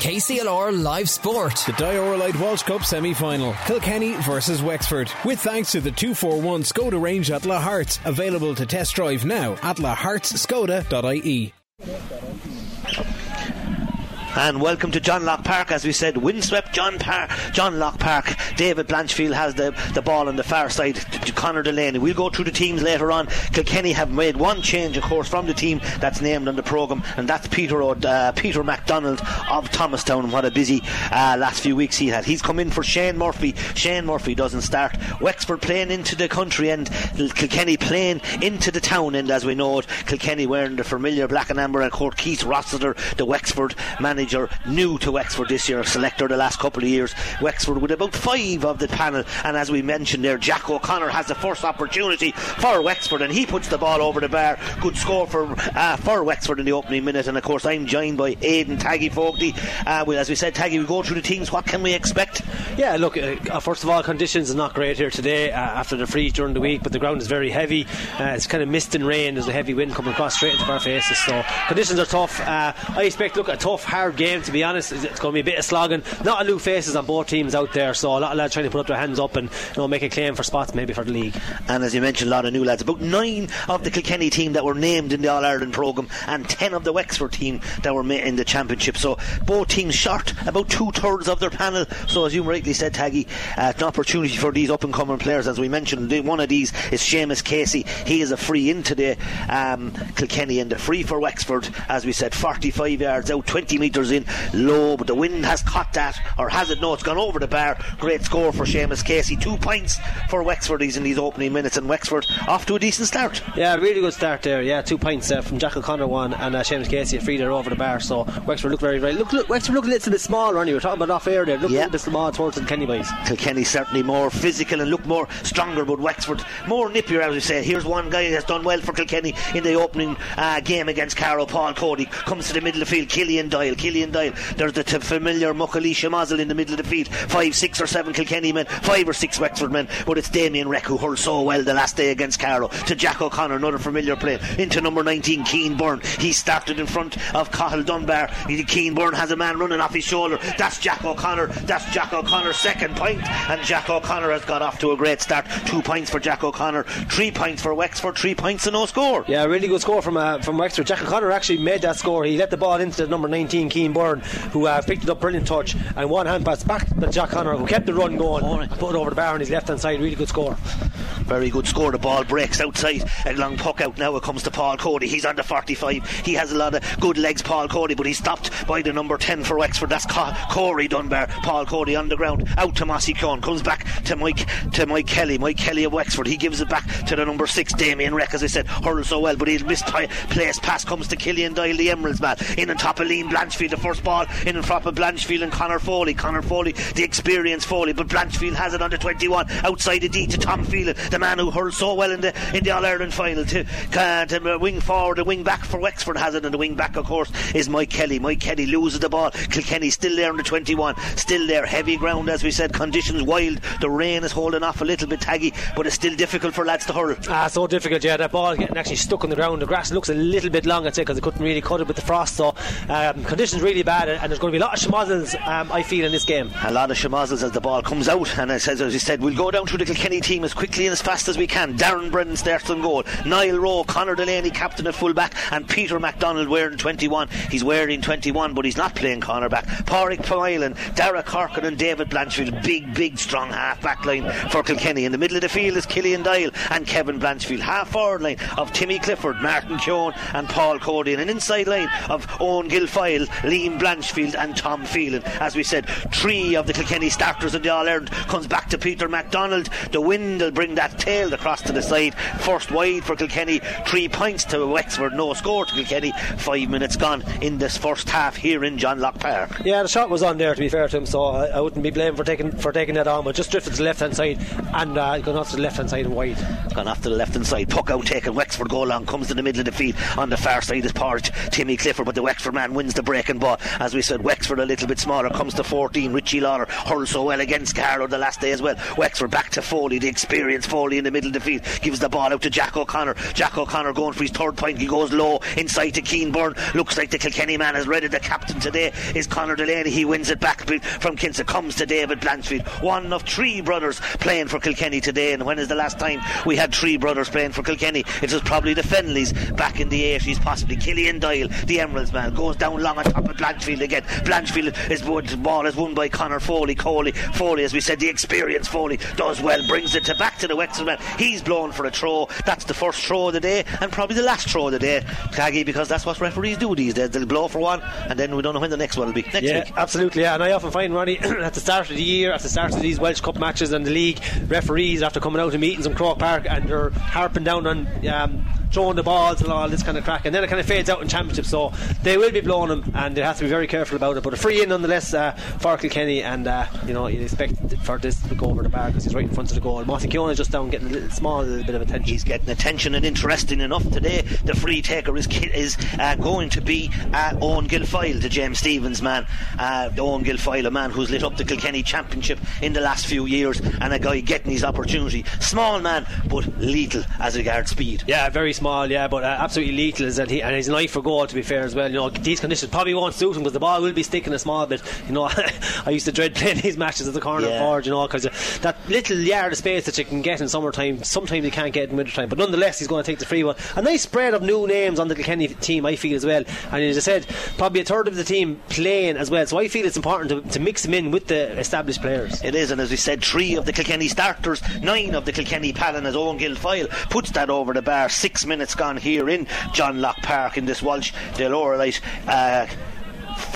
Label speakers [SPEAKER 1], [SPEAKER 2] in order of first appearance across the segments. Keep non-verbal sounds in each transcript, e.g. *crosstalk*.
[SPEAKER 1] KCLR Live Sport.
[SPEAKER 2] The Dioralyte Walsh Cup semi final. Kilkenny versus Wexford. With thanks to the 241 Skoda range at Lahart's. Available to test drive now at lahartskoda.ie.
[SPEAKER 3] And welcome to John Locke Park, as we said, windswept John Park, John Locke Park. David Blanchfield has the, the ball on the far side to Conor Delaney. We'll go through the teams later on. Kilkenny have made one change, of course, from the team that's named on the programme, and that's Peter uh, Peter MacDonald of Thomastown. What a busy uh, last few weeks he had. He's come in for Shane Murphy. Shane Murphy doesn't start. Wexford playing into the country and Kilkenny playing into the town, and as we know it, Kilkenny wearing the familiar black and amber, and Court Keith Rossiter, the Wexford manager manager new to Wexford this year, selector the last couple of years. Wexford with about five of the panel, and as we mentioned there, Jack O'Connor has the first opportunity for Wexford, and he puts the ball over the bar. Good score for uh, for Wexford in the opening minute, and of course I'm joined by Aidan Taggy Fogarty. Uh, well, as we said, Taggy, we go through the teams. What can we expect?
[SPEAKER 4] Yeah, look, uh, uh first of all, conditions are not great here today uh, after the freeze during the week, but the ground is very heavy. Uh, it's kind of mist and rain. There's a heavy wind coming across straight into our faces, so conditions are tough. I expect, look, a tough, hard game, to be honest. It's going to be a bit of slogging. Not a new faces on both teams out there, so a lot of lads trying to put up their hands up and you know, make a claim for spots maybe for the league.
[SPEAKER 3] And as you mentioned, a lot of new lads. About nine of the Kilkenny team that were named in the All Ireland programme, and ten of the Wexford team that were in the Championship. So both teams short about two thirds of their panel. So as you rightly said, Taggy, uh, an opportunity for these up and coming players. As we mentioned, one of these is Seamus Casey. He is a free in today. Um, Kilkenny and the free for Wexford, as we said, 45 yards out, 20 metres metres in low, but the wind has caught that, or has it? No, it's gone over the bar. Great score for Seamus Casey. Two points for Wexford He's in these opening minutes, and Wexford off to a decent start.
[SPEAKER 4] Yeah, really good start there. Yeah, two points uh, from Jack O'Connor one, and uh, Seamus Casey a free there over the bar. So Wexford look very, very. Look, look Wexford look a little bit smaller, aren't you? We're talking about off air there. Look yeah. a little bit small towards the Kenny boys.
[SPEAKER 3] Kilkenny certainly more physical and look more stronger, but Wexford more nippier, as we say. Here's one guy that's done well for Kilkenny in the opening uh, game against Carlow. Paul Cody comes to the middle of the field. Killian Doyle. Killian Doyle. There's the t- familiar Muckalisha Mazel in the middle of the field. Five, six, or seven Kilkenny men, five or six Wexford men. But it's Damien Reck who hurled so well the last day against Carlow. To Jack O'Connor, another familiar player. Into number 19, Keane Byrne. He started in front of Cahill Dunbar. Keane Byrne has a man running off his shoulder. That's Jack O'Connor. That's Jack O'Connor's second point. And Jack O'Connor has got off to a great start. Two points for Jack O'Connor. Three points for Wexford. Three points and no score.
[SPEAKER 4] Yeah, really good score from uh, from Wexford. Jack O'Connor actually made that score. He let the ball into the number 19, Keane Byrne, who who uh, picked it up brilliant touch and one hand pass back to Jack Connor who kept the run going put it over the bar on his left hand side really good score.
[SPEAKER 3] Very good score the ball breaks outside a long puck out now it comes to Paul Cody he's under 45 he has a lot of good legs Paul Cody but he's stopped by the number 10 for Wexford that's Co- Corey Dunbar Paul Cody on the ground out to Mossy Keoghan comes back to Mike to Mike Kelly Mike Kelly of Wexford he gives it back to the number 6 Damien Reck as I said hurls so well but he's missed place pass comes to Killian Doyle the Emeralds man in on top of Liam Blanchfield the first ball in in front of Blanchfield and Connor Foley. Connor Foley, the experienced Foley, but Blanchfield has it under 21 outside the D to Tom Phelan, the man who hurled so well in the in the All Ireland final. To, uh, to wing forward, the wing back for Wexford has it, and the wing back, of course, is Mike Kelly. Mike Kelly loses the ball. Kilkenny still there under 21, still there. Heavy ground, as we said, conditions wild. The rain is holding off a little bit taggy, but it's still difficult for lads to hurl.
[SPEAKER 4] Ah, so difficult, yeah. That ball getting actually stuck on the ground. The grass looks a little bit long, I'd say, because they couldn't really cut it with the frost. So um, conditions really bad, and there's going to be a lot of schmozzles um, I feel, in this game.
[SPEAKER 3] A lot of schmozzles as the ball comes out, and as, as he said, we'll go down through the Kilkenny team as quickly and as fast as we can. Darren Brennan starts on goal. Niall Rowe, Connor Delaney, captain at fullback, and Peter MacDonald wearing 21. He's wearing 21, but he's not playing Conor back. Pádraig Phelan, Dara Corkin, and David Blanchfield. Big, big, strong half back line for Kilkenny. In the middle of the field is Killian Doyle and Kevin Blanchfield. Half forward line of Timmy Clifford, Martin Keoghan, and Paul Cody. And an inside line of Owen Guilfoyle, Liam Blanchfield, and Tom Phelan. As we said, three of the Kilkenny starters in the All Ireland comes back to Peter MacDonald. The wind will bring that tail across to the side. First wide for Kilkenny, three points to Wexford, no score to Kilkenny. Five minutes gone in this first half here in John Locke Park.
[SPEAKER 4] Yeah, the shot was on there to be fair to him, so I, I wouldn't be blamed for taking for taking that on, but just drifted to the left hand side and uh, gone off to the left hand side and wide.
[SPEAKER 3] Gone off to the left hand side, puck out taken. Wexford goal long comes to the middle of the field on the far side is Porridge, Timmy Clifford, but the Wexford man wins the break second ball. As we said, Wexford a little bit smaller, comes to 14. Richie Lawler hurls so well against Carlow the last day as well. Wexford back to Foley, the experienced Foley in the middle of the field, gives the ball out to Jack O'Connor. Jack O'Connor going for his third point, he goes low inside to Keane Byrne. Looks like the Kilkenny man has read it. The captain today is Conor Delaney. He wins it back from Kinsa, comes to David Blanchfield. One of three brothers playing for Kilkenny today. And when is the last time we had three brothers playing for Kilkenny? It was probably the Fennellys back in the 80s, possibly. Killian Doyle, the Emeralds man, goes down long on top of Blanchfield again. Blanchfield is the ball is won by Connor Foley. Coley, Foley, as we said, the experienced Foley does well, brings it to back to the Wexford man. He's blown for a throw. That's the first throw of the day and probably the last throw of the day, Taggy, because that's what referees do these days. They'll blow for one and then we don't know when the next one will be. Next
[SPEAKER 4] yeah,
[SPEAKER 3] week.
[SPEAKER 4] absolutely. Yeah, and I often find Ronnie *clears throat* at the start of the year, at the start of these Walsh Cup matches and the league, referees after coming out of meetings in Croke Park and they're harping down on um, throwing the balls and all this kind of crack, and then it kind of fades out in championship. So they will be blowing them, and they have to be very careful about it. But a free in nonetheless uh, for Kilkenny, and uh, you know you expect for this to go over the bar because he's right in front of the goal. Montekiona is just down getting a little small, a little bit of attention.
[SPEAKER 3] He's getting attention and interesting enough today. The free taker is is uh, going to be uh, Owen Guilfoyle, the James Stephens man. Uh, Owen Guilfoyle, a man who's lit up the Kilkenny Championship in the last few years, and a guy getting his opportunity. Small man, but lethal as regards speed.
[SPEAKER 4] Yeah, very small, yeah, but uh, absolutely lethal is that he and he's an eye for goal. To be fair as well, you know these conditions probably won't suit him because the ball will be sticking a small bit. You know, *laughs* I used to dread playing these matches at the corner
[SPEAKER 3] Yeah.
[SPEAKER 4] forward, you know, because that little yard of space that you can get in summertime, sometimes you can't get in wintertime. But nonetheless, he's going to take the free one. A nice spread of new names on the Kilkenny team, I feel as well. And as I said, probably a third of the team playing as well. So I feel it's important to, to mix them in with the established players.
[SPEAKER 3] It is, and as we said, three of the Kilkenny starters, nine of the Kilkenny Palin as Owen Guilfoyle puts that over the bar. Six minutes gone here in John Locke Park in this Walsh Dioralyte. Uh,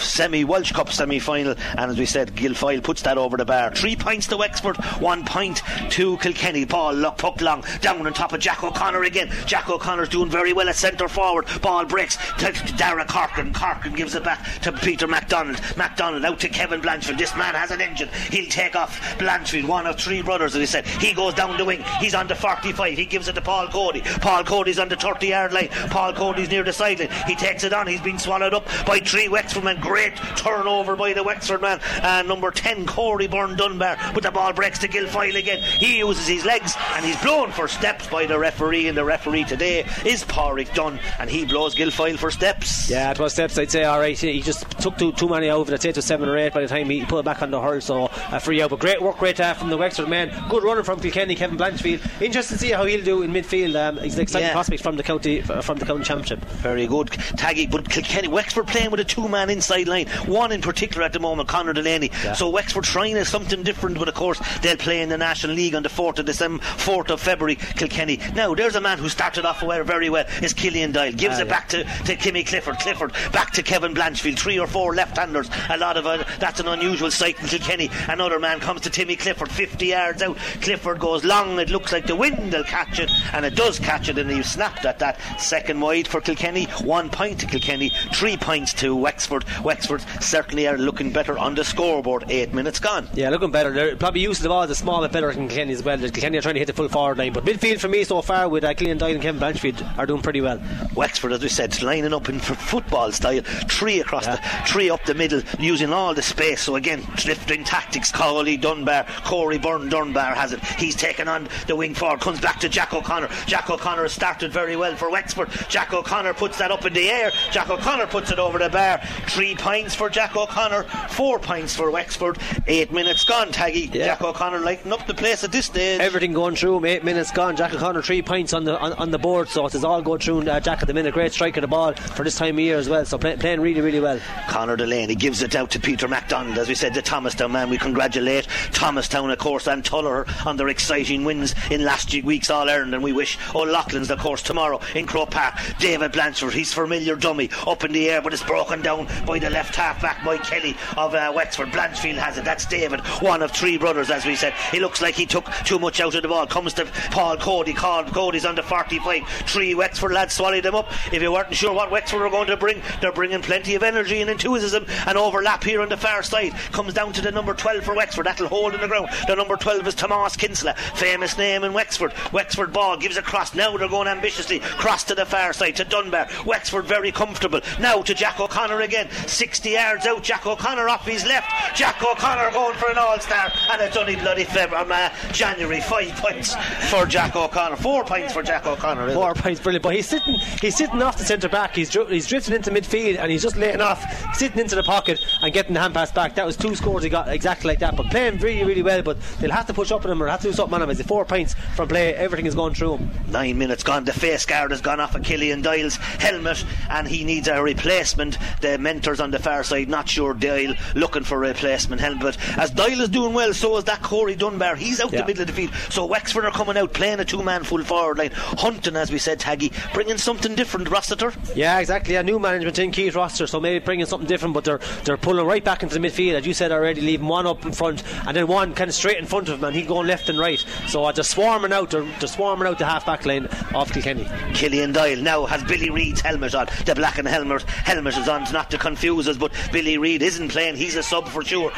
[SPEAKER 3] Semi Walsh Cup semi final, and as we said, Guilfoyle puts that over the bar. Three points to Wexford, one point to Kilkenny. Ball look, puck long, down on top of Jack O'Connor again. Jack O'Connor's doing very well at centre forward. Ball breaks to Dara Corkin. Corkin gives it back to Peter MacDonald. MacDonald out to Kevin Blanchfield. This man has an engine. He'll take off Blanchfield, one of three brothers, as he said. He goes down the wing. He's on the 45. He gives it to Paul Cody. Paul Cody's on the 30 yard line. Paul Cody's near the sideline. He takes it on. He's been swallowed up by three Wexford men. Great turnover by the Wexford man. And number 10, Corey Byrne Dunbar. But the ball breaks to Guilfoyle again. He uses his legs and he's blown for steps by the referee. And the referee today is Pádraig Dunn. And he blows Guilfoyle for steps.
[SPEAKER 4] Yeah, it was steps, I'd say, alright. He just took too, too many over. I'd say it was seven or eight by the time he put it back on the hurl. So, a free out. But great work, great uh, from the Wexford man. Good running from Kilkenny, Kevin Blanchfield. Interesting to see how he'll do in midfield. Um, he's an exciting
[SPEAKER 3] Yeah.
[SPEAKER 4] prospect from the county from the county championship.
[SPEAKER 3] Very good. Taggy, but Kilkenny, Wexford playing with a two man inside line. One in particular at the moment, Conor Delaney. So Wexford trying is something different, but of course they'll play in the National League on the 4th of December, 4th of February, Kilkenny. Now, there's a man who started off very well, is Killian Doyle. Gives
[SPEAKER 4] Ah,
[SPEAKER 3] it
[SPEAKER 4] yeah.
[SPEAKER 3] back to, to Timmy Clifford. Clifford back to Kevin Blanchfield. Three or four left handers. A lot of uh, That's an unusual sight in Kilkenny. Another man comes to Timmy Clifford, 50 yards out. Clifford goes long. It looks like the wind will catch it, and it does catch it, and he snapped at that. Second wide for Kilkenny. One point to Kilkenny. Three points to Wexford. Wexford certainly are looking better on the scoreboard. Eight minutes gone.
[SPEAKER 4] Yeah, looking better. They're probably used to the ball a small bit better than Kilkenny as well. Kilkenny are trying to hit the full forward line. But midfield for me so far with uh, Killian Doyle and Kevin Blanchfield are doing pretty well.
[SPEAKER 3] Wexford, as we said, lining up in football style, three across the, three up the middle, using all the space. So again, drifting tactics. Cawley Dunbar, Corey Byrne Dunbar has it. He's taken on the wing forward, comes back to Jack O'Connor. Jack O'Connor has started very well for Wexford. Jack O'Connor puts that up in the air. Jack O'Connor puts it over the bar. Three points for Jack O'Connor, four points for Wexford. Eight minutes gone, Taggy.
[SPEAKER 4] Yeah.
[SPEAKER 3] Jack O'Connor lighting up the place at this stage.
[SPEAKER 4] Everything going through him. Eight minutes gone. Jack O'Connor three points on the on, on the board. So it is all going through uh, Jack at the minute. Great strike of the ball for this time of year as well. So play, playing really really well.
[SPEAKER 3] Connor Delaney gives it out to Peter MacDonald, as we said, the Thomastown man. We congratulate Thomastown, of course, and Tuller on their exciting wins in last week's All Ireland. And we wish O'Loughlin's, of course, tomorrow in Croke Park. David Blanchfield, he's familiar dummy, up in the air, but it's broken down by the left half back, Mike Kelly of uh, Wexford. Blanchfield has it. That's David, one of three brothers, as we said. He looks like he took too much out of the ball. Comes to Paul Cody. Called Cody's under 45. Three Wexford lads swallowed him up. If you weren't sure what Wexford were going to bring, they're bringing plenty of energy and enthusiasm and overlap here on the far side. Comes down to the number 12 for Wexford. That'll hold in the ground. The number 12 is Tomas Kinsella, famous name in Wexford. Wexford ball gives a cross. Now they're going ambitiously. Cross to the far side to Dunbar. Wexford very comfortable. Now to Jack O'Connor again. 60 yards out. Jack O'Connor off his left. Jack O'Connor going for an all star. And it's only bloody February, uh, January. Five points for Jack O'Connor. Four points for Jack O'Connor.
[SPEAKER 4] Four it? points, brilliant. But he's sitting he's sitting off the centre back. He's, he's drifting into midfield and he's just laying off, sitting into the pocket and getting the hand pass back. That was two scores he got exactly like that. But playing really, really well. But they'll have to push up on him or have to do something on him. The four points from play, everything is going through him.
[SPEAKER 3] Nine minutes gone. The face guard has gone off of Killian Doyle's helmet and he needs a replacement. The on the far side, not sure Doyle looking for a replacement helmet. But as Doyle is doing well, so is that Corey Dunbar. He's out yeah. the middle of the field. So Wexford are coming out playing a two man full forward line. Hunting, as we said, Taggy, bringing something different, Rossiter.
[SPEAKER 4] Yeah, exactly. A new management in Keith Rossiter, so maybe bringing something different, but they're they're pulling right back into the midfield, as you said already, leaving one up in front and then one kind of straight in front of him, and he's going left and right. So uh, they're swarming out, they're, they're swarming out the half back line off Kilkenny.
[SPEAKER 3] Killian Doyle now has Billy Reid's helmet on. The black and helmet helmet is on, not to confuse us, but Billy Reid isn't playing. He's a sub for sure.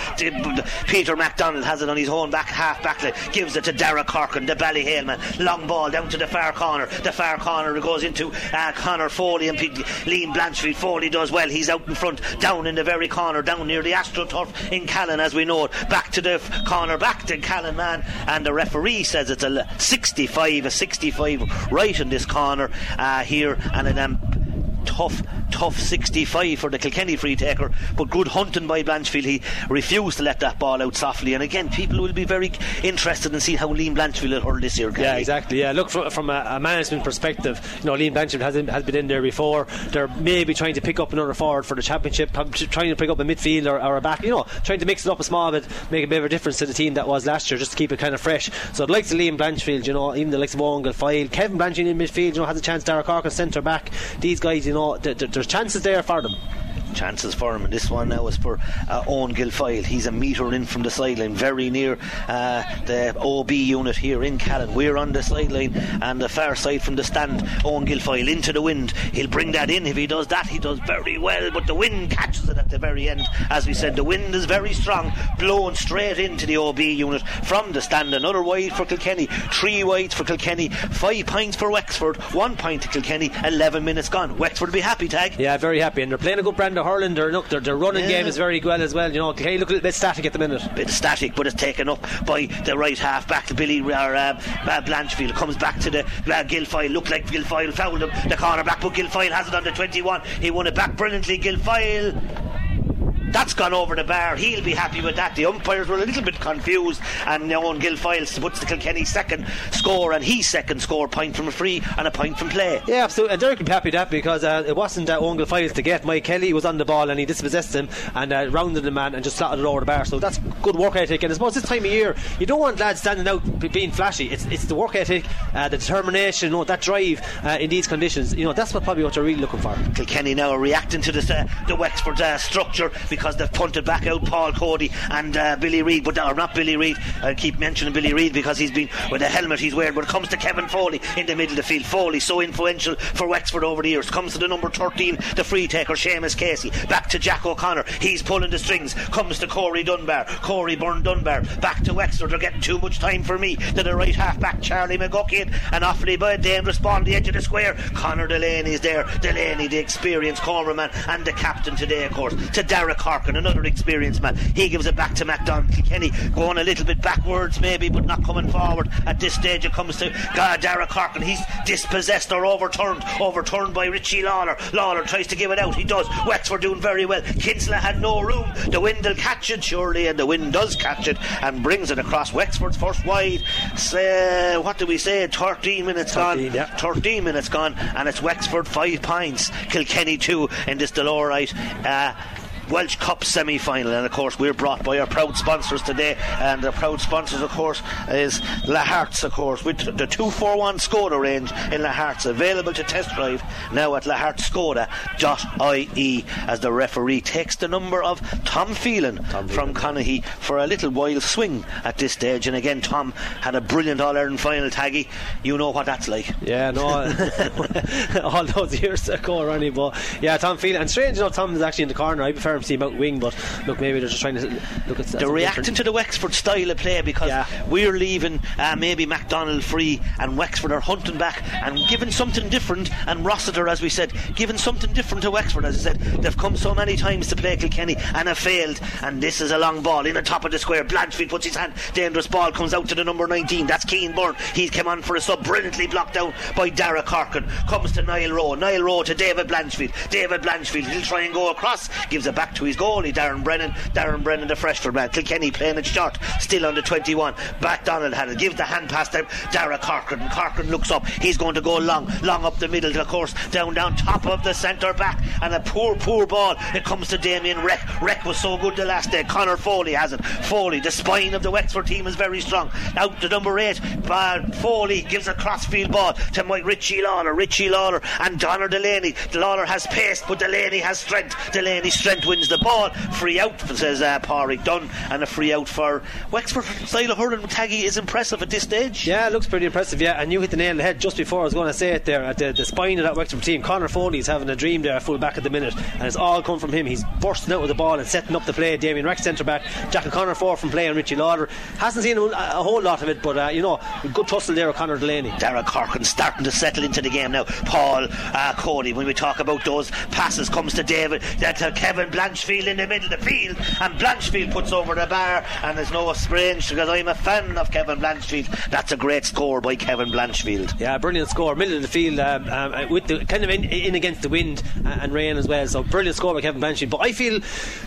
[SPEAKER 3] Peter MacDonald has it on his own back half back line, gives it to Dara Corkin, the Ballyhale man. Long ball down to the far corner. The far corner goes into uh, Connor Foley and P- Liam Blanchfield. Foley does well. He's out in front, down in the very corner, down near the AstroTurf in Callan, as we know it. Back to the f- corner, back to Callan man, and the referee says it's a 65, a 65 right in this corner uh, here, and an um, tough, tough 65 for the Kilkenny free taker, but good hunting by Blanchfield. He refused to let that ball out softly. And again, people will be very interested in seeing how Liam Blanchfield will hurl this year.
[SPEAKER 4] Yeah, exactly. Yeah, look from, from a, a, management perspective, you know, Liam Blanchfield has, has been in there before. They're maybe trying to pick up another forward for the championship, trying to pick up a midfield or, or, a back, you know, trying to mix it up a small bit, make a bit of a difference to the team that was last year, just to keep it kind of fresh. So the likes of Liam Blanchfield, you know, even the likes of Owen Guilfoyle, Kevin Blanchfield in midfield, you know, has a chance. Derek Corker centre back. These guys, you know, th- th- there's chances there for them
[SPEAKER 3] chances for him. And this one now is for uh, Owen Guilfoyle. He's a metre in from the sideline, very near uh, the OB unit here in Callan. We're on the sideline and the far side from the stand. Owen Guilfoyle into the wind. He'll bring that in. If he does that, he does very well. But the wind catches it at the very end. As we said, the wind is very strong, blowing straight into the OB unit from the stand. Another wide for Kilkenny, three wides for Kilkenny, five points for Wexford, one point to Kilkenny, 11 minutes gone. Wexford will be happy, Tag.
[SPEAKER 4] Yeah, very happy. And they're playing a good brand of hurling. Their, look, their, their running yeah. game is very well as well. You know, okay, look a little bit static at the minute. A
[SPEAKER 3] bit static, but it's taken up by the right half back. Billy or uh, uh, Blanchfield comes back to the uh, Guilfoyle. Looked like Guilfoyle fouled him. The corner back, but Guilfoyle has it on the 21. He won it back brilliantly. Guilfoyle that's gone over the bar. He'll be happy with that. The umpires were a little bit confused, and Owen Guilfoyle puts the Kilkenny second score and he's second score point from a free and a point from play.
[SPEAKER 4] Yeah, absolutely. And Derek will be happy with that because uh, it wasn't uh, Owen Guilfoyle's to get. Mike Kelly was on the ball and he dispossessed him and uh, rounded the man and just slotted it over the bar. So that's good work ethic. And I suppose this time of year, you don't want lads standing out being flashy. It's it's the work ethic, uh, the determination, you know, that drive uh, in these conditions. You know, that's what probably what you're really looking for.
[SPEAKER 3] Kilkenny now are reacting to this, uh, the Wexford structure because they've punted back out Paul Cody and uh, Billy Reid, but or not Billy Reid. I keep mentioning Billy Reid because he's been with the helmet he's wearing. But it comes to Kevin Foley in the middle of the field. Foley so influential for Wexford over the years. Comes to the number 13, the free taker Seamus Casey. Back to Jack O'Connor. He's pulling the strings. Comes to Corey Dunbar. Corey Byrne Dunbar. Back to Wexford. They're getting too much time for me. To the right half back Charlie McGuckin and Offaly by a dangerous ball on the edge of the square. Connor Delaney is there. Delaney, the experienced cornerman and the captain today, of course. To Derek Harkin, another experienced man. He gives it back to MacDonald. Kenny going a little bit backwards, maybe, but not coming forward. At this stage, it comes to God, Dara Corkin. He's dispossessed or overturned, overturned by Richie Lawler. Lawler tries to give it out. He does. Wexford doing very well. Kinsella had no room. The wind will catch it, surely, and the wind does catch it and brings it across Wexford's first wide. So, what do we say? 13 minutes 13,
[SPEAKER 4] gone. Yeah.
[SPEAKER 3] 13 minutes gone, and it's Wexford 5 points, Kilkenny 2 in this Dioralyte. Uh, Walsh Cup semi final. And of course, we're brought by our proud sponsors today. And the proud sponsors, of course, is Lahart's, of course, with the 241 Skoda range in Lahart's available to test drive now at lahartskoda.ie as the referee takes the number of Tom Phelan Tom from Conahy for a little wild swing at this stage. And again, Tom had a brilliant All Ireland final, Taggy. You know what that's like.
[SPEAKER 4] Yeah, no, *laughs* all those years ago, Ronnie. But yeah, Tom Phelan. And strange enough, Tom is actually in the corner. I'd be Carn's team wing, but look, maybe they're just trying to look at
[SPEAKER 3] They're reacting
[SPEAKER 4] different.
[SPEAKER 3] to the Wexford style of play because
[SPEAKER 4] Yeah.
[SPEAKER 3] we're leaving uh, maybe MacDonald free and Wexford are hunting back and giving something different. And Rossiter, as we said, giving something different to Wexford. As I said, they've come so many times to play Kilkenny and have failed. And this is a long ball in the top of the square. Blanchfield puts his hand, dangerous ball comes out to the number 19. That's Keane Byrne. He's come on for a sub, brilliantly blocked down by Dara Corkin. Comes to Niall Rowe. Niall Rowe to David Blanchfield. David Blanchfield, he'll try and go across. Gives it back to his goalie, Darren Brennan. Darren Brennan, the freshman man. Kilkenny playing it short, still under 21. MacDonald had it. Gives the hand pass to Dara Corkin. And looks up. He's going to go long, long up the middle, of the course, down, down top of the centre back. And a poor, poor ball. It comes to Damien Reck. Reck was so good the last day. Connor Foley has it. Foley, the spine of the Wexford team is very strong. Out to number eight. Uh, Foley gives a crossfield ball to Mike Richie Lawler. Richie Lawler and Conor Delaney. Lawler has pace, but Delaney has strength. Delaney's strength wins the ball. Free out, says uh, Pádraig Dunn, and a free out for Wexford. Style of hurling Taggy is impressive at this stage.
[SPEAKER 4] Yeah, it looks pretty impressive. Yeah, and you hit the nail on the head just before I was going to say it there. At the, the spine of that Wexford team, Connor Foley's having a dream there, full back at the minute, and it's all come from him. He's bursting out with the ball and setting up the play. Damien Rex centre back, Jack O'Connor four from play, and Richie Lawler hasn't seen a, a whole lot of it, but uh, you know, good tussle there with Connor Delaney.
[SPEAKER 3] Dara Corkin starting to settle into the game now. Paul uh, Cody, when we talk about those passes, comes to David, that's to Kevin Blanchfield in the middle of the field, and Blanchfield puts over the bar, and there's no strange because I'm a fan of Kevin Blanchfield. That's a great score by Kevin Blanchfield.
[SPEAKER 4] Yeah, brilliant score, middle of the field, um, um, with the kind of in, in against the wind and, rain as well. So brilliant score by Kevin Blanchfield. But I feel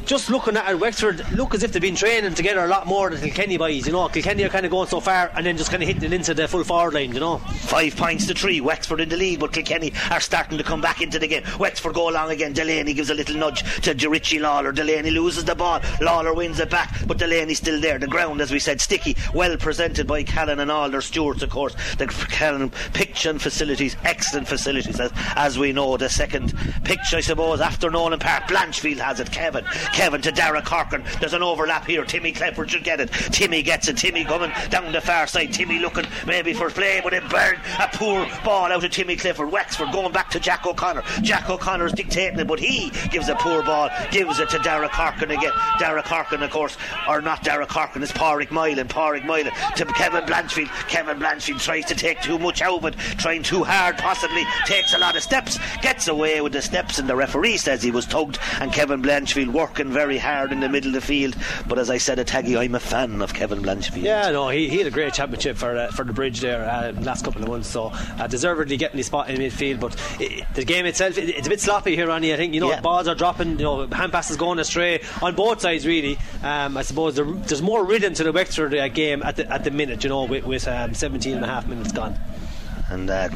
[SPEAKER 4] just looking at it, Wexford look as if they've been training together a lot more than Kilkenny boys. You know, Kilkenny are kind of going so far and then just kind of hitting it into the full forward line. You know.
[SPEAKER 3] Five points to three. Wexford in the lead, but Kilkenny are starting to come back into the game. Wexford go along again. Delaney gives a little nudge to Richie Lawler. Delaney loses the ball. Lawler wins it back, but Delaney's still there. The ground, as we said, sticky. Well presented by Callan and Alder their stewards, of course. The Callan pitch and facilities, excellent facilities, as, as we know. The second pitch, I suppose, after Nolan Park. Blanchfield has it. Kevin. Kevin to Dara Corkin. There's an overlap here. Timmy Clifford should get it. Timmy gets it. Timmy coming down the far side. Timmy looking maybe for play, but it burned. A poor ball out of Timmy Clifford. Wexford going back to Jack O'Connor. Jack O'Connor's dictating it, but he gives a poor ball, gives it to Dara Corkin again. Dara Corkin, of course, or not Dara Corkin, it's Pádraig Moylan. Pádraig Moylan to Kevin Blanchfield. Kevin Blanchfield tries to take too much out of it, trying too hard, possibly takes a lot of steps, gets away with the steps, and the referee says he was tugged. And Kevin Blanchfield working very hard in the middle of the field. But as I said, at Taggy, I'm a fan of Kevin Blanchfield.
[SPEAKER 4] Yeah, no, he, he had a great championship for uh, for the bridge there uh, last couple of months, so uh, deservedly getting his spot in midfield. But it, the game itself, it, it's a bit sloppy here, Ronnie. I think you know
[SPEAKER 3] Yeah.
[SPEAKER 4] balls are dropping, you know, hand passes going astray on both sides. Really, um, I suppose there, there's more rhythm to the Wexford uh, game at the at the minute, you know, with, with um, 17 and a half minutes gone.
[SPEAKER 3] and uh,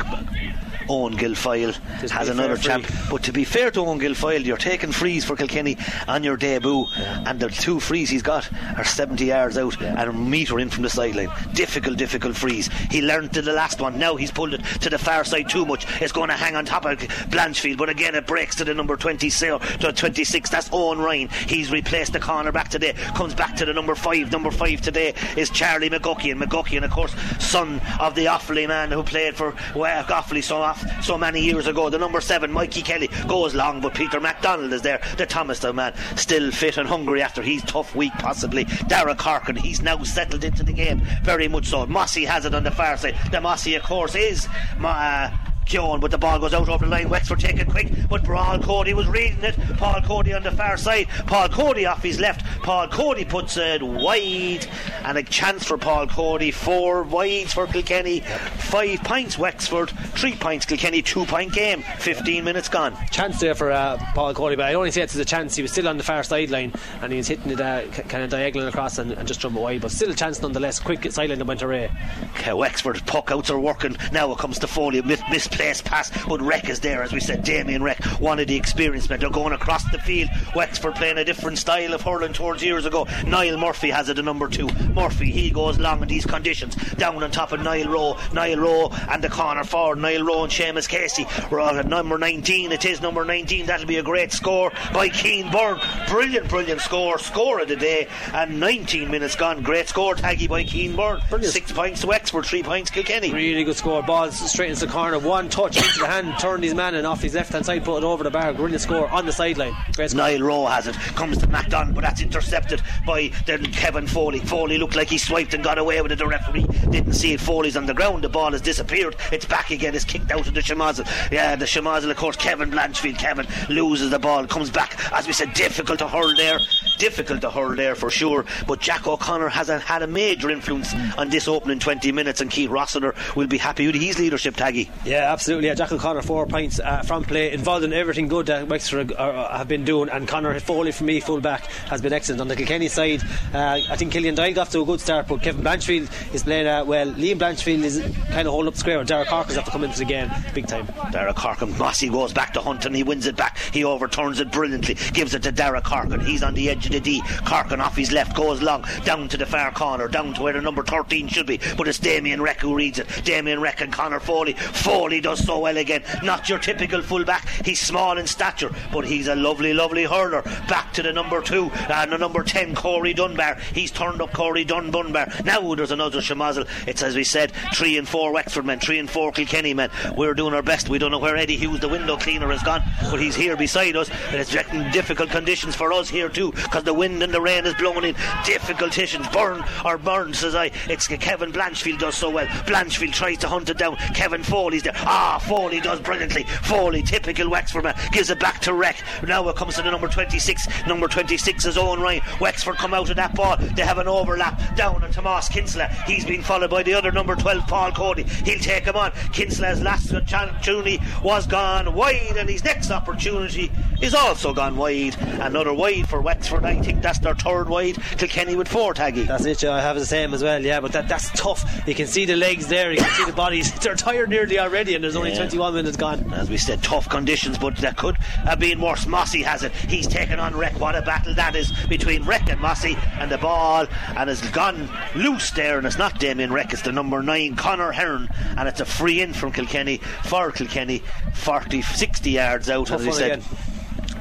[SPEAKER 3] Owen Guilfoyle
[SPEAKER 4] Just
[SPEAKER 3] has another champ. But to be fair to Owen Guilfoyle, you're taking frees for Kilkenny on your debut, and the two frees he's got are 70 yards out and a metre in from the sideline. Difficult, difficult frees. He learned to the last one. Now he's pulled it to the far side too much. It's going to hang on top of Blanchfield, but again it breaks to the number 20, so- to 26. That's Owen Ryan. He's replaced the corner back today. Comes back to the number five. Number five today is Charlie McGuckin. McGuckin, of course, son of the Offaly man who played for well, Offaly so off, so many years ago. The number seven, Mikey Kelly, goes long, but Peter MacDonald is there. The Thomastown man, still fit and hungry after his tough week, possibly. Dara Corkin, he's now settled into the game, very much so. Mossy has it on the far side. The Mossy, of course, is. Uh, Keoghan, but the ball goes out over the line. Wexford take it quick, but Paul Cody was reading it. Paul Cody on the far side. Paul Cody off his left. Paul Cody puts it wide, and a chance for Paul Cody. Four wides for Kilkenny. Five points Wexford, three points Kilkenny. Two point game. Fifteen minutes gone.
[SPEAKER 4] Chance there for uh, Paul Cody, but I only say it as a chance. He was still on the far sideline and he was hitting it uh, kind of diagonal across and, and just from away, but still a chance nonetheless. Quick sideline that went away.
[SPEAKER 3] Okay, Wexford puck outs are working. Now it comes to Foley, mis- misplaced pass, but Reck is there, as we said. Damien Reck, one of the experienced men. They're going across the field. Wexford playing a different style of hurling towards years ago. Niall Murphy has it, a number two. Murphy, he goes long in these conditions. Down on top of Niall Rowe. Niall Rowe and the corner forward. Niall Rowe and Seamus Casey. We're on at number 19. It is number 19. That'll be a great score by Keane Byrne. Brilliant, brilliant score. Score of the day. And 19 minutes gone. Great score, Taggy by Keane Byrne.
[SPEAKER 4] Brilliant.
[SPEAKER 3] Six points to Wexford, three points Kilkenny.
[SPEAKER 4] Really good score. Balls straight into the corner. One one touch into the hand, turned his man and off his left hand side, put it over the bar. Brilliant score on the sideline. Great score.
[SPEAKER 3] Niall Rowe has it, comes to MacDonald, but that's intercepted by the Kevin Foley. Foley looked like he swiped and got away with it. The referee didn't see it. Foley's on the ground. The ball has disappeared. It's back again. It's kicked out of the Shemazel. Yeah, the Shemazel, of course, Kevin Blanchfield. Kevin loses the ball, comes back. As we said, difficult to hurl there. Difficult to hurl there for sure. But Jack O'Connor has a, had a major influence on this opening 20 minutes, and Keith Rossiter will be happy with his leadership, Taggy.
[SPEAKER 4] Yeah, absolutely. Yeah, Jack O'Connor, four points uh, from play, involved in everything good that Wexford uh, uh, have been doing. And Connor Foley, for me, full back, has been excellent. On the Kilkenny side, uh, I think Killian Doyle got to a good start, but Kevin Blanchfield is playing uh, well. Liam Blanchfield is kind of holding up square. Derek Harkins have to come into the game big time.
[SPEAKER 3] Derek Harkin, Mossy goes back to Hunt and he wins it back. He overturns it brilliantly, gives it to Derek Harkin. He's on the edge of the D. Harkin off his left goes long, down to the far corner, down to where the number 13 should be. But it's Damien Reck who reads it. Damien Reck and Connor Foley. Foley does so well again. Not your typical fullback. He's small in stature, but he's a lovely, lovely hurler. Back to the number two and the number 10, Corey Dunbar. He's turned up Corey Dun Dunbar. Now there's another Shemazel. It's as we said, three and four Wexford men, three and four Kilkenny men. We're doing our best. We don't know where Eddie Hughes, the window cleaner, has gone, but he's here beside us, and it's difficult conditions for us here too, because the wind and the rain is blowing in. Difficult conditions. Burn or burn, says I. It's Kevin Blanchfield does so well. Blanchfield tries to hunt it down. Kevin Foley's there. Ah, Foley does brilliantly. Foley, typical Wexford man, gives it back to Reck. Now it comes to the number 26. Number 26 is Owen Ryan. Wexford come out of that ball. They have an overlap down on Tomas Kinsella. He's been followed by the other number 12, Paul Cody. He'll take him on. Kinsella's last opportunity was gone wide, and his next opportunity is also gone wide. Another wide for Wexford. I think that's their third wide. Kilkenny with four, Taggy.
[SPEAKER 4] That's it, I have the same as well, yeah, but that, that's tough. You can see the legs there, you can see the bodies. *laughs* They're tired nearly already, and there's only
[SPEAKER 3] Yeah.
[SPEAKER 4] 21 minutes gone.
[SPEAKER 3] As we said, tough conditions, but that could have been worse. Mossy has it. He's taken on Reck. What a battle that is between Reck and Mossy and the ball, and has gone loose there. And it's not Damien Reck, it's the number nine, Connor Hearn, and it's a free in from Kilkenny for Kilkenny, 40, 60 yards out.
[SPEAKER 4] Tough
[SPEAKER 3] as we said.
[SPEAKER 4] again.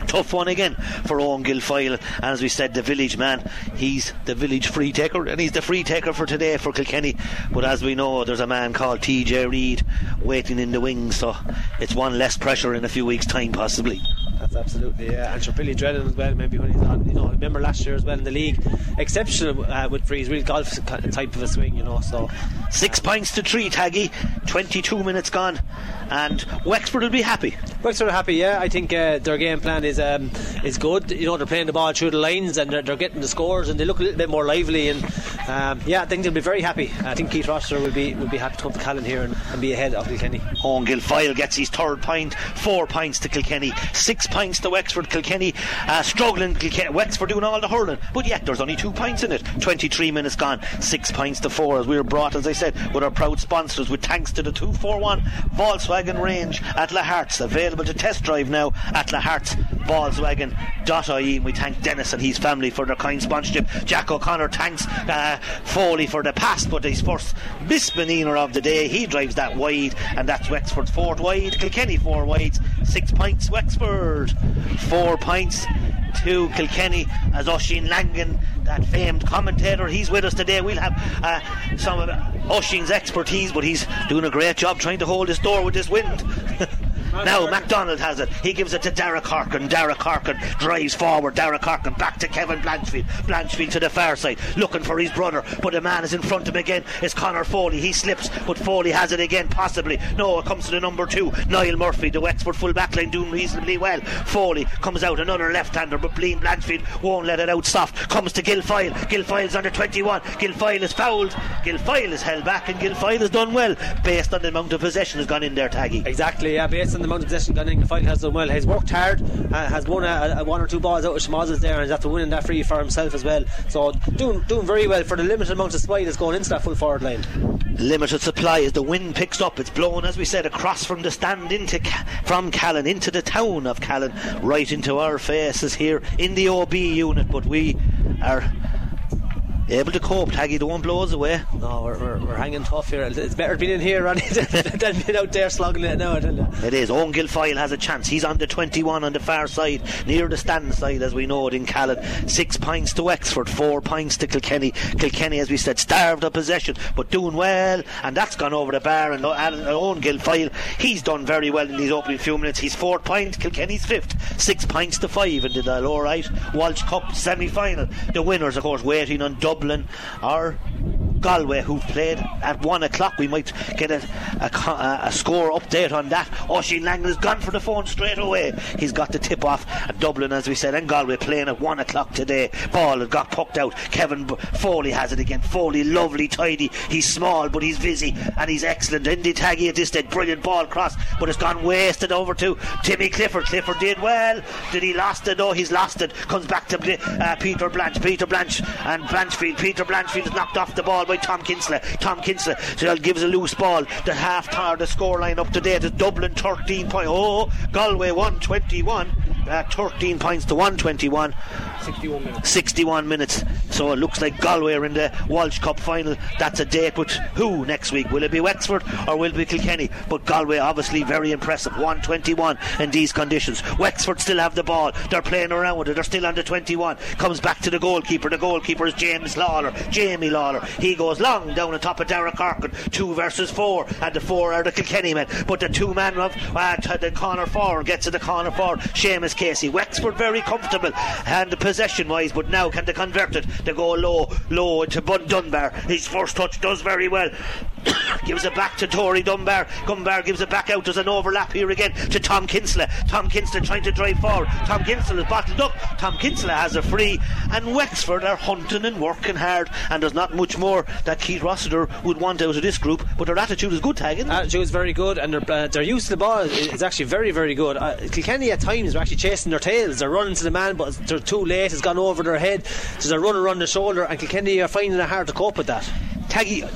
[SPEAKER 3] Tough one again for Owen Guilfoyle, and as we said, the village man, he's the village free taker, and he's the free taker for today for Kilkenny. But as we know, there's a man called TJ Reid waiting in the wings, so it's one less pressure in a few weeks' time, possibly.
[SPEAKER 4] That's absolutely, yeah. And sure, Billy Drennan as well, maybe when he's on. You know, remember last year as well in the league, exceptional uh, with Frees, real golf type of a swing, you know. So
[SPEAKER 3] Six points to three, Taggy. 22 minutes gone, and Wexford will be happy.
[SPEAKER 4] Wexford are happy, yeah. I think uh, their game plan is um, is good. You know, they're playing the ball through the lines and they're, they're getting the scores and they look a little bit more lively. And um, yeah, I think they'll be very happy. I think Keith Rossiter will be will be happy to come to Callan here and, and be ahead of Kilkenny.
[SPEAKER 3] Owen Guilfoyle gets his third pint, four points to Kilkenny, six points to Wexford. Kilkenny uh, struggling, Kilkenny, Wexford doing all the hurling, but yet there's only two points in it. 23 minutes gone, six points to four as we were brought, as I said, with our proud sponsors, with thanks to the 241 Volkswagen range at Lahart's, available to test drive now at La Hartz Volkswagen.ie. And we thank Dennis and his family for their kind sponsorship. Jack O'Connor thanks uh, Foley for the pass, but his first misdemeanour of the day. He drives that wide, and that's Wexford's fourth wide. Kilkenny four wides, six points. Wexford four points to Kilkenny as Oisin Langan, that famed commentator, he's with us today. We'll have uh, some of Oisin's expertise, but he's doing a great job trying to hold his door with this wind. *laughs* Now MacDonald has it. He gives it to Derek Harkin. Derek Harkin drives forward. Derek Harkin back to Kevin Blanchfield. Blanchfield to the far side, looking for his brother. But the man is in front of him again. It's Connor Foley. He slips, but Foley has it again, possibly. No, it comes to the number two, Niall Murphy, the Wexford full back line doing reasonably well. Foley comes out another left-hander, but Blean Blanchfield won't let it out soft. Comes to Guilfoyle. Guilfoyle's under 21. Guilfoyle is fouled. Guilfoyle is held back, and Guilfoyle has done well based on the amount of possession has gone in there, Taggy.
[SPEAKER 4] Exactly, yeah. Based on the amount of possession gone in, has done well. He's worked hard, uh, has won a, a one or two balls out of Schmozels there, and he's after winning that free for himself as well. So doing doing very well for the limited amount of supply that's going into that full forward line.
[SPEAKER 3] limited supply as the wind picks up. It's blowing, as we said, across from the stand into from Callan into the town of Callan, right into our faces here in the OB unit. But we are. Able to cope. Taggy, the one blows away.
[SPEAKER 4] No, we're, we're, we're hanging tough here. It's better being in here, Ronnie, *laughs* than being out there slogging it now, I tell you.
[SPEAKER 3] It is. Owen Guilfoyle has a chance. He's on the 21 on the far side, near the stand side, as we know it in Callan. Six pints to Wexford, four pints to Kilkenny. Kilkenny, as we said, starved of possession, but doing well, and that's gone over the bar. And uh, uh, Owen Guilfoyle, he's done very well in these opening few minutes. He's fourth point, Kilkenny's fifth, six pints to five in the lower right. Walsh Cup semi final. The winners, of course, waiting on Dublin or Galway, who played at one o'clock. We might get a, a, a score update on that. Oisin Lang has gone for the phone straight away. He's got the tip off at Dublin, as we said, and Galway playing at one o'clock today. Ball has got pucked out. Kevin Foley has it again. Foley, lovely, tidy. He's small, but he's busy and he's excellent. Indy Taggy at this stage, brilliant ball cross, but it's gone wasted over to Timmy Clifford. Clifford did well. Did he lost it? No, he's lost it. Comes back to uh, Peter Blanche. Peter Blanche and Blanchfield. Peter Blanchfield is knocked off the ball by Tom Kinsella. Tom Kinsella so that gives a loose ball. The half tar, the scoreline up to date is Dublin 13 point. Oh, Galway 121. Uh, 13 points to 121.
[SPEAKER 4] 61 minutes.
[SPEAKER 3] 61 minutes. So it looks like Galway are in the Walsh Cup final. That's a date with who next week? Will it be Wexford or will it be Kilkenny? But Galway obviously very impressive. 121 in these conditions. Wexford still have the ball. They're playing around with it. They're still under 21. Comes back to the goalkeeper. The goalkeeper is James Lawler. Jamie Lawler. He goes long down on top of Derek Harkin. Two versus four. And the four are the Kilkenny men. But the two man of uh, the corner four gets to the corner four. Seamus Casey. Wexford very comfortable. And the possession wise, but now can they convert it? They go low, low into Bud Dunbar. His first touch does very well. *coughs* gives it back to Corey Dunbar. Dunbar gives it back out. There's an overlap here again to Tom Kinsella. Tom Kinsella trying to drive forward. Tom Kinsella is bottled up. Tom Kinsella has a free. And Wexford are hunting and working hard. And there's not much more that Keith Rossiter would want out of this group. But their attitude is good, Taggy.
[SPEAKER 4] Attitude is very good. And their, uh, their use of the ball is actually very, very good. Uh, Kilkenny at times are actually chasing their tails. They're running to the man, but they're too late. It's gone over their head. There's a runner on the shoulder. And Kilkenny are finding it hard to cope with that.
[SPEAKER 3] Taggy,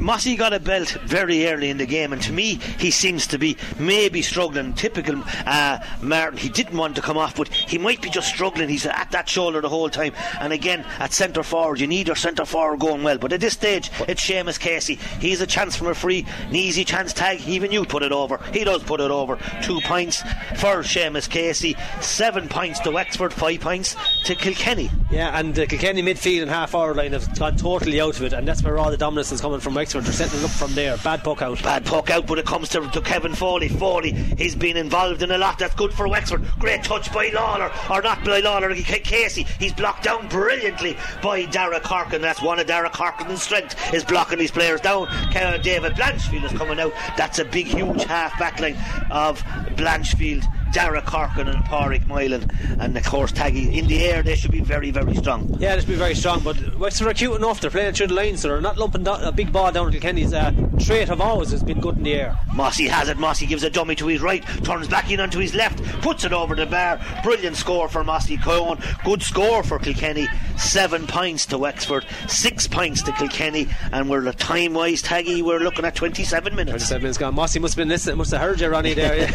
[SPEAKER 3] Mossy got a belt very early in the game, and to me, he seems to be maybe struggling. Typical uh, Martin, he didn't want to come off, but he might be just struggling. He's at that shoulder the whole time. And again, at centre forward, you need your centre forward going well. But at this stage, it's Seamus Casey. He's a chance from a free, an easy chance tag. Even you put it over. He does put it over. Two points for Seamus Casey, seven points to Wexford, five points to Kilkenny.
[SPEAKER 4] Yeah, and the Kilkenny midfield and half hour line have gone totally out of it, and that's where all the dominance is coming from Wexford. They're setting it up from there. Bad puck out.
[SPEAKER 3] Bad puck out, but it comes to, to Kevin Foley. Foley, he's been involved in a lot. That's good for Wexford. Great touch by Lawler, or not by Lawler, Casey. He's blocked down brilliantly by Dara Corkin. That's one of Dara Corkin's strength, is blocking these players down. David Blanchfield is coming out. That's a big, huge half back line of Blanchfield. Dara Corkin and Pádraig Moylan and of course Taggy. In the air they should be very very strong.
[SPEAKER 4] Yeah they should be very strong but Wexford are cute enough they're playing through the lines so they're not lumping a big ball down to Kilkenny's uh, trait of always has been good in the air.
[SPEAKER 3] Mossy has it. Mossy gives a dummy to his right turns back in onto his left puts it over the bar brilliant score for Mossy Keoghan. Good score for Kilkenny. Seven points to Wexford six points to Kilkenny and we're a time wise Taggy we're looking at 27 minutes.
[SPEAKER 4] 27 minutes gone. Mossy must have been listening must have heard you Ronnie there. *laughs*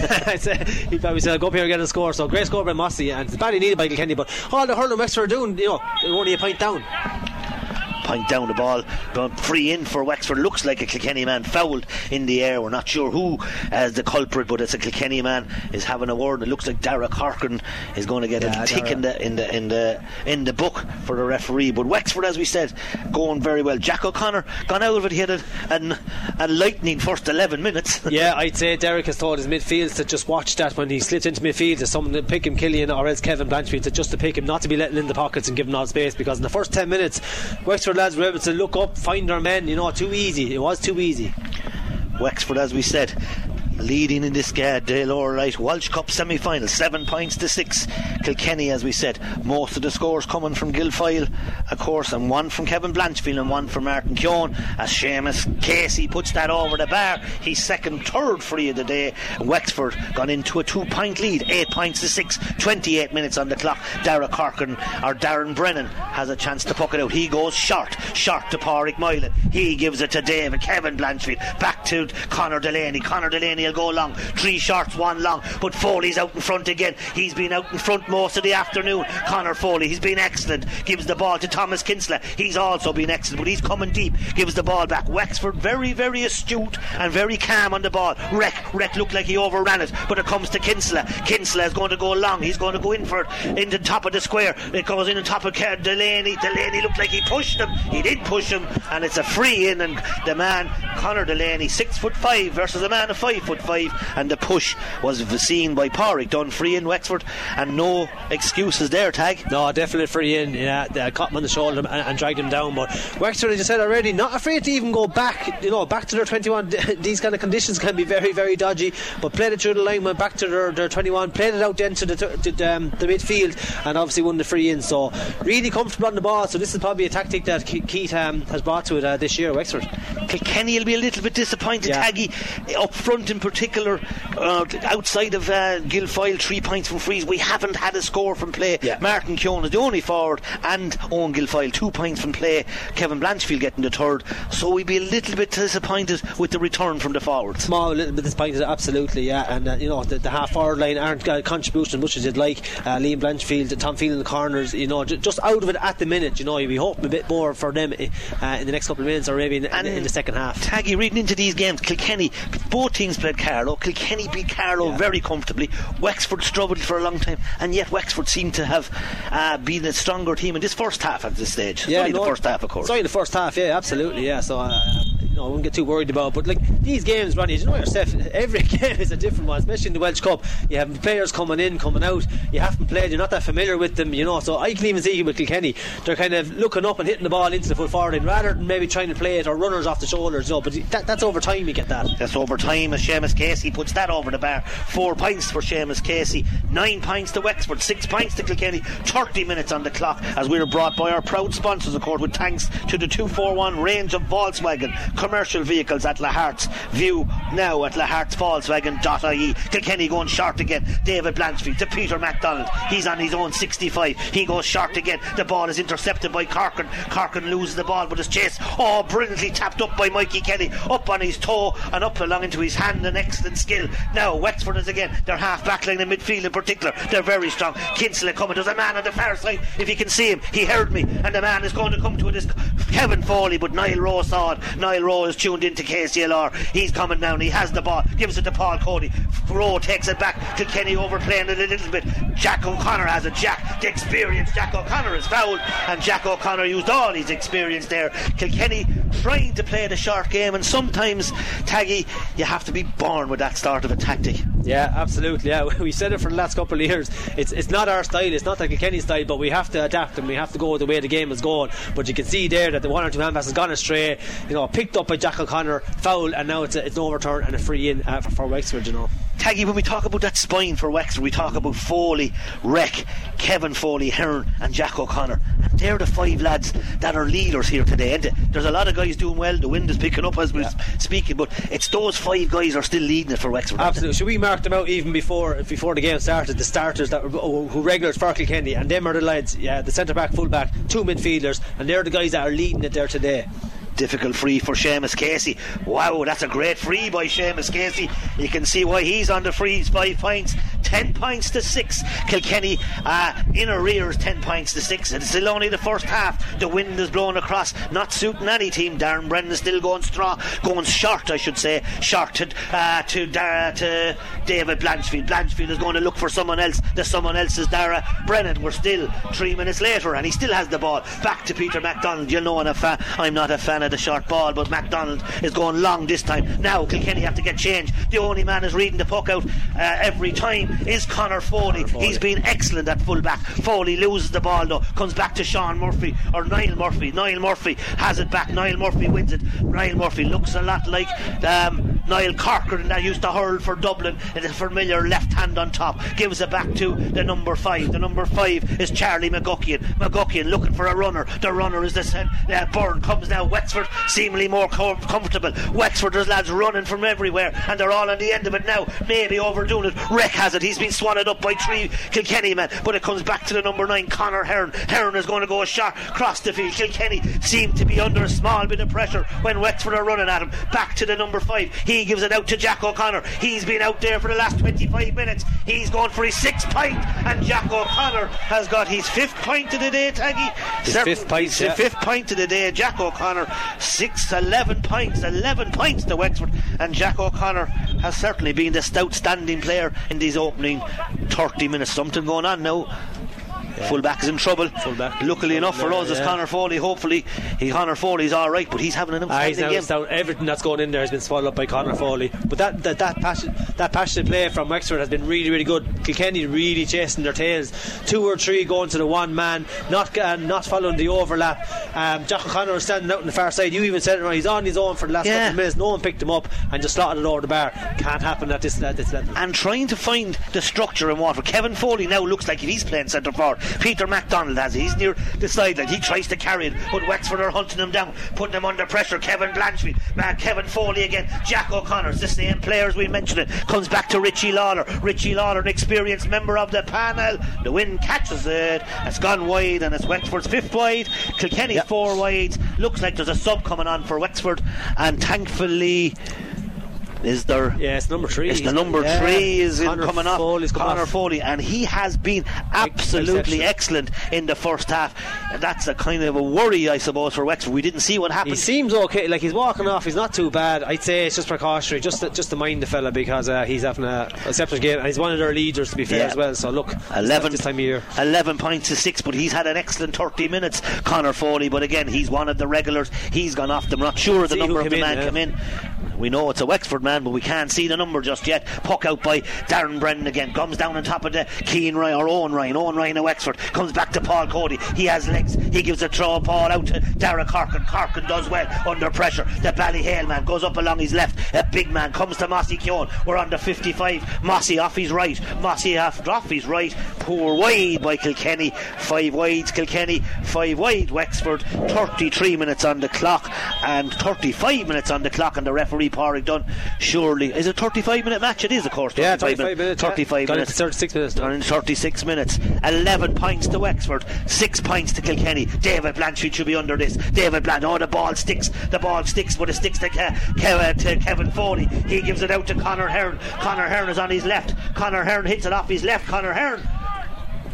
[SPEAKER 4] *laughs* He probably said go up here and get a score. So great score by Mossy and it's badly needed by Kilkenny but all the hurling Wexford are doing you know they're only a point down
[SPEAKER 3] point down the ball, going free in for Wexford. Looks like a Kilkenny man fouled in the air. We're not sure who as the culprit, but it's a Kilkenny man is having a word. It looks like Dara Corkin is going to get yeah, a tick in the in the in the in the book for the referee. But Wexford, as we said, going very well. Jack O'Connor gone out of it. He had a, a lightning first 11 minutes. *laughs*
[SPEAKER 4] yeah, I'd say Derek has told his midfield to just watch that when he slipped into midfield. To someone to pick him, Killian, or else Kevin Blanchfield, to just to pick him, not to be letting in the pockets and giving all space. Because in the first 10 minutes, Wexford lads were able to look up, find their men. You know, too easy. It was too easy.
[SPEAKER 3] Wexford, as we said, leading in this the lower right Walsh Cup semi final, seven points to six. Kilkenny, as we said, most of the scores coming from Guilfoyle, of course, and one from Kevin Blanchfield and one from Martin Keoghan. As Seamus Casey puts that over the bar, he's second, third free of the day. Wexford gone into a two point lead, eight points to six, 28 minutes on the clock. Dara Corkin or Darren Brennan has a chance to puck it out. He goes short, short to Pádraig Moylan. He gives it to David, Kevin Blanchfield, back to Conor Delaney. Conor Delaney will go long. Three shorts, one long. But Foley's out in front again. He's been out in front most of the afternoon. Connor Foley, he's been excellent. Gives the ball to Thomas Kinsella. He's also been excellent, but he's coming deep. Gives the ball back. Wexford very, very astute and very calm on the ball. Reck, Reck looked like he overran it, but it comes to Kinsella. Kinsella is going to go long. He's going to go in for it in the top of the square. It goes in on top of Delaney. Delaney looked like he pushed him. He did push him, and it's a free in. And the man, Connor Delaney, six foot five versus a man of five foot five, and the push was seen by Pádraig Dunn free in Wexford, and no excuses there. Tag.
[SPEAKER 4] No, definitely free in. Yeah, they caught him on the shoulder and, and dragged him down. But Wexford, as you said already, not afraid to even go back. You know, back to their 21. *laughs* These kind of conditions can be very, very dodgy. But played it through the line, went back to their, their 21, played it out then to the, to the, um, the midfield, and obviously won the free in. So really comfortable on the ball. So this is probably a tactic that Keith um, has brought to it uh, this year, Wexford.
[SPEAKER 3] Kilkenny will be a little bit disappointed. Yeah. Taggy up front in particular, uh, outside of uh, Guilfoyle, three points from frees. We haven't had a score from play.
[SPEAKER 4] Yeah.
[SPEAKER 3] Martin Keoghan is the only forward, and Owen Guilfoyle, two points from play. Kevin Blanchfield getting the third. So we'd be a little bit disappointed with the return from the forwards.
[SPEAKER 4] Small, a little bit disappointed, absolutely, yeah. And uh, you know the, the, half forward line aren't uh, contributing as much as you'd like. Uh, Liam Blanchfield, Tom Field in the corners, you know, j- just out of it at the minute. You know, you'd be hoping a bit more for them uh, in the next couple of minutes, or maybe in, in, in the second half.
[SPEAKER 3] Taggy reading into these games, Kilkenny, both teams played Carlow. Kilkenny beat Carlow yeah. very comfortably. Wexford struggled for a long time, and yet Wexford seemed to have uh, been a stronger team in this first half at this stage. Yeah, only no, the first half, of course.
[SPEAKER 4] Sorry, the first half, yeah, absolutely, yeah. So. Uh, know, I wouldn't get too worried about. But like these games, Ronnie, you know yourself, every *laughs* game is a different one, especially in the Walsh Cup. You have players coming in, coming out. You haven't played, you're not that familiar with them, you know. So I can even see with Kilkenny, they're kind of looking up and hitting the ball into the full forward rather than maybe trying to play it or runners off the shoulders, you know. But that, that's over time, you get that.
[SPEAKER 3] That's over time as Seamus Casey puts that over the bar. Four points for Seamus Casey, nine points to Wexford, six points to Kilkenny, 30 minutes on the clock as we are brought by our proud sponsors, of course, with thanks to the 241 range of Volkswagen commercial vehicles at Lahart's View now at lahartsvolkswagen.ie. Kilkenny going short again. David Blanchfield to Peter MacDonald. He's on his own 65. He goes short again. The ball is intercepted by Corkin. Corkin loses the ball with his chase. Oh, brilliantly tapped up by Mikey Kelly. Up on his toe and up along into his hand. An excellent skill. Now, Wexford is again. Their half back line in midfield in particular. They're very strong. Kinsella coming. There's a man on the far side. If you can see him, he heard me. And the man is going to come to it is Kevin Foley, but Niall Rowe saw it. Niall Rowe is tuned into KCLR. He's coming down. He has the ball. Gives it to Paul Cody. Rowe takes it back to Kenny, overplaying it a little bit. Jack O'Connor has it. Jack, the experience. Jack O'Connor is fouled, and Jack O'Connor used all his experience there. Kilkenny trying to play the short game, and sometimes, Taggy, you have to be born with that sort of a tactic.
[SPEAKER 4] Yeah, absolutely. Yeah, *laughs* we said it for the last couple of years. It's it's not our style. It's not the Kilkenny style, but we have to adapt and we have to go the way the game is going. But you can see there that the one or two hand pass has gone astray. You know, picked up by Jack O'Connor, foul, and now it's a, it's an overturn and a free in uh, for, for Wexford. You know.
[SPEAKER 3] Taggy, when we talk about that spine for Wexford, we talk about Foley, Reck, Kevin Foley, Hearn, and Jack O'Connor. And they're the five lads that are leaders here today. And there's a lot of guys doing well. The wind is picking up as we're yeah. speaking, but it's those five guys are still leading it for Wexford.
[SPEAKER 4] Absolutely. Should we mark them out even before before the game started? The starters that were oh, who regulars for Kilkenny, and them are the lads. Yeah, the centre back, full back, two midfielders, and they're the guys that are leading it there today
[SPEAKER 3] difficult free for Seamus Casey. Wow, that's a great free by Seamus Casey. You can see why he's on the frees. Five points, ten points to six. Kilkenny uh, in arrears, ten points to six. It's still only the first half. The wind is blowing across, not suiting any team. Darren Brennan still going strong, going short, I should say, shorted to uh, to, Dara, to David Blanchfield. Blanchfield is going to look for someone else. The someone else is Dara Brennan. We're still three minutes later, and he still has the ball. Back to Peter MacDonald. You know, a I'm not a fan of the short ball, but MacDonald is going long this time. Now Kilkenny have to get change. The only man is reading the puck out uh, every time is Connor Foley. Connor Foley. He's been excellent at full back. Foley loses the ball though, comes back to Sean Murphy or Niall Murphy. Niall Murphy has it back. Niall Murphy wins it. Niall Murphy looks a lot like um, Niall Corcoran that used to hurl for Dublin. It is a familiar left hand on top. Gives it back to the number five. The number five is Charlie McGuckin. McGuckin looking for a runner. The runner is the uh, Byrne comes now. Wexford seemingly more com- comfortable. Wexford, there's lads running from everywhere, and they're all on the end of it now. Maybe overdoing it. Reck has it. He He's been swatted up by three Kilkenny men, but it comes back to the number nine, Connor Hearn. Hearn is going to go a shot across the field. Kilkenny seem to be under a small bit of pressure when Wexford are running at him. Back to the number five. He gives it out to Jack O'Connor. He's been out there for the last 25 minutes. He's gone for his sixth pint, point, and Jack O'Connor has got his fifth point of the day, Taggy.
[SPEAKER 4] His fifth point,
[SPEAKER 3] His
[SPEAKER 4] yeah.
[SPEAKER 3] fifth point of the day. Jack O'Connor, six, 11 points, 11 points to Wexford, and Jack O'Connor has certainly been the stout standing player in these opening 30 minutes. Something going on now. Fullback is in trouble.
[SPEAKER 4] Fullback.
[SPEAKER 3] Luckily enough for us, is
[SPEAKER 4] Yeah.
[SPEAKER 3] Connor Foley. Hopefully, he Connor Foley's all right, but he's having an
[SPEAKER 4] Ah,
[SPEAKER 3] outstanding
[SPEAKER 4] now
[SPEAKER 3] game.
[SPEAKER 4] down. Everything that's going in there has been swallowed up by Conor Foley. But that that that, passion, that passionate play from Wexford has been really really good. Kilkenny really chasing their tails. Two or three going to the one man, not uh, not following the overlap. Um, Jack O'Connor was standing out on the far side. You even said it right. He's on his own for the last
[SPEAKER 3] Yeah.
[SPEAKER 4] couple of minutes. No one picked him up and just slotted it over the bar. Can't happen at this at this level.
[SPEAKER 3] and trying to find the structure in water. Kevin Foley now looks like he's playing centre forward. Peter MacDonald has it. He's near the sideline. He tries to carry it, but Wexford are hunting him down, putting him under pressure. Kevin Blanchfield, man, Kevin Foley again. Jack O'Connor. O'Connor's the same players we mentioned. It comes back to Richie Lawler. Richie Lawler, an experienced member of the panel. The wind catches it. It's gone wide, and it's Wexford's fifth wide. Kilkenny's
[SPEAKER 4] Yep.
[SPEAKER 3] four wide. Looks like there's a sub coming on for Wexford, and thankfully. Is there
[SPEAKER 4] Yeah, it's number three.
[SPEAKER 3] it's the number
[SPEAKER 4] Yeah.
[SPEAKER 3] three is in
[SPEAKER 4] Conor
[SPEAKER 3] coming off.
[SPEAKER 4] Foley's coming
[SPEAKER 3] Connor
[SPEAKER 4] off.
[SPEAKER 3] Foley, and he has been absolutely excellent in the first half. And that's a kind of a worry, I suppose, for Wexford. We didn't see what happened.
[SPEAKER 4] He seems okay. Like he's walking off. He's not too bad. I'd say it's just precautionary, just to, just to mind the fella because uh, he's having a exceptional game and he's one of their leaders to be fair
[SPEAKER 3] Yeah.
[SPEAKER 4] as well. So look,
[SPEAKER 3] 11,
[SPEAKER 4] this time of year.
[SPEAKER 3] 11 points to 6, but he's had an excellent 30 minutes, Connor Foley. But again, he's one of the regulars. He's gone off them. We're not sure the number of the
[SPEAKER 4] in,
[SPEAKER 3] man
[SPEAKER 4] yeah.
[SPEAKER 3] come in. We know it's a Wexford man, but we can't see the number just yet. Puck out by Darren Brennan again. Comes down on top of the Keane Ryan, or Owen Ryan. Owen Ryan of Wexford. Comes back to Paul Cody. He has legs. He gives a throw ball out to Dara Corkin. Corkin does well under pressure. The Ballyhale man goes up along his left. A big man comes to Mossy Keoghan. We're on the 55. Mossy off his right. Mossy off, off his right. Poor wide by Kilkenny. Five wides Kilkenny. Five wide Wexford. 33 minutes on the clock and 35 minutes on the clock. And the referee Pádraig Dunn surely is it 35 minute match? It is, of course.
[SPEAKER 4] Yeah,
[SPEAKER 3] 35
[SPEAKER 4] 35 minutes.
[SPEAKER 3] 35
[SPEAKER 4] Gone
[SPEAKER 3] minutes.
[SPEAKER 4] 36 minutes.
[SPEAKER 3] Gone in 36 minutes. 11 points to Wexford, 6 points to Kilkenny. David Blanchfield should be under this. David Blanch, oh, the ball sticks. The ball sticks, but it sticks to, Ke- Ke- uh, to Kevin Foley. He gives it out to Connor Hearn. Connor Hearn is on his left. Connor Hearn hits it off his left. Connor Hearn.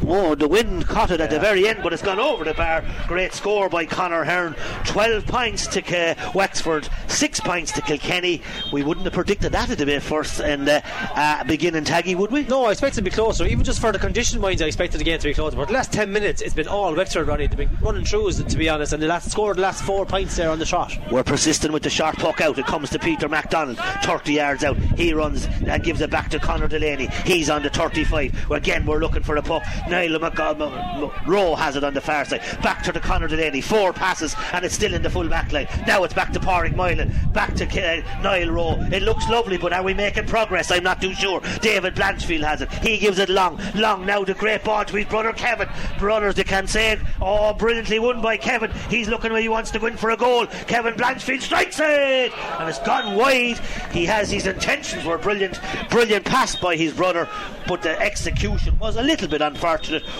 [SPEAKER 3] Oh, the wind caught it at the very end, but it's gone over the bar. Great score by Connor Hearn. 12 points to Ke- Wexford, 6 points to Kilkenny. We wouldn't have predicted that at the very first and uh, uh, beginning taggy, would we?
[SPEAKER 4] No, I expected it to be closer. Even just for the condition wise, I expected the game to be closer. But the last 10 minutes, it's been all Wexford running. They've been running through, to be honest, and they last scored the last four points there on the trot.
[SPEAKER 3] We're persistent with the sharp puck out. It comes to Peter MacDonald, 30 yards out. He runs and gives it back to Connor Delaney. He's on the 35. Again, we're looking for a puck. Niall McGo- Rowe has it on the far side. Back to the Conor Delaney. Four passes, and it's still in the full back line. Now it's back to Pádraig Moylan. Back to uh, Niall Rowe. It looks lovely, but are we making progress? I'm not too sure. David Blanchfield has it. He gives it long. Long now. The great ball to his brother Kevin. Brothers, they can it. Oh, brilliantly won by Kevin. He's looking where he wants to go in for a goal. Kevin Blanchfield strikes it, and it's gone wide. He has his intentions were brilliant. Brilliant pass by his brother, but the execution was a little bit unfortunate.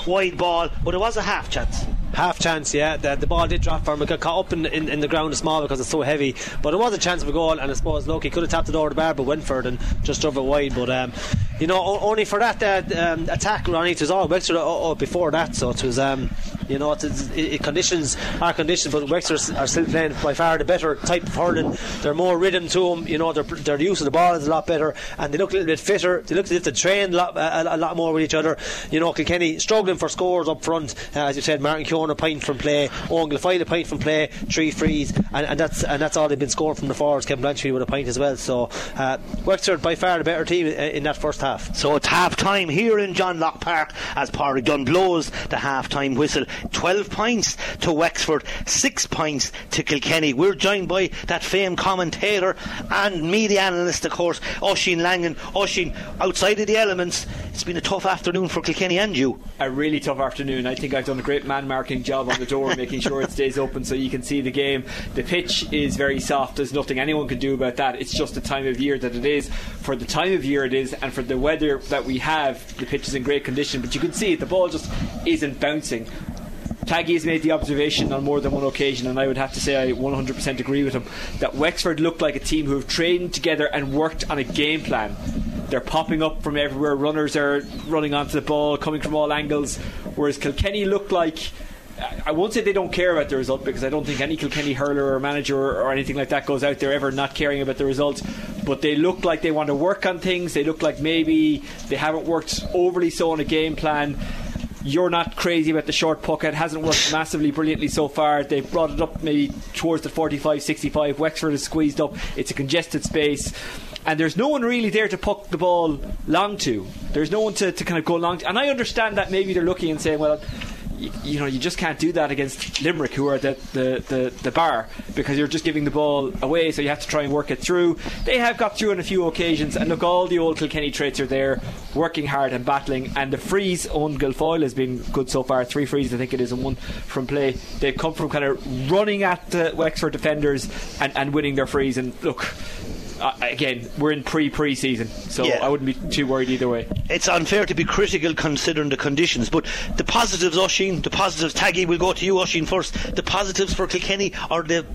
[SPEAKER 3] Wide ball, but it was a half chance.
[SPEAKER 4] Half chance, yeah. The, the ball did drop for him. It got caught up in, in, in the ground small because it's so heavy. But it was a chance of a goal, and I suppose, look, he could have tapped it over the bar, but went for it and just drove it wide. But, um, you know, only for that uh, um, attack, Ronnie, it was all Wexford uh, before that. So it was, um, you know, it, it, it conditions are conditions, but Wexford are still playing by far the better type of hurling. They're more rhythm to them, you know, their, their use of the ball is a lot better, and they look a little bit fitter. They look as if they train a lot, a, a lot more with each other. You know, Kilkenny struggling for scores up front, uh, as you said, Martin Keoghan a point from play, Owen Guilfoyle a point from play, three frees, and, and that's and that's all they've been scoring from the forwards. Kevin Blanchfield with a point as well. So uh, Wexford by far the better team in, that first half.
[SPEAKER 3] So it's half time here in John Locke Park as Dunn blows the half time whistle. 12 points to Wexford, 6 points to Kilkenny. We're joined by that famed commentator and media analyst, of course, Oisin Langan. Oisin, outside of the elements, it's been a tough afternoon for Kilkenny and you.
[SPEAKER 5] A really tough afternoon. I think I've done a great man marking job on the door, making sure it stays open so you can see the game. The pitch is very soft. There's nothing anyone can do about that. It's just the time of year that it is. For the time of year it is, and for the weather that we have, the pitch is in great condition. But you can see the ball just isn't bouncing. Taggy has made the observation on more than one occasion, and I would have to say I 100% agree with him that Wexford looked like a team who have trained together and worked on a game plan. They're popping up from everywhere, runners are running onto the ball, coming from all angles, whereas Kilkenny looked like. I won't say they don't care about the result because I don't think any Kilkenny hurler or manager or anything like that goes out there ever not caring about the result. But they look like they want to work on things. They look like maybe they haven't worked overly so on a game plan you're not crazy about the short puck. It hasn't worked *laughs* massively brilliantly so far. They've brought it up maybe towards the 45 65. Wexford is squeezed up. It's a congested space. And there's no one really there to puck the ball long to. There's no one to, to kind of go long to. And I understand that maybe they're looking and saying, well, you, you, know, you just can't do that against Limerick, who are the, the, the, the, bar, because you're just giving the ball away, so you have to try and work it through. They have got through on a few occasions, and look, all the old Kilkenny traits are there, working hard and battling. And the frees on Guilfoyle has been good so far. Three frees, I think it is, and one from play. They've come from kind of running at the Wexford defenders and, and winning their frees. And look, uh, again, we're in pre pre season, so yeah. I wouldn't be too worried either way.
[SPEAKER 3] It's unfair to be critical considering the conditions, but the positives, Oisín, the positives, Taggy, we'll go to you, Oisín, first. The positives for Kilkenny are the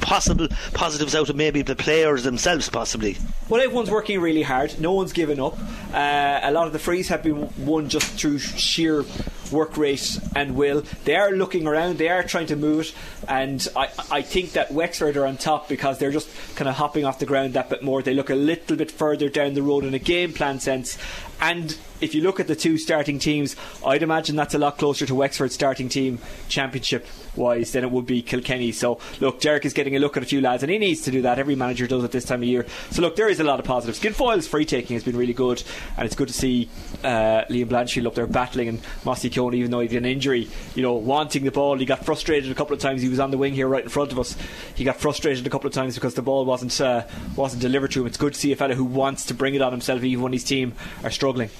[SPEAKER 3] possible positives out of maybe the players themselves, possibly?
[SPEAKER 5] Well, everyone's working really hard. No one's given up. Uh, a lot of the frees have been won just through sheer work rate and will. They are looking around. They are trying to move it, and I, I think that Wexford are on top because they're just kind of hopping off the ground that bit more. They look a little bit further down the road in a game plan sense, and if you look at the two starting teams, I'd imagine that's a lot closer to Wexford's starting team championship wise than it would be Kilkenny. So look, Derek is getting a look at a few lads, and he needs to do that. Every manager does at this time of year. So look, there is a lot of positives. Guilfoyle's free taking has been really good, and it's good to see uh, Liam Blanchfield up there battling and Mossy Keoghan, even though he had an injury, you know, wanting the ball. He got frustrated a couple of times. He was on the wing here right in front of us. He got frustrated a couple of times because the ball wasn't uh, wasn't delivered to him. It's good to see a fella who wants to bring it on himself, even when his team are struggling.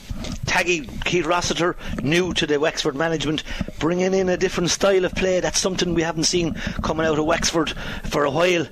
[SPEAKER 3] Taggy Keith Rossiter, new to the Wexford management, bringing in a different style of play. That's something we haven't seen coming out of Wexford for a while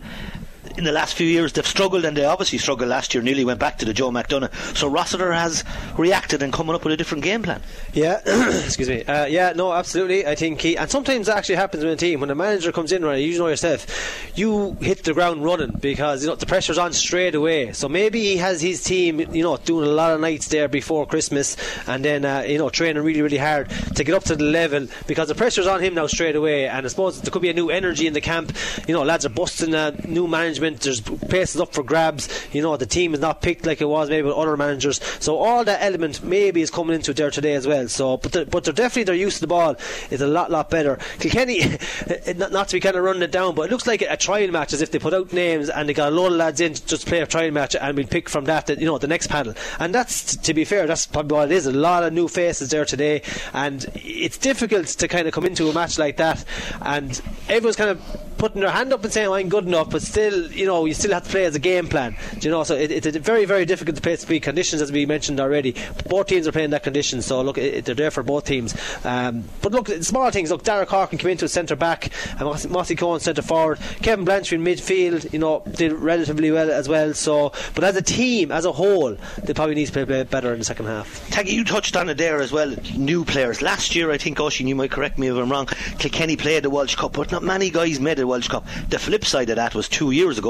[SPEAKER 3] in the last few years they've struggled and they obviously struggled last year nearly went back to the Joe McDonagh so Rossiter has reacted and coming up with a different game plan.
[SPEAKER 4] Yeah *clears throat* excuse me. Uh, yeah no absolutely I think he and sometimes that actually happens in a team. When a manager comes in right you know yourself you hit the ground running because you know the pressure's on straight away. So maybe he has his team you know doing a lot of nights there before Christmas and then uh, you know training really really hard to get up to the level because the pressure's on him now straight away. And I suppose there could be a new energy in the camp. You know lads are busting a new management management. There's places up for grabs. You know, the team is not picked like it was maybe with other managers. So all that element maybe is coming into there today as well. So, but they're, but they're definitely their use of the ball is a lot lot better. Kilkenny, *laughs* not, to be kind of running it down, but it looks like a trial match as if they put out names and they got a lot of lads in to just play a trial match and we pick from that, you know, the next panel. And that's to be fair, that's probably what it is. A lot of new faces there today, and it's difficult to kind of come into a match like that, and everyone's kind of putting their hand up and saying I'm good enough, but still, you know, you still have to play as a game plan. You know? So it, it's very, very difficult to play to speed conditions, as we mentioned already. Both teams are playing that condition, so look, it, they're there for both teams. Um, but look, small things. Look, Darragh Corkin came into a centre back, and Mossy Keoghan centre forward. Kevin Blanchfield midfield, you know, did relatively well as well. So, but as a team, as a whole, they probably need to play better in the second half.
[SPEAKER 3] Taggy, you touched on it there as well. New players. Last year, I think, Oisín, you might correct me if I'm wrong. Kilkenny played the Walsh Cup, but not many guys made the Walsh Cup. The flip side of that was two years ago,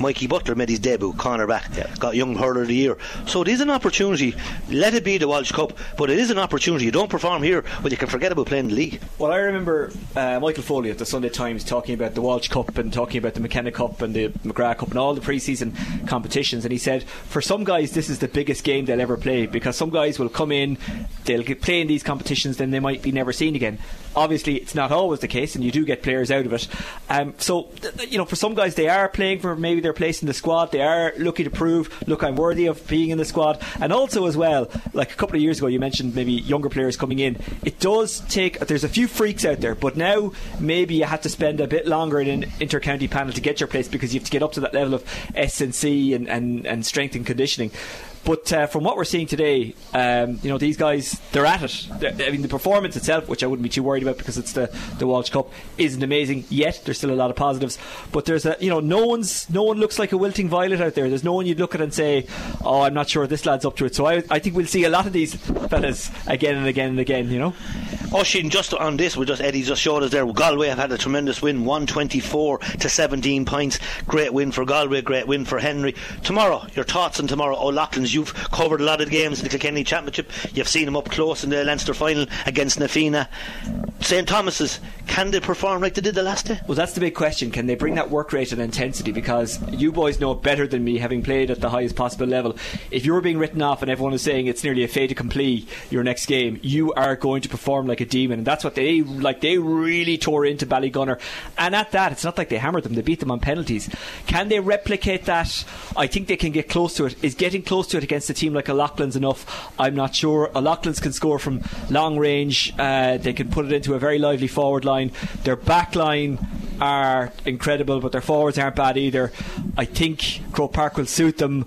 [SPEAKER 3] Mikey Butler made his debut, cornerback, yeah. got Young Hurler of the Year. So it is an opportunity. Let it be the Walsh Cup, but it is an opportunity. You don't perform here, well, you can forget about playing the league.
[SPEAKER 5] Well, I remember uh, Michael Foley at the Sunday Times talking about the Walsh Cup and talking about the McKenna Cup and the McGrath Cup and all the pre-season competitions, and he said for some guys this is the biggest game they'll ever play because some guys will come in, they'll play in these competitions, then they might be never seen again. Obviously, it's not always the case, and you do get players out of it. Um, so, you know, for some guys, they are playing for maybe their place in the squad. They are looking to prove, look, I'm worthy of being in the squad. And also, as well, like a couple of years ago, you mentioned maybe younger players coming in. It does take. There's a few freaks out there, but now maybe you have to spend a bit longer in an inter-county panel to get your place because you have to get up to that level of S and C and, and, and strength and conditioning But uh, from what we're seeing today, um, you know, these guys, they're at it. They're, I mean, the performance itself, which I wouldn't be too worried about because it's the, the Walsh Cup, isn't amazing yet. There's still a lot of positives. But there's a, you know, no one's, no one looks like a wilting violet out there. There's no one you'd look at and say, oh, I'm not sure this lad's up to it. So I, I think we'll see a lot of these fellas again and again and again, you know.
[SPEAKER 3] Oisin, just on this, we just Eddie just showed us there. Galway have had a tremendous win, 124 to 17 points. Great win for Galway, great win for Henry. Tomorrow, your thoughts on tomorrow? O'Loughlin's, you've covered a lot of games in the Kilkenny Championship. You've seen them up close in the Leinster final against Na Fianna. St Thomas's, can they perform like they did the last day?
[SPEAKER 5] Well, that's the big question. Can they bring that work rate and intensity? Because you boys know better than me, having played at the highest possible level. If you're being written off and everyone is saying it's nearly a fait accompli your next game, you are going to perform like a demon, and that's what they like. They really tore into Ballygunner, and at that, it's not like they hammered them; they beat them on penalties. Can they replicate that? I think they can get close to it. Is getting close to it against a team like a Loughlin's enough? I'm not sure. A Loughlin's can score from long range. Uh, they can put it into a very lively forward line. Their back line are incredible, but their forwards aren't bad either. I think Croke Park will suit them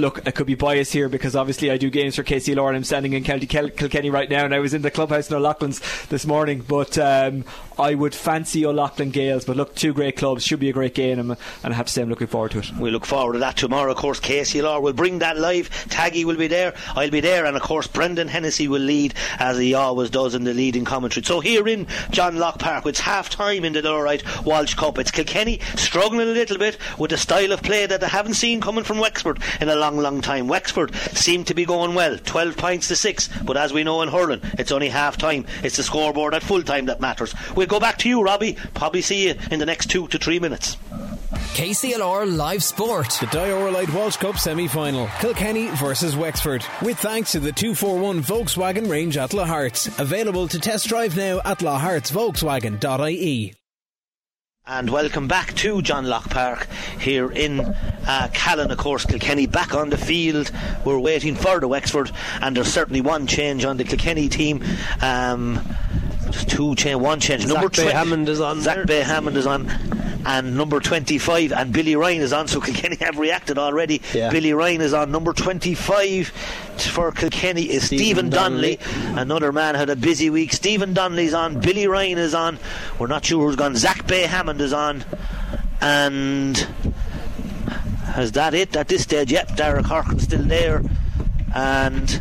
[SPEAKER 5] look, I could be biased here because obviously I do games for KCLR and I'm standing in County Kilkenny right now and I was in the clubhouse in O'Loughlin's this morning. But um, I would fancy O'Loughlin Gaels. But look, two great clubs, should be a great game and, I have to say I'm looking forward to it.
[SPEAKER 3] We look forward to that tomorrow. Of course, KCLR will bring that live. Taggy will be there. I'll be there. And of course, Brendan Hennessy will lead as he always does in the leading commentary. So here in John Locke Park, it's half time in the Dioralyte Walsh Cup. It's Kilkenny struggling a little bit with the style of play that they haven't seen coming from Wexford in a long, long time. Wexford seem to be going well, 12 points to 6, but as we know in hurling, it's only half time. It's the scoreboard at full time that matters. We'll go back to you, Robbie. Probably see you in the next two to three minutes.
[SPEAKER 1] KCLR Live Sport.
[SPEAKER 2] The Dioralyte Walsh Cup semi final. Kilkenny versus Wexford. With thanks to the 241 Volkswagen range at Lahart's. Available to test drive now at lahartsvolkswagen.ie.
[SPEAKER 3] And welcome back to John Locke Park here in uh, Callan, of course. Kilkenny back on the field. We're waiting for the Wexford, and there's certainly one change on the Kilkenny team. Um, just two change, one change.
[SPEAKER 4] Zach
[SPEAKER 3] number
[SPEAKER 4] Bay
[SPEAKER 3] twen-
[SPEAKER 4] Hammond is on
[SPEAKER 3] Zach
[SPEAKER 4] there.
[SPEAKER 3] Bay Hammond is on, and number 25, and Billy Ryan is on. So Kilkenny have reacted already.
[SPEAKER 4] Yeah.
[SPEAKER 3] Billy Ryan is on. Number 25 for Kilkenny is Stephen,
[SPEAKER 4] Stephen
[SPEAKER 3] Donnelly.
[SPEAKER 4] Donnelly.
[SPEAKER 3] Another man had a busy week. Stephen Donnelly's on. Billy Ryan is on. We're not sure who's gone. Zach Bay Hammond is on, and is that it at this stage? Yep, Derek Harkin's still there. And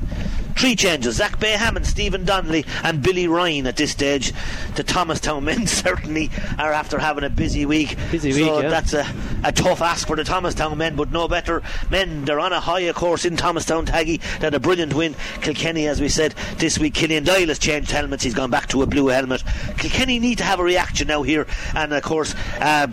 [SPEAKER 3] three changes Zach Bay Hammond, Stephen Donnelly, and Billy Ryan at this stage. The Thomastown men *laughs* certainly are after having a busy week.
[SPEAKER 4] Busy
[SPEAKER 3] so
[SPEAKER 4] week, yeah.
[SPEAKER 3] that's a, a tough ask for the Thomastown men, but no better men. They're on a higher course in Thomastown Taggy. They had a brilliant win. Kilkenny, as we said, this week Killian Doyle has changed helmets. He's gone back to a blue helmet. Kilkenny need to have a reaction now here, and of course. Uh,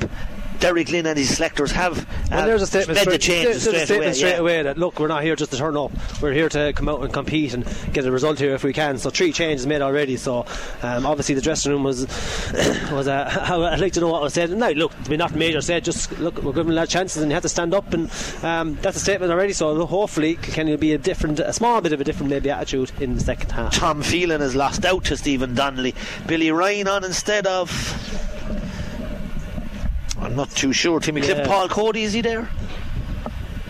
[SPEAKER 3] Derek Lyng and his selectors have
[SPEAKER 4] Well,
[SPEAKER 3] uh,
[SPEAKER 4] there's a statement
[SPEAKER 3] sped the
[SPEAKER 4] straight,
[SPEAKER 3] changes
[SPEAKER 4] there's a
[SPEAKER 3] straight
[SPEAKER 4] statement
[SPEAKER 3] away.
[SPEAKER 4] straight
[SPEAKER 3] yeah.
[SPEAKER 4] away that look, we're not here just to turn up. We're here to come out and compete and get a result here if we can. So three changes made already. So um, obviously the dressing room was *coughs* was. Uh, *laughs* I'd like to know what was said. No, look, be not major said. Just look, we're giving lad chances and he have to stand up, and um, that's a statement already. So hopefully will be a different, a small bit of a different maybe attitude in the second half.
[SPEAKER 3] Tom Phelan has lost out to Stephen Donnelly. Billy Ryan on instead of. I'm not too sure. Timmy Cliff.
[SPEAKER 4] Yeah.
[SPEAKER 3] Paul Cody, is he there?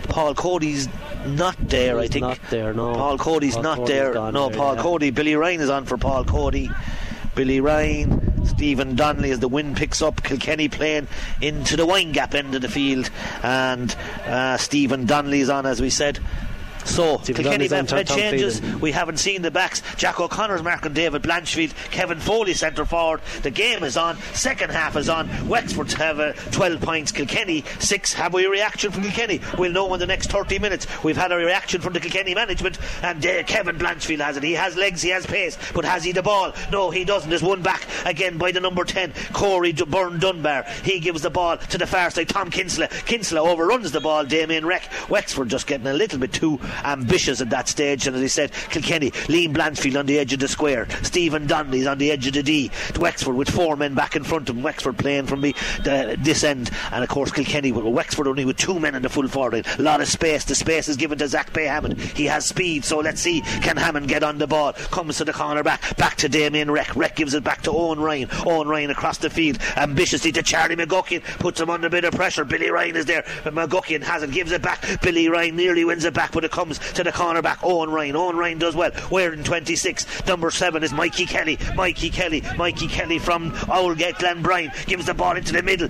[SPEAKER 3] Paul Cody's not there, I think.
[SPEAKER 4] not there, no.
[SPEAKER 3] Paul Cody's
[SPEAKER 4] Paul
[SPEAKER 3] not
[SPEAKER 4] Cody's
[SPEAKER 3] there. No,
[SPEAKER 4] there,
[SPEAKER 3] Paul
[SPEAKER 4] yeah.
[SPEAKER 3] Cody. Billy Ryan is on for Paul Cody. Billy Ryan, Stephen Donnelly as the wind picks up. Kilkenny playing into the wine gap end of the field, and uh, Stephen Donnelly is on, as we said. So, Kilkenny have had changes. We haven't seen the backs. Jack O'Connor's marking David Blanchfield. Kevin Foley centre forward. The game is on. Second half is on. Wexford have uh, 12 points. Kilkenny 6. Have we a reaction from Kilkenny? We'll know in the next 30 minutes. We've had a reaction from the Kilkenny management, and uh, Kevin Blanchfield has it. He has legs, he has pace, but has he the ball? No, he doesn't. There's one back again by the number 10, Corey Byrne Dunbar. He gives the ball to the far side. Tom Kinsella. Kinsella overruns the ball. Damien Reck. Wexford just getting a little bit too ambitious at that stage. And as I said, Kilkenny, Liam Blanchfield on the edge of the square. Stephen Donnelly's on the edge of the D. Wexford with four men back in front of him. Wexford playing from the, the this end. And of course, Kilkenny with Wexford only with two men in the full forward. A lot of space. The space is given to Zach Bay Hammond. He has speed. So let's see, can Hammond get on the ball? Comes to the corner back. Back to Damien Reck. Reck gives it back to Owen Ryan. Owen Ryan across the field. Ambitiously to Charlie McGuckin. Puts him under a bit of pressure. Billy Ryan is there. But McGuckin has it. Gives it back. Billy Ryan nearly wins it back. But it comes comes to the corner back. Owen Ryan. Owen Ryan does well. We're in 26. Number seven is Mikey Kelly. Mikey Kelly. Mikey Kelly from Oylegate Glenbrien gives the ball into the middle.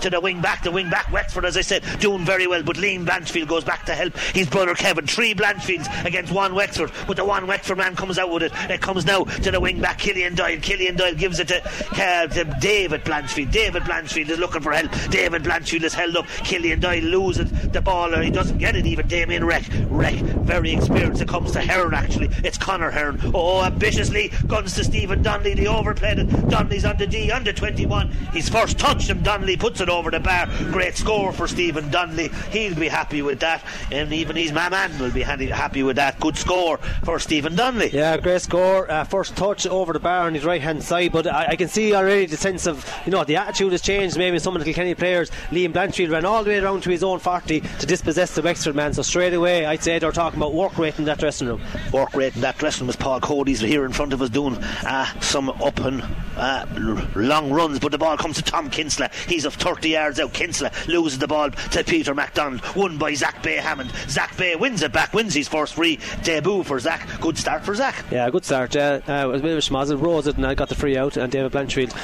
[SPEAKER 3] To the wing back, the wing back Wexford, as I said, doing very well. But Liam Blanchfield goes back to help his brother Kevin. Three Blanchfields against one Wexford, but the one Wexford man comes out with it. It comes now to the wing back, Killian Doyle. Killian Doyle gives it to, uh, to David Blanchfield. David Blanchfield is looking for help. David Blanchfield is held up. Killian Doyle loses the ball, or he doesn't get it even. Damien Reck, Reck, very experienced. It comes to Hearn actually. It's Connor Hearn. Oh, ambitiously guns to Stephen Donnelly. The overplayed it. Donnelly's on the D, under 21. His first touch him. Donnelly puts it over the bar. Great score for Stephen Donnelly. He'll be happy with that, and even his man will be happy with that. Good score for Stephen Donnelly.
[SPEAKER 4] Yeah, great score. Uh, first touch over the bar on his right hand side, but I, I, can see already the sense of you know the attitude has changed. Maybe some of the Kilkenny players. Liam Blanchfield ran all the way around to his own 40 to dispossess the Wexford man. So straight away, I'd say they're talking about work rate in that dressing room.
[SPEAKER 3] Work rate in that dressing room was Paul Cody's here in front of us doing uh, some up and uh, long runs, but the ball comes to Tom Kinsella. He's of 30 yards out. Kinsella loses the ball to Peter MacDonald, won by Zach Bay Hammond. Zach Bay wins it back, wins his first free debut for Zach. Good start for Zach.
[SPEAKER 4] Yeah, good start. Yeah, uh, it was a bit of a schmozzle. Rose it and I got the free out, and David Blanchfield,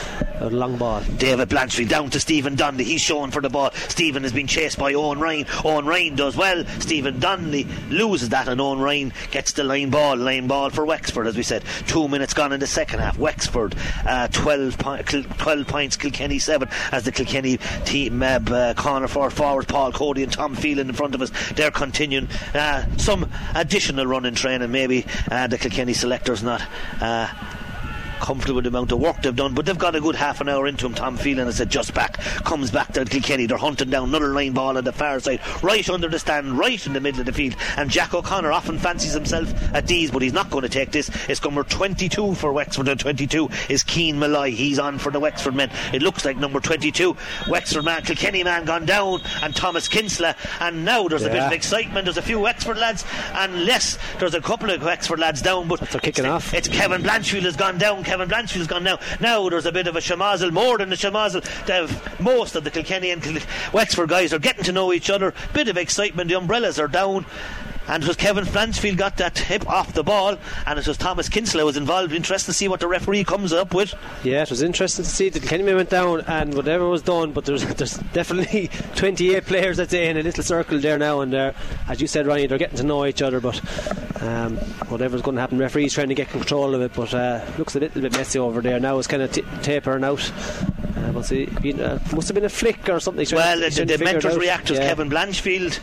[SPEAKER 4] a long ball.
[SPEAKER 3] David Blanchfield down to Stephen Donnelly. He's showing for the ball. Stephen has been chased by Owen Ryan. Owen Ryan does well. Stephen Donnelly loses that, and Owen Ryan gets the line ball. Line ball for Wexford, as we said. Two minutes gone in the second half. Wexford uh, 12, po- 12 points, Kilkenny 7, as the Kilkenny team Meb, uh, corner for forwards Paul Cody and Tom Phelan in front of us. They're continuing uh, some additional running training. Maybe uh, the Kilkenny selectors not uh, comfortable with the amount of work they've done, but they've got a good half an hour into him. Tom Phelan said just back, comes back to Kilkenny. They're hunting down another line ball on the far side, right under the stand, right in the middle of the field. And Jack O'Connor often fancies himself at these, but he's not going to take this. It's number 22 for Wexford, and 22 is Keen Malloy. He's on for the Wexford men. It looks like number 22, Wexford man, Kilkenny man gone down, and Thomas Kinsella. And now there's yeah. a bit of excitement. There's a few Wexford lads, and less, there's a couple of Wexford lads down, but
[SPEAKER 4] they're kicking off.
[SPEAKER 3] It's Kevin Blanchfield has gone down. Kevin Blanchfield's gone now. Now there's a bit of a shamazel, more than a shamazel. Most of the Kilkenny and Wexford guys are getting to know each other. Bit of excitement. The umbrellas are down and it was Kevin Blanchfield got that hip off the ball, and it was Thomas Kinsella was involved. Interesting to see what the referee comes up with.
[SPEAKER 4] Yeah, it was interesting to see that Kenny went down and whatever was done, but there's *laughs* there's definitely *laughs* 28 players I'd say in a little circle there now, and there, as you said, Ronnie, they're getting to know each other, but um, whatever's going to happen, referee's trying to get control of it, but uh, looks a little bit messy over there now. It's kind of t- tapering out. Uh, must, have uh, must have been a flick or something.
[SPEAKER 3] Well, the, the mentors reactors, yeah. Kevin Blanchfield,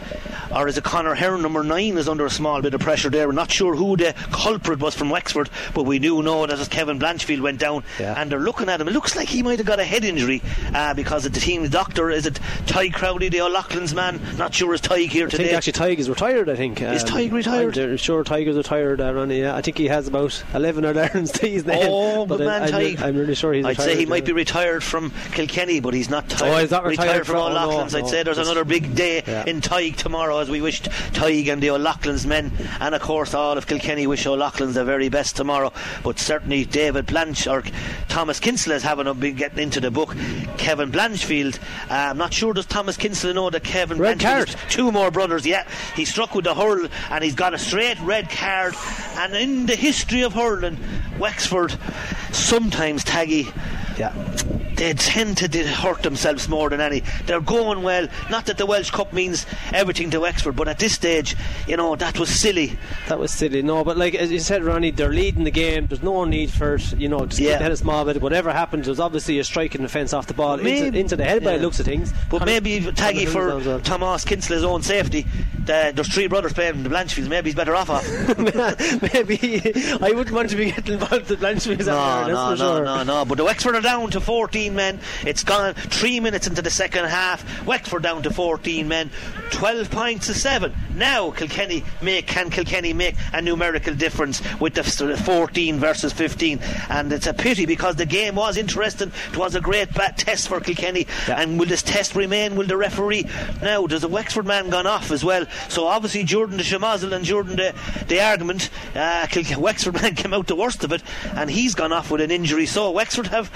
[SPEAKER 3] or is it Connor Hearn, number nine, is under a small bit of pressure there. We're not sure who the culprit was from Wexford, but we do know that as Kevin Blanchfield went down, yeah. and they're looking at him. It looks like he might have got a head injury uh, because of the team's doctor. Is it Ty Crowley, the O'Loughlin's man? Not sure is Tyg here
[SPEAKER 4] I
[SPEAKER 3] today.
[SPEAKER 4] think actually Tyg is retired. I think
[SPEAKER 3] is um, retired?
[SPEAKER 4] I'm sure Tyger's retired. Uh, Ronnie, yeah. I think he has about eleven or eleven to his name.
[SPEAKER 3] Oh,
[SPEAKER 4] but
[SPEAKER 3] man,
[SPEAKER 4] I. I'm, really sure he's.
[SPEAKER 3] I'd
[SPEAKER 4] say
[SPEAKER 3] he might be retired from Kilkenny, but he's not.
[SPEAKER 4] oh, he's not retired,
[SPEAKER 3] retired
[SPEAKER 4] from
[SPEAKER 3] O'Loughlin's.
[SPEAKER 4] No,
[SPEAKER 3] I'd
[SPEAKER 4] no,
[SPEAKER 3] say there's another big day yeah. in Tyg tomorrow, as we wished Tyg and the O'Loughlin's men, and of course all of Kilkenny wish O'Loughlin's the very best tomorrow. But certainly David Blanch or Thomas Kinsella is having a big getting into the book. Kevin Blanchfield, uh, I'm not sure does Thomas Kinsella know that Kevin
[SPEAKER 4] red card.
[SPEAKER 3] two more brothers. Yeah, he struck with the hurl and he's got a straight red card. And in the history of hurling, Wexford sometimes taggy.
[SPEAKER 4] Yeah
[SPEAKER 3] they tend to hurt themselves more than any. They're going well. Not that the Walsh Cup means everything to Wexford, but at this stage, you know, that was silly.
[SPEAKER 4] That was silly. No, but like as you said, Ronnie, they're leading the game. There's no need for it. You know, just yeah. small bit. Whatever happens, there's obviously a strike in the fence off the ball into, into, the head yeah. by the looks of things.
[SPEAKER 3] But Conor, maybe Taggy for well. Thomas Kinsella's own safety. The, there's three brothers playing the Blanchfields. Maybe he's better off off. *laughs*
[SPEAKER 4] maybe *laughs* I wouldn't want to be getting involved with the Blanchfields.
[SPEAKER 3] No,
[SPEAKER 4] no,
[SPEAKER 3] no,
[SPEAKER 4] sure.
[SPEAKER 3] no, no. But the Wexford are down to 14 men. It's gone three minutes into the second half. Wexford down to 14 men. 12 points to seven. Now Kilkenny make can Kilkenny make a numerical difference with the 14 versus 15, and it's a pity because the game was interesting. It was a great bat test for Kilkenny, yeah. and will this test remain? Will the referee now? Does a Wexford man gone off as well? So obviously Jordan the Shamazel and Jordan the, the argument. Uh, *laughs* Wexford man came out the worst of it, and he's gone off with an injury. So Wexford have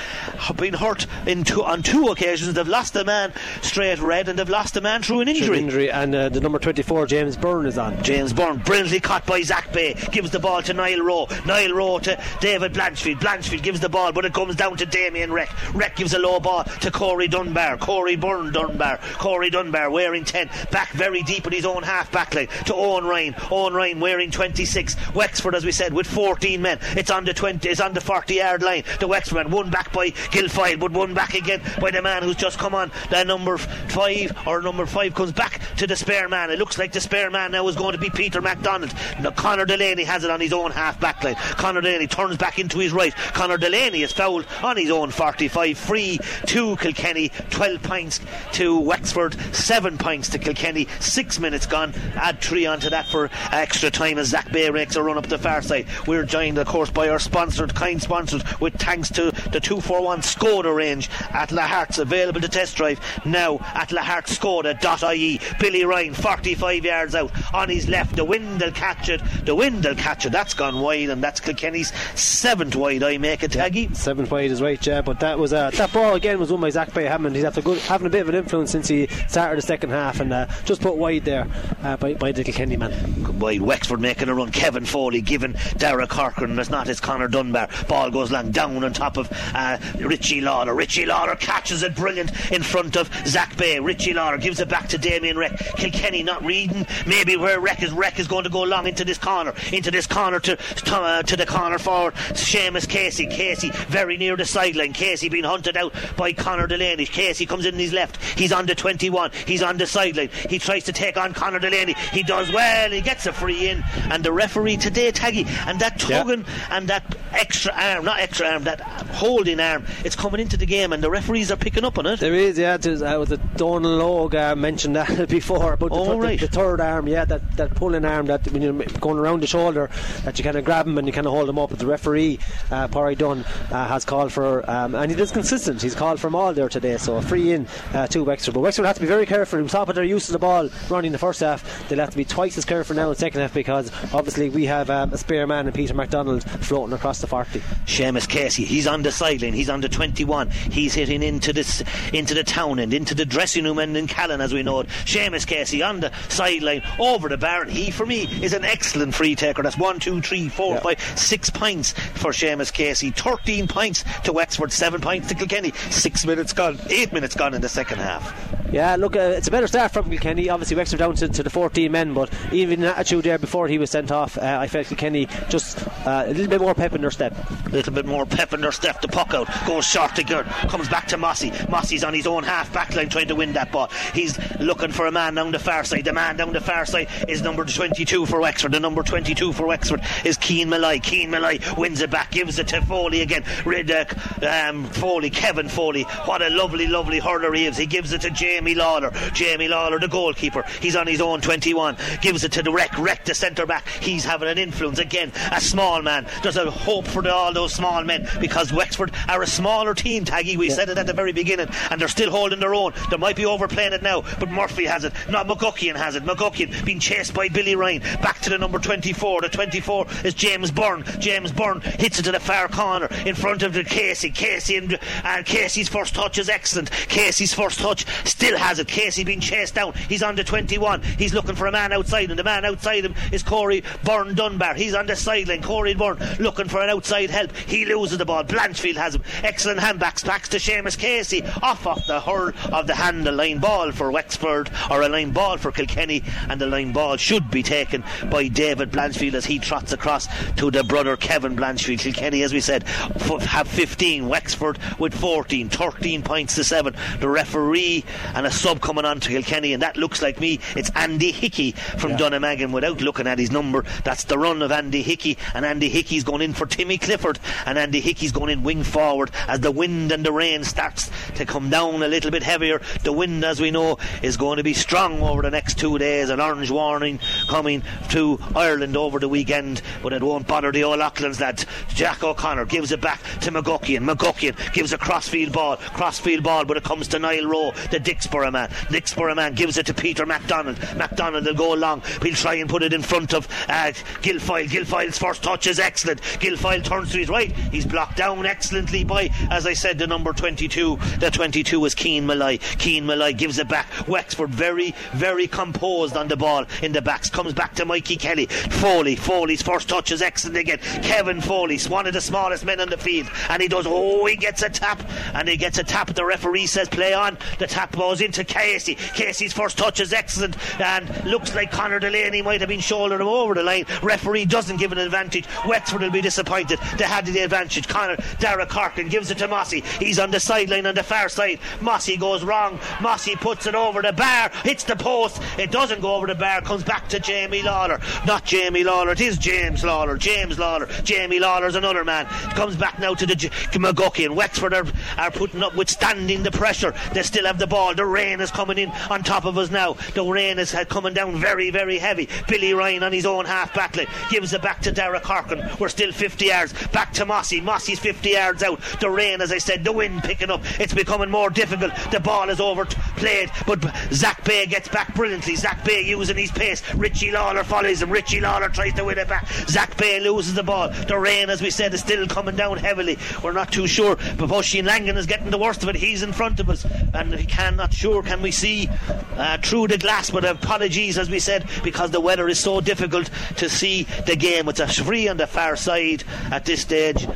[SPEAKER 3] been hurt in two, on two occasions they've lost a man straight red and they've lost a man through an injury.
[SPEAKER 4] injury and uh, the number 24 James Byrne is on.
[SPEAKER 3] James Byrne brilliantly caught by Zach Bay gives the ball to Niall Rowe. Niall Rowe to David Blanchfield. Blanchfield gives the ball, but it comes down to Damien Reck. Reck gives a low ball to Corey Dunbar. Corey Byrne Dunbar. Corey Dunbar wearing 10. Back very deep in his own half back line to Owen Ryan. Owen Ryan wearing 26. Wexford, as we said, with 14 men. It's on the 20. It's on the 40 yard line. The Wexford man won back by Guilfoyle, but won back again by the man who's just come on. The number five or number five comes back to the spare man. It looks like the spare man now is going to be Peter MacDonald. Now, Conor Delaney has it on his own half back line. Conor Delaney turns back into his right. Connor Delaney is fouled on his own 45. Free to Kilkenny. 12 points to Wexford. 7 points to Kilkenny. 6 minutes gone. Add 3 onto that for extra time as Zach Bay makes a run up the far side. We're joined, of course, by our sponsored, kind sponsors, with thanks to the 241 Skoda range at Lahart's available to test drive now at lahartskoda.ie. Billy Ryan, 45 yards out on his left. The wind will catch it. The wind will catch it. That's gone wide, and that's Kilkenny's seventh wide. I make it, Taggy.
[SPEAKER 4] Seventh wide is right, yeah. But that was uh, that ball again was won by Zach Bay Hammond. He's after good, having a bit of an influence since he started the second half and uh, just put wide there uh, by, by the Kilkenny man.
[SPEAKER 3] Good wide. Wexford making a run. Kevin Foley giving Dara Corcoran. It's not his Connor Dunbar. Ball goes long down on top of uh, Richie Lawler. Richie Lawler catches it brilliant in front of Zach Bay. Richie Lawler gives it back to Damien Reck. Kilkenny not reading. Maybe where Reck is. Reck is going to go long into this corner. Into this corner to to, uh, to the corner forward. Seamus Casey. Casey very near the sideline. Casey being hunted out by Connor Delaney. Casey comes in his left. He's on the 21. He's on the sideline. He tries to take on Connor Delaney. He does well. He gets a free in. And the referee today, Taggy, and that tugging and that extra arm, not extra arm, that holding arm, it's coming into the game, and the referees are picking up on it.
[SPEAKER 4] There is, yeah. There's, uh, was it Donal Logue uh, mentioned that *laughs* before about the,
[SPEAKER 3] Oh,
[SPEAKER 4] thir-
[SPEAKER 3] right.
[SPEAKER 4] the, the third arm, yeah, that, that pulling arm that when you're going around the shoulder, that you kind of grab him and you kind of hold him up. But the referee, uh, Parry Dunn, uh, has called for, um, and he is consistent. He's called for all there today, so a free in uh, to Wexford. But Wexford have to be very careful. On top of their use of the ball running the first half, they'll have to be twice as careful now in the second half because obviously we have um, a spare man in Peter MacDonald floating across the 40.
[SPEAKER 3] Seamus Casey, he's on the sideline, he's on the 21, he's hitting into this into the town and into the dressing room and in Callan as we know it. Seamus Casey on the sideline over the bar, and he for me is an excellent free taker. That's one, two, three, four,
[SPEAKER 4] Yeah.
[SPEAKER 3] five, six points for Seamus Casey, 13 pints to Wexford, seven pints to Kilkenny, six minutes gone, eight minutes gone in the second half.
[SPEAKER 4] Yeah, look, uh, it's a better start from Kilkenny. Obviously, Wexford down to, to the 14 men, but even in attitude there before he was sent off, uh, I felt Kilkenny just uh, a little bit more pep in their step.
[SPEAKER 3] A little bit more pep in their step. The puck out goes short to Gerd, comes back to Mossy. Mossy's on his own half back line trying to win that ball. He's looking for a man down the far side. The man down the far side is number 22 for Wexford. The number 22 for Wexford is Keen Malloy. Keen Malloy wins it back, gives it to Foley again. Riddick, um, Foley, Kevin Foley. What a lovely, lovely hurler he is. He gives it to Jamie Lawler. Jamie Lawler, the goalkeeper. He's on his own 21. Gives it to the Reck. Reck, the centre back. He's having an influence again. A small man. There's a hope for the, all those small men because Wexford are a smaller team, Taggy. We said it at the very beginning, and they're still holding their own. They might be overplaying it now, but Murphy has it. Not McGuckin has it. McGuckin being chased by Billy Ryan. Back to the number 24. The 24 is James Byrne. James Byrne hits it to the far corner in front of the Casey. Casey and, and Casey's first touch is excellent. Casey's first touch still has it. Casey being chased down. He's on the 21. He's looking for a man outside, and the man outside him is Corey Byrne Dunbar. He's on the sideline. Corey Byrne looking for an outside help. He loses the ball. Blanchfield has him. Excellent handbacks. Backs to Seamus Casey. Off off the hurl of the hand. A line ball for Wexford or a line ball for Kilkenny, and the line ball should be taken by David Blanchfield as he trots across to the brother Kevin Blanchfield. Kilkenny, as we said, f- have 15. Wexford with 14. 13 points to 7. The referee and a sub coming on to Kilkenny, and that looks like me. It's Andy Hickey from Dunnamaggin without looking at his number. That's the run of Andy Hickey, and Andy Hickey's going in for Timmy Clifford, and Andy Hickey's going in wing forward as the wind and the rain starts to come down a little bit heavier. The wind, as we know, is going to be strong over the next two days. An orange warning coming to Ireland over the weekend, but it won't bother the O'Loughlin's lads. Jack O'Connor gives it back to McGuckin. McGuckin gives a crossfield ball, crossfield ball, but it comes to Niall Rowe, the Dicksboro man. Dicksboro man gives it to Peter MacDonald. MacDonald will go along. He'll try and put it in front of uh. Guilfoyle's first touch is excellent. Gilfoyle turns to his right. He's blocked down excellently by, as I said, the number 22. The 22 is Keen Malloy. Keen Malloy gives it back. Wexford very, very composed on the ball in the backs. Comes back to Mikey Kelly. Foley. Foley's first touch is excellent again. Kevin Foley, one of the smallest men on the field. And he does, oh, he gets a tap. And he gets a tap. The referee says, play on. The tap goes into Casey. Casey's first touch is excellent. And looks like Connor Delaney might have been shouldering him over the line. Referee doesn't give an advantage. Wexford will be disappointed. They had the advantage. Connor, Dara Corkin gives it to Mossy. He's on the sideline on the far side. Mossy goes wrong. Mossy puts it over the bar, hits the post. It doesn't go over the bar, comes back to Jamie Lawler. Not Jamie Lawler, it is James Lawler. James Lawler. Jamie Lawler's another man. Comes back now to the J- and Wexford are, are putting up, withstanding the pressure. They still have the ball. The rain is coming in on top of us now. The rain is uh, coming down very, very heavy. Billy Ryan on his own half back line gives it back to Dara Corkin. We're still 50 yards. Back to Mossy. Mossy's 50 yards out. The rain, as I said, the wind picking up. It's becoming more difficult. The ball is overplayed, but Zach Bay gets back brilliantly. Zach Bay using his pace. Richie Lawler follows him. Richie Lawler tries to win it back. Zach Bay loses the ball. The rain, as we said, is still coming down heavily. We're not too sure. But Oisin Langan is getting the worst of it. He's in front of us, and we cannot sure can we see uh, through the glass. But apologies, as we said, because the weather is so difficult to see the game. It's a free on the far side at this stage.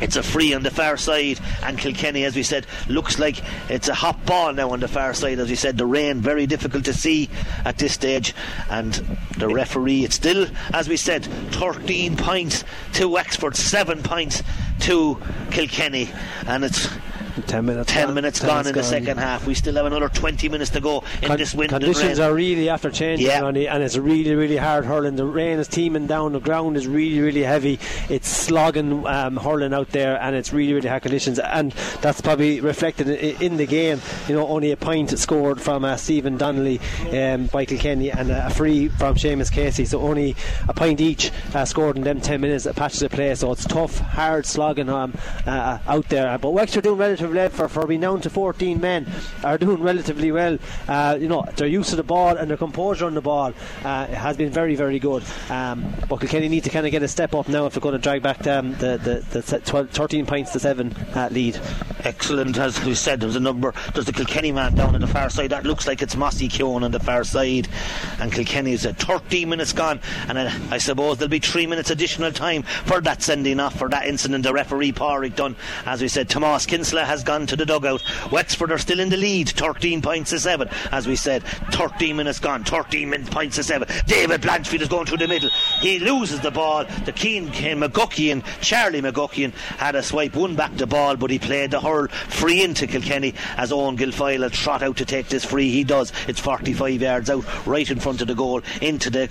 [SPEAKER 3] It's a free on the far side, and Kilkenny, as we said, looks like it's a hot ball now on the far side. As we said, the rain very difficult to see at this stage, and the referee. It's still, as we said, 13 points to Wexford, seven points to Kilkenny, and it's
[SPEAKER 4] 10 minutes
[SPEAKER 3] 10
[SPEAKER 4] gone.
[SPEAKER 3] minutes
[SPEAKER 4] 10
[SPEAKER 3] gone
[SPEAKER 4] minutes
[SPEAKER 3] in the
[SPEAKER 4] gone.
[SPEAKER 3] second half. We still have another 20 minutes to go in
[SPEAKER 4] Con-
[SPEAKER 3] this wind
[SPEAKER 4] conditions are really after changing,
[SPEAKER 3] Yeah.
[SPEAKER 4] Ronnie, and it's really, really hard hurling. The rain is teeming down. The ground is really, really heavy. It's slogging um, hurling out there, and it's really, really hard conditions. And that's probably reflected in, the game. You know, only a point scored from uh, Stephen Donnelly um, by Kilkenny, and a free from Seamus Casey. So only a point each uh, scored in them 10 minutes of patches of play. So it's tough, hard slogging um, uh, out there. But Wexford doing relatively well for, for being down to 14 men. Are doing relatively well. Uh, you know, their use of the ball and their composure on the ball uh, has been very, very good. Um, but Kilkenny need to kind of get a step up now if they're going to drag back um, the, the, the 12, 13 points to 7 uh, lead.
[SPEAKER 3] Excellent, as we said, there's a number. There's the Kilkenny man down on the far side. That looks like it's Mossy Keoghan on the far side, and Kilkenny is at 13 minutes gone. And I, I suppose there'll be three minutes additional time for that sending off for that incident. The referee Pádraig Dunn, as we said. Tomas Kinsella has gone to the dugout. Wexford are still in the lead, 13 points to seven. As we said, 13 minutes gone, 13 min- points to seven. David Blanchfield is going through the middle. He loses the ball. The Keen McGuckin, Charlie McGuckin had a swipe, won back the ball, but he played the hurl free into Kilkenny as Owen Guilfoyle will trot out to take this free. He does. It's 45 yards out, right in front of the goal, into the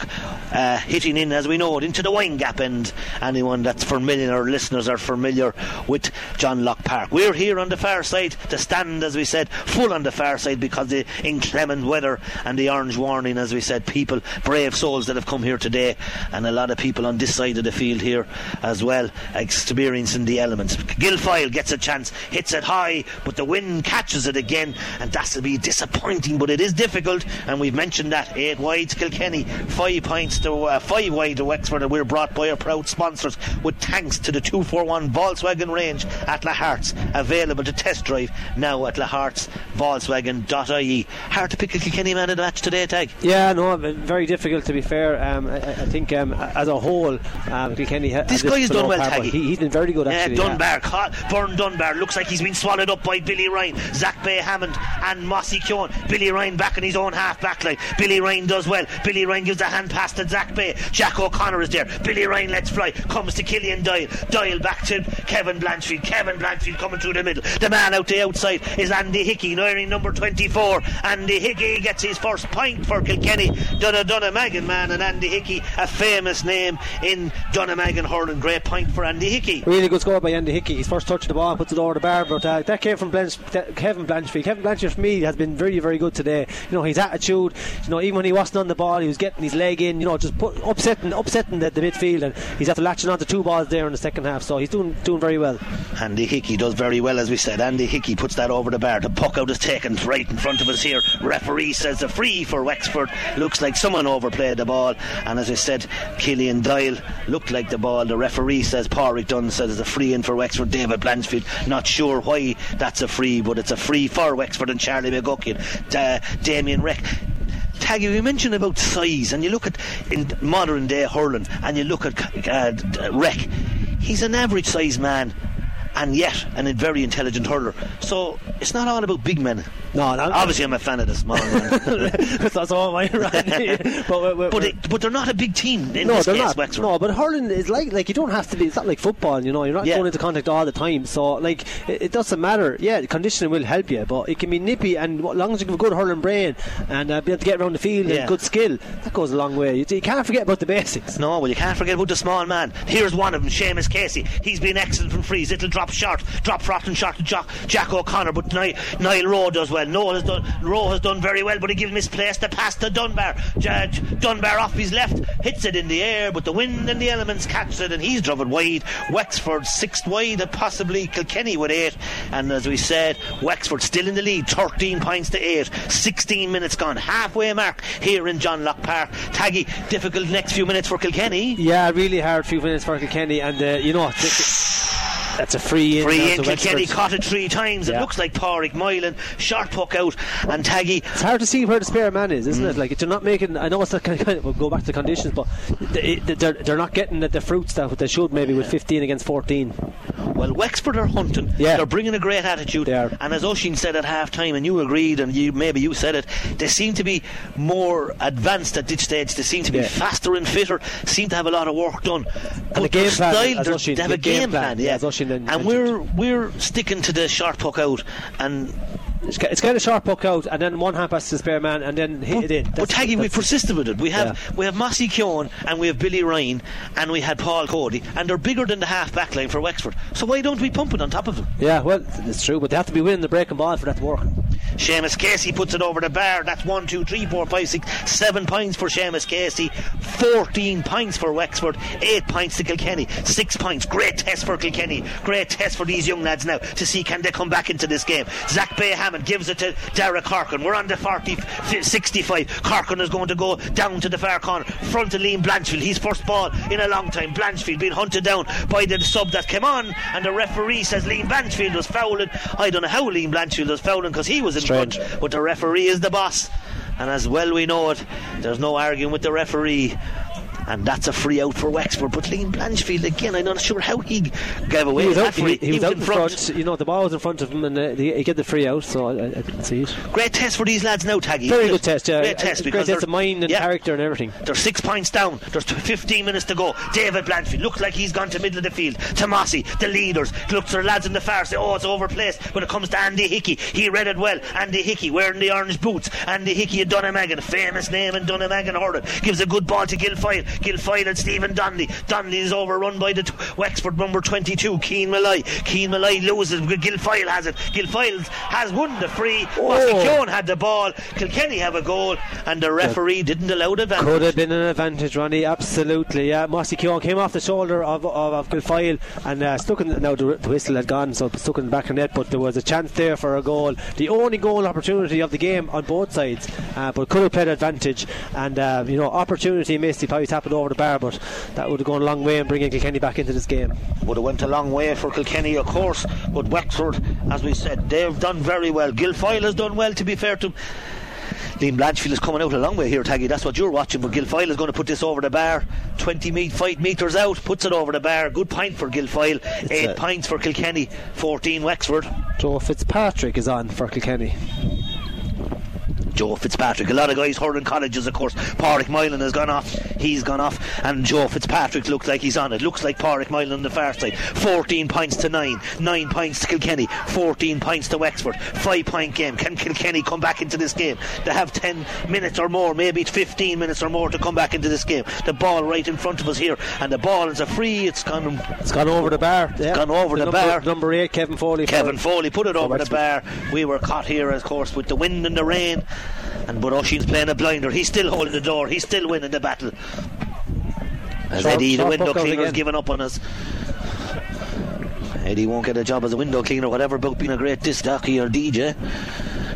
[SPEAKER 3] uh, hitting in, as we know it, into the wine gap end. Anyone that's familiar, or listeners are familiar with John Locke Park. We're here on the far side. The stand, as we said, full on the far side because the inclement weather and the orange warning, as we said, people, brave souls that have come here today, and a lot of people on this side of the field here as well, experiencing the elements. Guilfoyle gets a chance, hits it high, but the wind catches it again, and that'll be disappointing, but it is difficult, and we've mentioned that. Eight wide to Kilkenny, five points to uh, five wide to Wexford, and we're brought by our proud sponsors with thanks to the 241 Volkswagen range at Lahart's, available to test drive now at La Hart's Volkswagen.ie. Hard to pick a Kilkenny man in the match today, Tag.
[SPEAKER 4] Yeah, no, very difficult to be fair. Um, I, I think um, as a whole, um, Kilkenny ha-
[SPEAKER 3] This
[SPEAKER 4] guy
[SPEAKER 3] has done well, Taggy.
[SPEAKER 4] He, he's been very good
[SPEAKER 3] Yeah,
[SPEAKER 4] actually.
[SPEAKER 3] Dunbar, caught, Burn Dunbar looks like he's been swallowed up by Billy Ryan, Zach Bay Hammond, and Mossy Keoghan. Billy Ryan back in his own half back line. Billy Ryan does well. Billy Ryan gives a hand pass to Zach Bay. Jack O'Connor is there. Billy Ryan lets fly. Comes to Killian Doyle. Doyle back to Kevin Blanchfield. Kevin Blanchfield coming through the middle. The man out the outside is Andy Hickey, wearing number 24. Andy Hickey gets his first point for Kilkenny. Donna Dunnamaggin man, and Andy Hickey, a famous name in Dunnamaggin hurling. Great point for Andy Hickey.
[SPEAKER 4] Really good score by Andy Hickey. His first touch of the ball puts it over the bar, but uh, that came from Blanch- that- Kevin Blanchfield. Kevin Blanchfield for me has been very, very good today. You know his attitude. You know even when he wasn't on the ball, he was getting his leg in. You know just put, upsetting, upsetting the, the midfield, and he's after latching on to two balls there in the second half. So he's doing doing very well.
[SPEAKER 3] Andy Hickey does very well, as we said. Andy Hickey puts that over the bar. The puck out is taken right in front of us here. Referee says a free for Wexford. Looks like someone overplayed the ball. And as I said, Killian Doyle looked like the ball. The referee says Pádraig Dunn says it's a free in for Wexford. David Blanchfield, not sure why that's a free, but it's a free for Wexford and Charlie McGuckin. Da- Damien Reck. Taggy, we mentioned about size, and you look at in modern day hurling, and you look at uh, Reck. He's an average size man, and yet an, very intelligent hurler. So it's not all about big men.
[SPEAKER 4] No, no,
[SPEAKER 3] Obviously, I'm a fan of the small man.
[SPEAKER 4] that's all I Randy. *laughs* but, but,
[SPEAKER 3] but, it, but they're not a big team in
[SPEAKER 4] no,
[SPEAKER 3] this
[SPEAKER 4] they're
[SPEAKER 3] case,
[SPEAKER 4] not.
[SPEAKER 3] Wexford.
[SPEAKER 4] No, but hurling is like like you don't have to be. It's not like football, you know. You're not
[SPEAKER 3] Yeah.
[SPEAKER 4] going into contact all the time, so like it, it doesn't matter. Yeah, conditioning will help you, but it can be nippy, and as long as you have a good hurling brain and uh, be able to get around the field
[SPEAKER 3] Yeah.
[SPEAKER 4] and good skill, that goes a long way. You, you can't forget about the basics.
[SPEAKER 3] No, well, you can't forget about the small man. Here's one of them, Seamus Casey. He's been excellent from frees. Little drop short, drop front and shot to Jack, Jack O'Connor, but Niall, Niall Rowe does well. Noel has done, Rowe has done very well, but he gives misplaced the pass to Dunbar. Ja- Dunbar off his left, hits it in the air, but the wind and the elements catch it, and he's driven wide. Wexford sixth wide, and possibly Kilkenny with eight. And as we said, Wexford still in the lead, 13 points to eight. 16 minutes gone, halfway mark here in John Locke Park. Taggy, difficult next few minutes for Kilkenny.
[SPEAKER 4] Yeah, really hard few minutes for Kilkenny, and uh, you know. *sighs* th- th- that's a free in.
[SPEAKER 3] Free in Kilkenny caught it three times. It looks like Pádraig Moylan. Short puck out and Taggy.
[SPEAKER 4] It's hard to see where the spare man is, isn't
[SPEAKER 3] Mm.
[SPEAKER 4] it? Like they're not making. I know it's not kind of, we'll go back to the conditions, but they, they're they're not getting the, the fruits that they should maybe with 15 against 14.
[SPEAKER 3] Well, Wexford are hunting.
[SPEAKER 4] Yeah.
[SPEAKER 3] They're bringing a great attitude.
[SPEAKER 4] They are.
[SPEAKER 3] And as Oisin said at half time, and you agreed, and you maybe you said it, they seem to be more advanced at this stage. They seem to be
[SPEAKER 4] Yeah.
[SPEAKER 3] faster and fitter. Seem to have a lot of work done. But
[SPEAKER 4] the game plan,
[SPEAKER 3] style, they have a game,
[SPEAKER 4] game plan,
[SPEAKER 3] plan.
[SPEAKER 4] yeah,
[SPEAKER 3] Yeah.
[SPEAKER 4] Oisín
[SPEAKER 3] and we're we're sticking to the short puck out and
[SPEAKER 4] It's, it's kind of sharp puck out, and then one hand pass to the spare man, and then hit it in.
[SPEAKER 3] But
[SPEAKER 4] That's-
[SPEAKER 3] Taggy, we
[SPEAKER 4] that's-
[SPEAKER 3] persisted with it. We have
[SPEAKER 4] Yeah.
[SPEAKER 3] we have Mossy Keoghan and we have Billy Ryan and we had Paul Cody and they're bigger than the half back line for Wexford. So why don't we pump it on top of them?
[SPEAKER 4] Yeah, well, it's true, but they have to be winning the breaking ball for that to work.
[SPEAKER 3] Seamus Casey puts it over the bar. That's one, two, three, four, five, six, seven points for Seamus Casey, fourteen points for Wexford, eight points to Kilkenny, six points. Great test for Kilkenny. Great test for these young lads now to see can they come back into this game. Zach Bay Hammond gives it to Derek Corkin. We're on the 40, 65. Corkin is going to go down to the far corner, front of Liam Blanchfield. His first ball in a long time. Blanchfield being hunted down by the sub that came on, and the referee says Liam Blanchfield was fouling. I don't know how Liam Blanchfield was fouling because he was in
[SPEAKER 4] Strange.
[SPEAKER 3] front, but the referee is the boss. And as well we know it, there's no arguing with the referee. And that's a free out for Wexford. But Liam Blanchfield, again, I'm not sure how he gave away
[SPEAKER 4] He was
[SPEAKER 3] that
[SPEAKER 4] out,
[SPEAKER 3] free.
[SPEAKER 4] he, he was out in front. You know, the ball was in front of him, and uh, he, he get the free out, so I, I, didn't see it.
[SPEAKER 3] Great test for these lads now, Taggy.
[SPEAKER 4] Very good test, yeah.
[SPEAKER 3] Great test because
[SPEAKER 4] great test of mind and
[SPEAKER 3] yeah,
[SPEAKER 4] character and everything.
[SPEAKER 3] They're six points down. There's 15 minutes to go. David Blanchfield looks like he's gone to middle of the field. Tomasi, the leaders, looks to the lads in the far say, oh, it's overplaced. When it comes to Andy Hickey, he read it well. Andy Hickey wearing the orange boots. Andy Hickey of Dunnamaggin, famous name in Dunnamaggin hurling, gives a good ball to Guilfoyle. Guilfoyle and Stephen Donnelly. Donnelly is overrun by the t- Wexford number 22, Keen Malloy. Keen Malloy loses. Guilfoyle has it. Guilfoyle has won the free.
[SPEAKER 4] Oh.
[SPEAKER 3] Keoghan had the ball. Kilkenny have a goal, and the referee didn't allow the advantage.
[SPEAKER 4] Could have been an advantage, Ronnie. Absolutely, yeah. Mossy Keoghan came off the shoulder of of, of Guilfoyle and uh, stuck in. Now the, the whistle had gone, so stuck in the back of the net. But there was a chance there for a goal. The only goal opportunity of the game on both sides, uh, but could have played advantage. And uh, you know, opportunity missed. He probably tapped it over the bar, but that would have gone a long way in bringing Kilkenny back into this game.
[SPEAKER 3] would have went a long way for Kilkenny, of course. But Wexford, as we said, they've done very well. Guilfoyle has done well, to be fair to him. Liam Blanchfield is coming out a long way here, Taggy. That's what you're watching. But Guilfoyle is going to put this over the bar. 20 meet, 5 metres out, puts it over the bar. Good point for Guilfoyle. 8
[SPEAKER 4] a-
[SPEAKER 3] points for Kilkenny, 14 Wexford.
[SPEAKER 4] Joe Fitzpatrick is on for Kilkenny.
[SPEAKER 3] Joe Fitzpatrick. A lot of guys hurling colleges, of course. Pádraig Moylan has gone off. He's gone off. And Joe Fitzpatrick looks like he's on it. Looks like Pádraig Moylan on the far side. 14 points to 9. 9 points to Kilkenny. 14 points to Wexford. 5 point game. Can Kilkenny come back into this game? They have 10 minutes or more, maybe it's 15 minutes or more to come back into this game. The ball right in front of us here. And the ball is a free. It's gone.
[SPEAKER 4] It's gone over the bar. Yeah.
[SPEAKER 3] gone over the
[SPEAKER 4] number,
[SPEAKER 3] bar.
[SPEAKER 4] Number eight, Kevin Foley.
[SPEAKER 3] Kevin Foley put it over the bar. We were caught here, of course, with the wind and the rain. And but playing a blinder. He's still holding the door. He's still winning the battle. As
[SPEAKER 4] Short-
[SPEAKER 3] Eddie, the window cleaner, has given up on us. Eddie won't get a job as a window cleaner, whatever, about being a great disc jockey or DJ.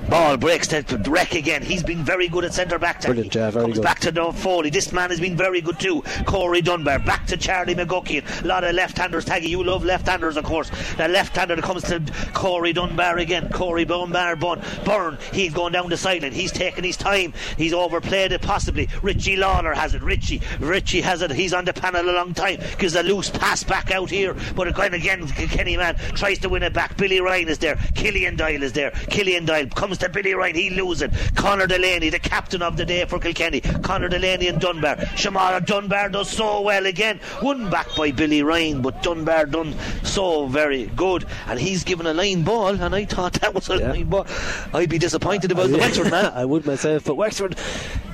[SPEAKER 3] Ball breaks to Reck again. He's been very good at centre back.
[SPEAKER 4] Brilliant, yeah, very
[SPEAKER 3] Comes
[SPEAKER 4] good.
[SPEAKER 3] back to Don Foley. This man has been very good too. Corey Dunbar. Back to Charlie McGuckin. A lot of left-handers. Taggy, you love left-handers, of course. The left-hander comes to Corey Dunbar again. Corey Dunbar, Bun, Burn. He's going down the sideline. He's taking his time. He's overplayed it possibly. Richie Lawler has it. Richie, Richie has it. He's on the panel a long time. Gives a loose pass back out here, but again, again, Kenny man tries to win it back. Billy Ryan is there. Killian Doyle is there. Killian Doyle comes to Billy Ryan. He loses. Conor Delaney, the captain of the day for Kilkenny. Conor Delaney and Dunbar. Shamara Dunbar does so well again. Won back by Billy Ryan, but Dunbar done so very good. And he's given a line ball, and I thought that was a
[SPEAKER 4] Yeah.
[SPEAKER 3] line ball. I'd be disappointed about the Wexford man. *laughs*
[SPEAKER 4] I would myself, but Wexford,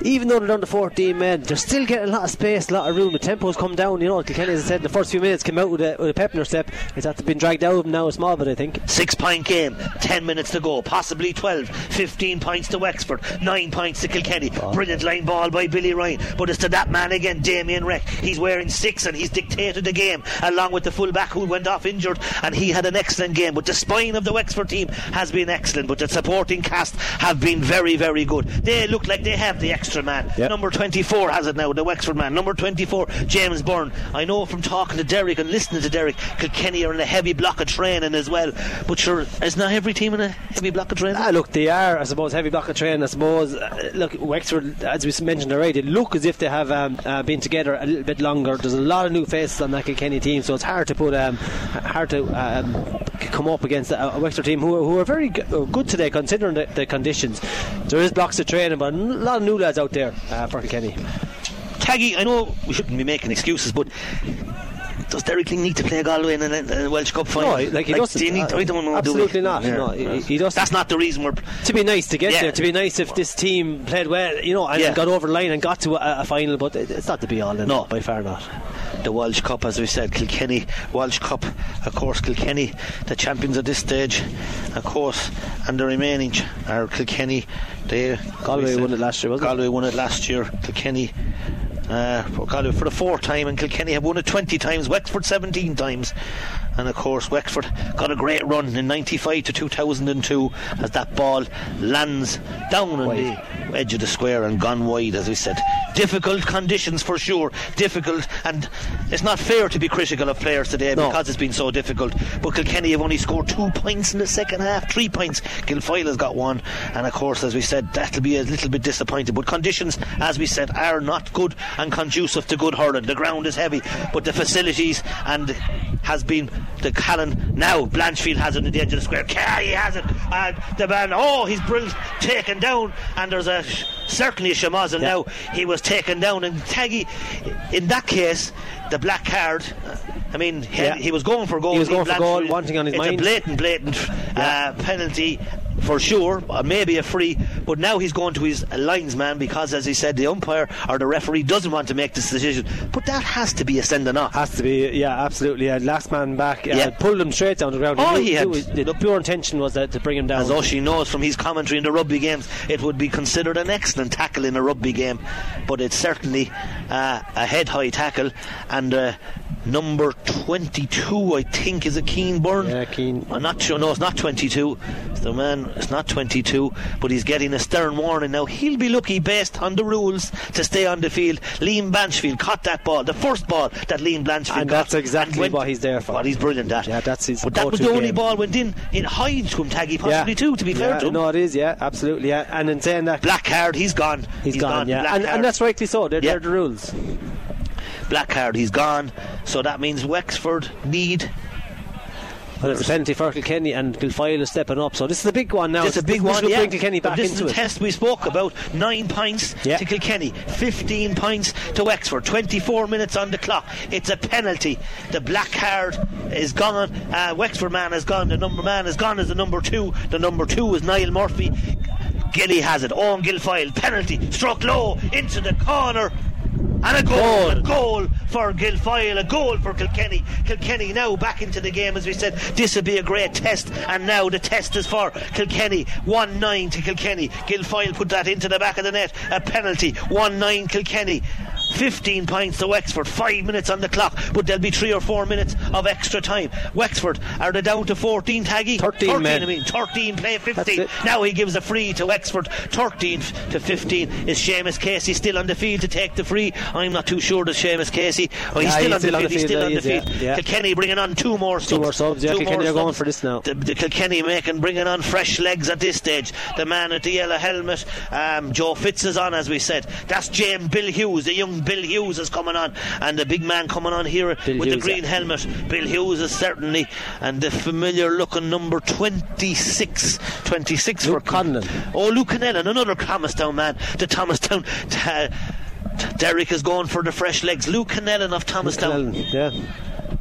[SPEAKER 4] even though they're down to 14 men, they're still getting a lot of space, a lot of room. The tempo's come down. You know, Kilkenny, as I said, in the first few minutes came out with a, with a pep in their step. It's had to been dragged out of them now a small bit, I think.
[SPEAKER 3] Six point game, 10 minutes to go, possibly 12, 15 points to Wexford, 9 points to Kilkenny. Brilliant line ball by Billy Ryan, but it's to that man again, Damien Reck. He's wearing six and he's dictated the game along with the fullback who went off injured and he had an excellent game. But the spine of the Wexford team has been excellent, but the supporting cast have been very, very good. They look like they have the extra man.
[SPEAKER 4] Yep.
[SPEAKER 3] Number 24 has it now, the Wexford man. Number 24, James Byrne. I know from talking to Derek and listening to Derek, Kilkenny are in a heavy block of training as well. But sure, is not every team in a heavy block of training?
[SPEAKER 4] Ah, look, they are, I suppose, heavy block of train. I suppose, uh, look, Wexford, as we mentioned already, look as if they have um, uh, been together a little bit longer. There's a lot of new faces on that Kilkenny team, so it's hard to put, um, hard to um, come up against a, a Wexford team who, are- who are very uh, good today, considering the, the conditions. There is blocks of training, but a lot of new lads out there uh, for Kilkenny.
[SPEAKER 3] Taggy, I know we shouldn't be making excuses, but does Derek Lyng need to play Galway in a, Walsh Cup final?
[SPEAKER 4] No, like he doesn't.
[SPEAKER 3] do need,
[SPEAKER 4] uh,
[SPEAKER 3] I don't know. do
[SPEAKER 4] absolutely not. No, he- he doesn't.
[SPEAKER 3] That's not the reason we're.
[SPEAKER 4] to be nice to get
[SPEAKER 3] Yeah.
[SPEAKER 4] there, to be nice if this team played well, you know, and
[SPEAKER 3] Yeah.
[SPEAKER 4] got over the line and got to a, a final, but it, it's not to be all in.
[SPEAKER 3] No.
[SPEAKER 4] by far not.
[SPEAKER 3] the Walsh Cup, as we said, Kilkenny Walsh Cup. Of course, Kilkenny, the champions at this stage, of course, and the remaining ch- are Kilkenny. They
[SPEAKER 4] Galway
[SPEAKER 3] said-
[SPEAKER 4] won it last year, wasn't it?
[SPEAKER 3] Galway won it last year. Kilkenny. Uh, for the fourth time, and Kilkenny have won it 20 times, Wexford 17 times, and of course, Wexford got a great run in 95 to 2002 as that ball lands down on the edge of the square and gone wide, as we said. Difficult conditions for sure, difficult, and it's not fair to be critical of players today
[SPEAKER 4] No.
[SPEAKER 3] because it's been so difficult. But Kilkenny have only scored two points in the second half, three points. Guilfoyle has got one, and of course, as we said, that'll be a little bit disappointing. But conditions, as we said, are not good and conducive to good hurling. The ground is heavy, but the facilities and has been the Callan now. Blanchfield has it on the edge of the square. Carey has it. And the man, oh, he's brilliant, taken down, and there's a certainly a Shamazan now. He was taken down, and Taggy, in that case, the black card. I mean, he,
[SPEAKER 4] Yeah.
[SPEAKER 3] he was going for goal.
[SPEAKER 4] He was going for goal, wanting on his
[SPEAKER 3] it's
[SPEAKER 4] mind.
[SPEAKER 3] a blatant, blatant uh, penalty for sure. Uh, maybe a free, but now he's going to his linesman because, as he said, the umpire or the referee doesn't want to make this decision. But that has to be a sending off.
[SPEAKER 4] Has to be, yeah, absolutely. Last man back, uh,
[SPEAKER 3] Yeah.
[SPEAKER 4] pulled him straight down the ground.
[SPEAKER 3] Oh,
[SPEAKER 4] knew-
[SPEAKER 3] he had-
[SPEAKER 4] it- the pure intention was that to bring him down.
[SPEAKER 3] As Oshie knows from his commentary in the rugby games, it would be considered an excellent tackle in a rugby game, but it's certainly uh, a head high tackle. And uh, number 22, I think, is a Keen Burn.
[SPEAKER 4] Yeah, Keane.
[SPEAKER 3] I'm not sure. No, it's not 22. It's the man, it's not 22, but he's getting a stern warning now. He'll be lucky, based on the rules, to stay on the field. Liam Blanchfield caught that ball, the first ball that Liam Blanchfield
[SPEAKER 4] And
[SPEAKER 3] got,
[SPEAKER 4] that's exactly
[SPEAKER 3] went-
[SPEAKER 4] what he's there for.
[SPEAKER 3] Well, he's brilliant at.
[SPEAKER 4] Yeah, that's his
[SPEAKER 3] But that was the only ball went in. It hides to him, Taggy, possibly too. To be fair
[SPEAKER 4] yeah,
[SPEAKER 3] to him.
[SPEAKER 4] no, it is, yeah, absolutely, yeah. And in saying that,
[SPEAKER 3] Black card, he's gone.
[SPEAKER 4] he's gone, yeah, and, and that's rightly so. They're,
[SPEAKER 3] Yeah.
[SPEAKER 4] they're the rules.
[SPEAKER 3] Black card, he's gone. So that means Wexford need.
[SPEAKER 4] Well, it's a penalty for Kilkenny, and Guilfoyle is stepping up. So this is a big one now.
[SPEAKER 3] It's a big
[SPEAKER 4] this
[SPEAKER 3] one.
[SPEAKER 4] will
[SPEAKER 3] yeah.
[SPEAKER 4] bring Kilkenny
[SPEAKER 3] But
[SPEAKER 4] back
[SPEAKER 3] this
[SPEAKER 4] into
[SPEAKER 3] is
[SPEAKER 4] it.
[SPEAKER 3] test we spoke about. Nine points
[SPEAKER 4] Yeah.
[SPEAKER 3] to Kilkenny, 15 points to Wexford, 24 minutes on the clock. It's a penalty. The black card is gone. Uh, Wexford man is gone. The number man is gone as the number two. The number two is Niall Murphy. Gilly has it. Owen Guilfoyle. Penalty. Struck low into the corner. And a goal,
[SPEAKER 4] Goal.
[SPEAKER 3] a goal for Guilfoyle, a goal for Kilkenny. Kilkenny now back into the game, as we said. This would be a great test, and now the test is for Kilkenny. 1 9 to Kilkenny. Guilfoyle put that into the back of the net. A penalty. 1 9 Kilkenny. 15 points to Wexford. Five minutes on the clock, but there'll be three or four minutes of extra time. Wexford are they down to 14, Taggy?
[SPEAKER 4] 13,
[SPEAKER 3] 13
[SPEAKER 4] men.
[SPEAKER 3] I mean, 13 play 15. Now he gives a free to Wexford. 13 to 15. Is Seamus Casey still on the field to take the free? I'm not too sure that Seamus Casey. Oh, he's
[SPEAKER 4] Yeah,
[SPEAKER 3] still,
[SPEAKER 4] he's
[SPEAKER 3] on,
[SPEAKER 4] still
[SPEAKER 3] the
[SPEAKER 4] on
[SPEAKER 3] field.
[SPEAKER 4] the
[SPEAKER 3] He's still
[SPEAKER 4] yeah,
[SPEAKER 3] on the field.
[SPEAKER 4] yeah, yeah.
[SPEAKER 3] Kilkenny bringing on two more subs.
[SPEAKER 4] Two more subs, yeah,
[SPEAKER 3] Two
[SPEAKER 4] Kilkenny
[SPEAKER 3] more
[SPEAKER 4] are going for this now.
[SPEAKER 3] The, the Kilkenny making bringing on fresh legs at this stage. The man at the yellow helmet, um, Joe Fitz is on, as we said. That's James Bill Hughes. The young Bill Hughes is coming on, and the big man coming on here
[SPEAKER 4] Bill
[SPEAKER 3] with the green
[SPEAKER 4] yeah.
[SPEAKER 3] helmet. Bill Hughes is certainly, and the familiar looking number 26. 26
[SPEAKER 4] Luke
[SPEAKER 3] for
[SPEAKER 4] Conlon.
[SPEAKER 3] Oh, Luke Connellan, another Thomastown man. The Thomastown. Uh, Derek is going for the fresh legs. Luke Connellan of Thomastown.
[SPEAKER 4] Yeah.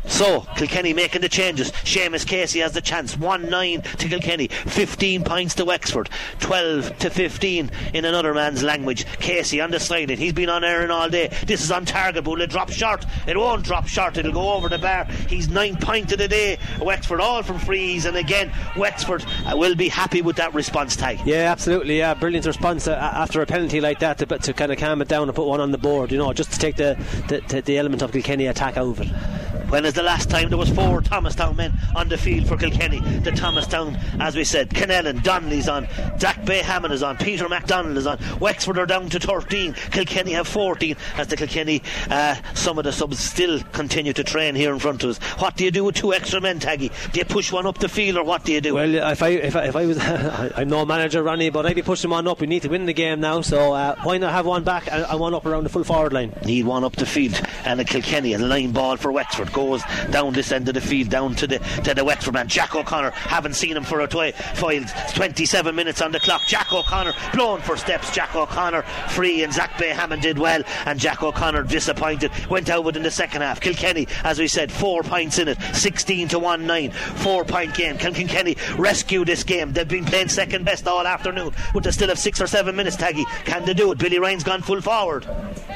[SPEAKER 3] So, Kilkenny making the changes. Seamus Casey has the chance. 1 9 to Kilkenny. 15 points to Wexford. 12 to 15 in another man's language. Casey on the sideline. He's been on airing all day. This is on target, but will it drop short? It won't drop short. It'll go over the bar. He's 9 points of the day. Wexford all from frees. And again, Wexford uh, will be happy with that response tag.
[SPEAKER 4] Yeah, absolutely. Yeah, brilliant response uh, after a penalty like that to, to kind of calm it down and put one on the board. You know, just to take the the, the, the element of Kilkenny attack over.
[SPEAKER 3] When is the last time there was four Thomastown men on the field for Kilkenny? The Thomastown, as we said, Kennellan, Donnelly's on, Jack Bay Hammond is on, Peter MacDonald is on, Wexford are down to 13, Kilkenny have 14, as the Kilkenny, uh, some of the subs still continue to train here in front of us. What do you do with two extra men, Taggy? Do you push one up the field or what do you do?
[SPEAKER 4] Well, if I if I, if I was, *laughs* I'm no manager, Ronnie, but I'd be pushing one up. We need to win the game now, so uh, why not have one back and, and one up around the full forward line?
[SPEAKER 3] need one up the field and a Kilkenny a line ball for Wexford goes down this end of the field down to the to the Wexford man. Jack O'Connor haven't seen him for a twi- while 27 minutes on the clock. Jack O'Connor blown for steps. Jack O'Connor free and Zach Bay Hammond did well. And Jack O'Connor disappointed went out within the second half. Kilkenny as we said four points in it. 16 to 1 9 four point game. Can Kilkenny rescue this game? They've been playing second best all afternoon but they still have six or seven minutes. Taggy can they do it? Billy Ryan's gone full forward.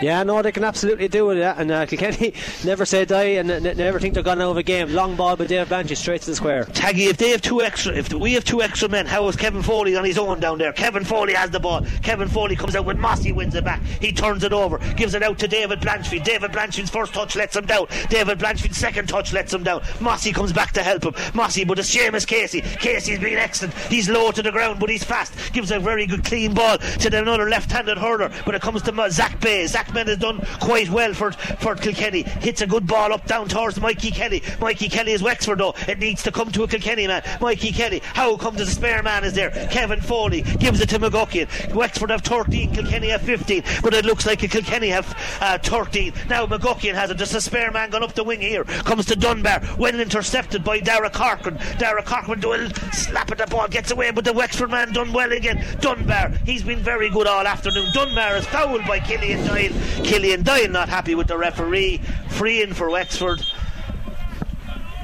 [SPEAKER 4] Yeah, no, they can absolutely do it. And uh, Kilkenny *laughs* never say die and n- never think they're gone out of a game. Long ball by Dave Blanchard straight to the square.
[SPEAKER 3] Taggy, if they have two extra, if we have two extra men, how is Kevin Foley on his own down there? Kevin Foley has the ball. Kevin Foley comes out with Mossy wins it back. He turns it over, gives it out to David Blanchfield. David Blanchfield's first touch lets him down. David Blanchfield's second touch lets him down. Mossy comes back to help him. Mossy, but it's Seamus Casey. Casey's been excellent. He's low to the ground, but he's fast. Gives a very good clean ball to another left-handed hurler. But it comes to Zach Bay. Zach has done quite well for for Kilkenny. Hits a good ball up down towards Mikey Kelly. Mikey Kelly is Wexford though. It needs to come to a Kilkenny man. Mikey Kelly. How come the spare man is there? Kevin Foley gives it to McGuckin. Wexford have 13, Kilkenny have 15. But it looks like a Kilkenny have uh, 13. Now McGuckin has it. Just a spare man gone up the wing here. Comes to Dunbar. Well intercepted by Dara Corcoran. Dara Corcoran will slap at the ball. Gets away, but the Wexford man done well again. Dunbar. He's been very good all afternoon. Dunbar is fouled by Killian Doyle. Killian Doyle not happy with the referee. Free in for Wexford.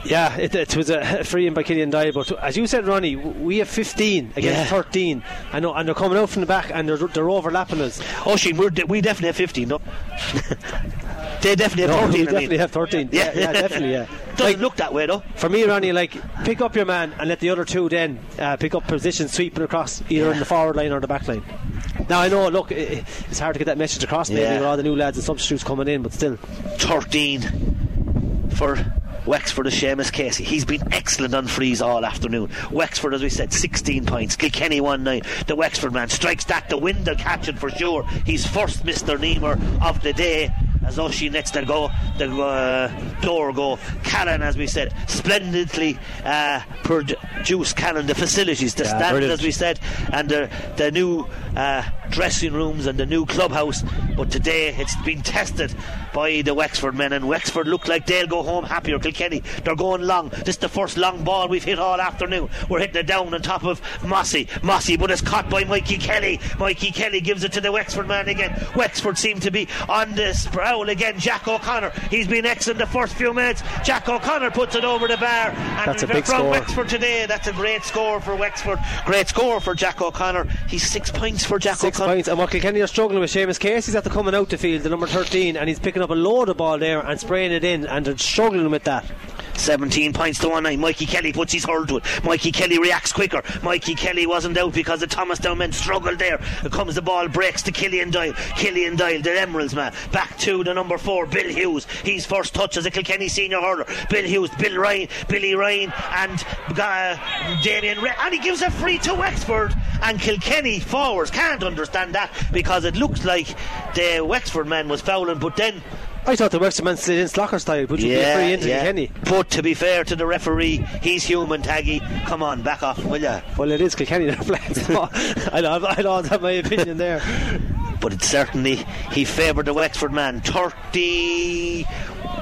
[SPEAKER 4] Yeah, it, it was a *laughs* free in by Killian Dye, but as you said, Ronnie, we have 15 against
[SPEAKER 3] Yeah.
[SPEAKER 4] 13. I know, and they're coming out from the back and they're, they're overlapping us.
[SPEAKER 3] Oh, Sheen, we're we definitely have 15, no? *laughs* they definitely have
[SPEAKER 4] No,
[SPEAKER 3] 13.
[SPEAKER 4] we
[SPEAKER 3] I
[SPEAKER 4] definitely
[SPEAKER 3] mean.
[SPEAKER 4] have 13. Yeah, yeah, definitely, yeah. *laughs*
[SPEAKER 3] Doesn't
[SPEAKER 4] Like,
[SPEAKER 3] look that way, though.
[SPEAKER 4] for me, Ronnie, like pick up your man and let the other two then uh, pick up position, sweeping across either in the forward line or the back line. Now I know, look, i i- it's hard to get that message across maybe
[SPEAKER 3] Yeah.
[SPEAKER 4] with all the new lads and substitutes coming in, but still,
[SPEAKER 3] 13 for Wexford is Seamus Casey. He's been excellent on frees all afternoon. Wexford, as we said, 16 points. Kilkenny 1 9. The Wexford man strikes that. The wind will catch it for sure. He's first Mr. Neemer of the day. As Oshie lets the go, the uh, door go. Callan, as we said, splendidly uh, produced Callan. The facilities, the
[SPEAKER 4] Yeah,
[SPEAKER 3] standard, as we said, and the, the new uh, dressing rooms and the new clubhouse. But today it's been tested by the Wexford men, and Wexford look like they'll go home happier. Kilkenny, they're going long. This is the first long ball we've hit all afternoon. We're hitting it down on top of Mossy. Mossy, but it's caught by Mikey Kelly. Mikey Kelly gives it to the Wexford man again. Wexford seem to be on the sproul again. Jack O'Connor, he's been excellent the first few minutes. Jack O'Connor puts it over the bar. And
[SPEAKER 4] That's a big
[SPEAKER 3] from
[SPEAKER 4] score.
[SPEAKER 3] Wexford today, that's a great score for Wexford. Great score for Jack O'Connor. He's six points for Jack
[SPEAKER 4] six
[SPEAKER 3] O'Connor.
[SPEAKER 4] points. And what Kilkenny are struggling with, Seamus Casey's after coming out the field, the number 13, and he's picking up a load of ball there and spraying it in, and they're struggling with that.
[SPEAKER 3] 17 points to 1 9. Mikey Kelly puts his hurl to it. Mikey Kelly reacts quicker. Mikey Kelly wasn't out because the Thomastown men struggled there. It comes the ball, breaks to Killian Doyle. Killian Doyle, the Emeralds man. Back to the number four, Bill Hughes. He's first touch as a Kilkenny senior hurler. Bill Hughes, Bill Ryan, Billy Ryan, and uh, Damien Ray. And he gives a free to Wexford. And Kilkenny forwards can't understand that because it looks like the Wexford man was fouling, but then
[SPEAKER 4] I thought the Wexford man slid in Slacker style, but you yeah, free into
[SPEAKER 3] yeah.
[SPEAKER 4] Kilkenny.
[SPEAKER 3] But to be fair to the referee, he's human, Taggy. Come on, back off, will ya?
[SPEAKER 4] Well, it is Kilkenny they're playing. I don't, I don't have my opinion there.
[SPEAKER 3] But it certainly he favoured the Wexford man. 30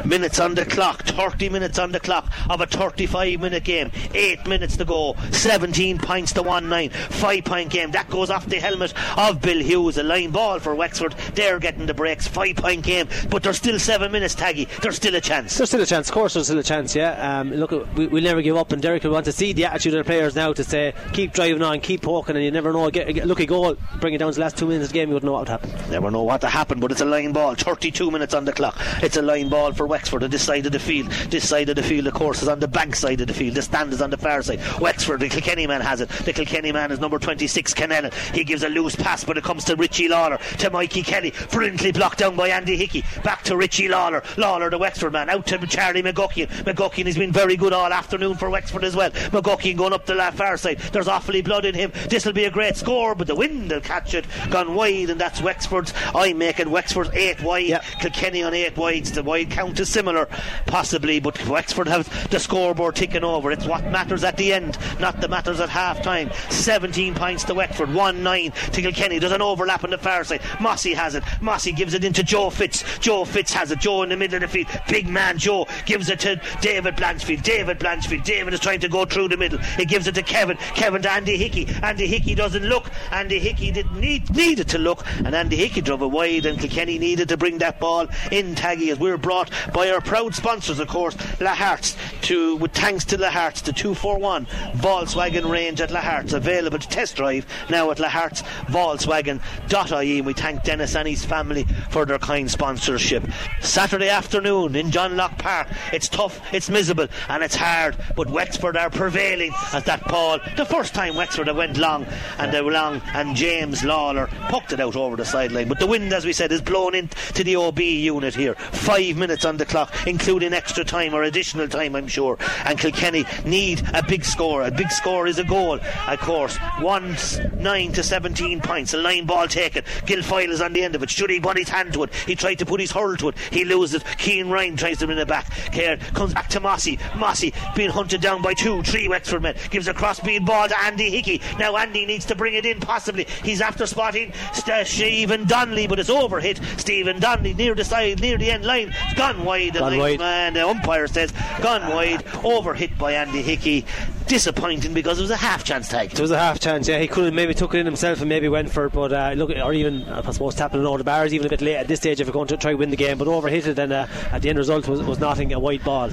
[SPEAKER 3] minutes on the clock, 30 minutes on the clock of a 35 minute game. 8 minutes to go, 17 points to 1 9, 5 point game. That goes off the helmet of Bill Hughes. A line ball for Wexford. They're getting the breaks, 5 point game, but there's still 7 minutes, Taggy. There's still a chance.
[SPEAKER 4] There's still a chance, of course, there's still a chance, yeah. Um, look, we, will never give up, and Derek will want to see the attitude of the players now to say, keep driving on, keep poking, and you never know. Get, get, look, a goal, bring it down to the last 2 minutes of the game, you wouldn't know what would happen.
[SPEAKER 3] Never know what to happen, but it's a line ball, 32 minutes on the clock. It's a line ball for Wexford on this side of the field. This side of the field, of course, is on the bank side of the field. The stand is on the far side. Wexford, the Kilkenny man has it. The Kilkenny man is number 26, Kennellan. He gives a loose pass, but it comes to Richie Lawler, to Mikey Kelly. Brilliantly blocked down by Andy Hickey. Back to Richie Lawler. Lawler, the Wexford man, out to Charlie McGuckin. McGuckin has been very good all afternoon for Wexford as well. McGuckin going up the far side. There's awfully blood in him. This will be a great score, but the wind will catch it. Gone wide, and that's Wexford's. I'm making Wexford 8 wide. Yep. Kilkenny on 8 wides. The wide count is similar possibly, but Wexford have the scoreboard ticking over. It's what matters at the end, not the matters at half time. 17 points to Wexford, 1 9 to Kilkenny. There's an overlap on the far side. Mossy has it. Mossy gives it into Joe Fitz. Joe Fitz has it. Joe in the middle of the field. Big man Joe gives it to David Blanchfield. David Blanchfield. David is trying to go through the middle. He gives it to Kevin. Kevin to Andy Hickey. Andy Hickey doesn't look. Andy Hickey didn't need needed to look, and Andy Hickey drove it wide, and Kilkenny needed to bring that ball in. Taggy as we're brought by our proud sponsors, of course, Lahart's, to, with thanks to Lahart's, the 241 Volkswagen range at Lahart's, available to test drive now at Lahart's Volkswagen.ie. And we thank Dennis and his family for their kind sponsorship. Saturday afternoon in John Locke Park. It's tough, it's miserable, and it's hard, but Wexford are prevailing at that ball. The first time Wexford have went long, and they were long, and James Lawler poked it out over the sideline. But the wind, as we said, is blown into the OB unit here. Five minutes on the clock, including extra time or additional time, I'm sure. And Kilkenny need a big score. A big score is a goal, of course. 1 9 to 17 points. A line ball taken. Guilfoyle is on the end of it. Should he put his hand to it? He tried to put his hurl to it. He loses. Keane Ryan tries to win it back. Care comes back to Mossy. Mossy being hunted down by two, three Wexford men. Gives a cross beam ball to Andy Hickey. Now Andy needs to bring it in, possibly. He's after spotting St- Stephen Donnelly, but it's overhit. Stephen Donnelly near the side, near the end line. It's gone wide.
[SPEAKER 4] Gone wide
[SPEAKER 3] and the umpire says gone wide, over hit by Andy Hickey. Disappointing because it was a half chance tag.
[SPEAKER 4] It was a half chance, yeah. He could have maybe took it in himself and maybe went for it, but uh, look, or even I suppose tapping it over the bars even a bit late at this stage if you're going to try to win the game. But over hit it, and uh, at the end result was, was nothing, a white ball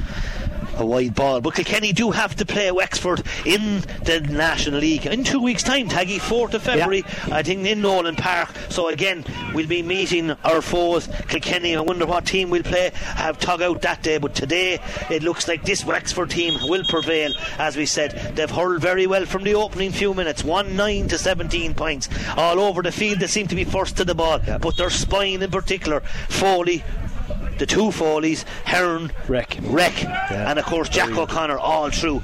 [SPEAKER 3] a wide ball. But Kilkenny do have to play Wexford in the National League in two weeks' time, Taggy, 4th of February, yeah. I think, in Nolan Park. So again, we'll be meeting our foes, Kilkenny. I wonder what team we'll play, have tug out that day. But today, it looks like this Wexford team will prevail. As we said, they've hurled very well from the opening few minutes 1 9 to 17 points. All over the field, they seem to be first to the ball. Yeah. But their spine in particular, Foley, the two Foleys, Hearn,
[SPEAKER 4] Reck,
[SPEAKER 3] Reck, yeah. and of course Jack O'Connor all through.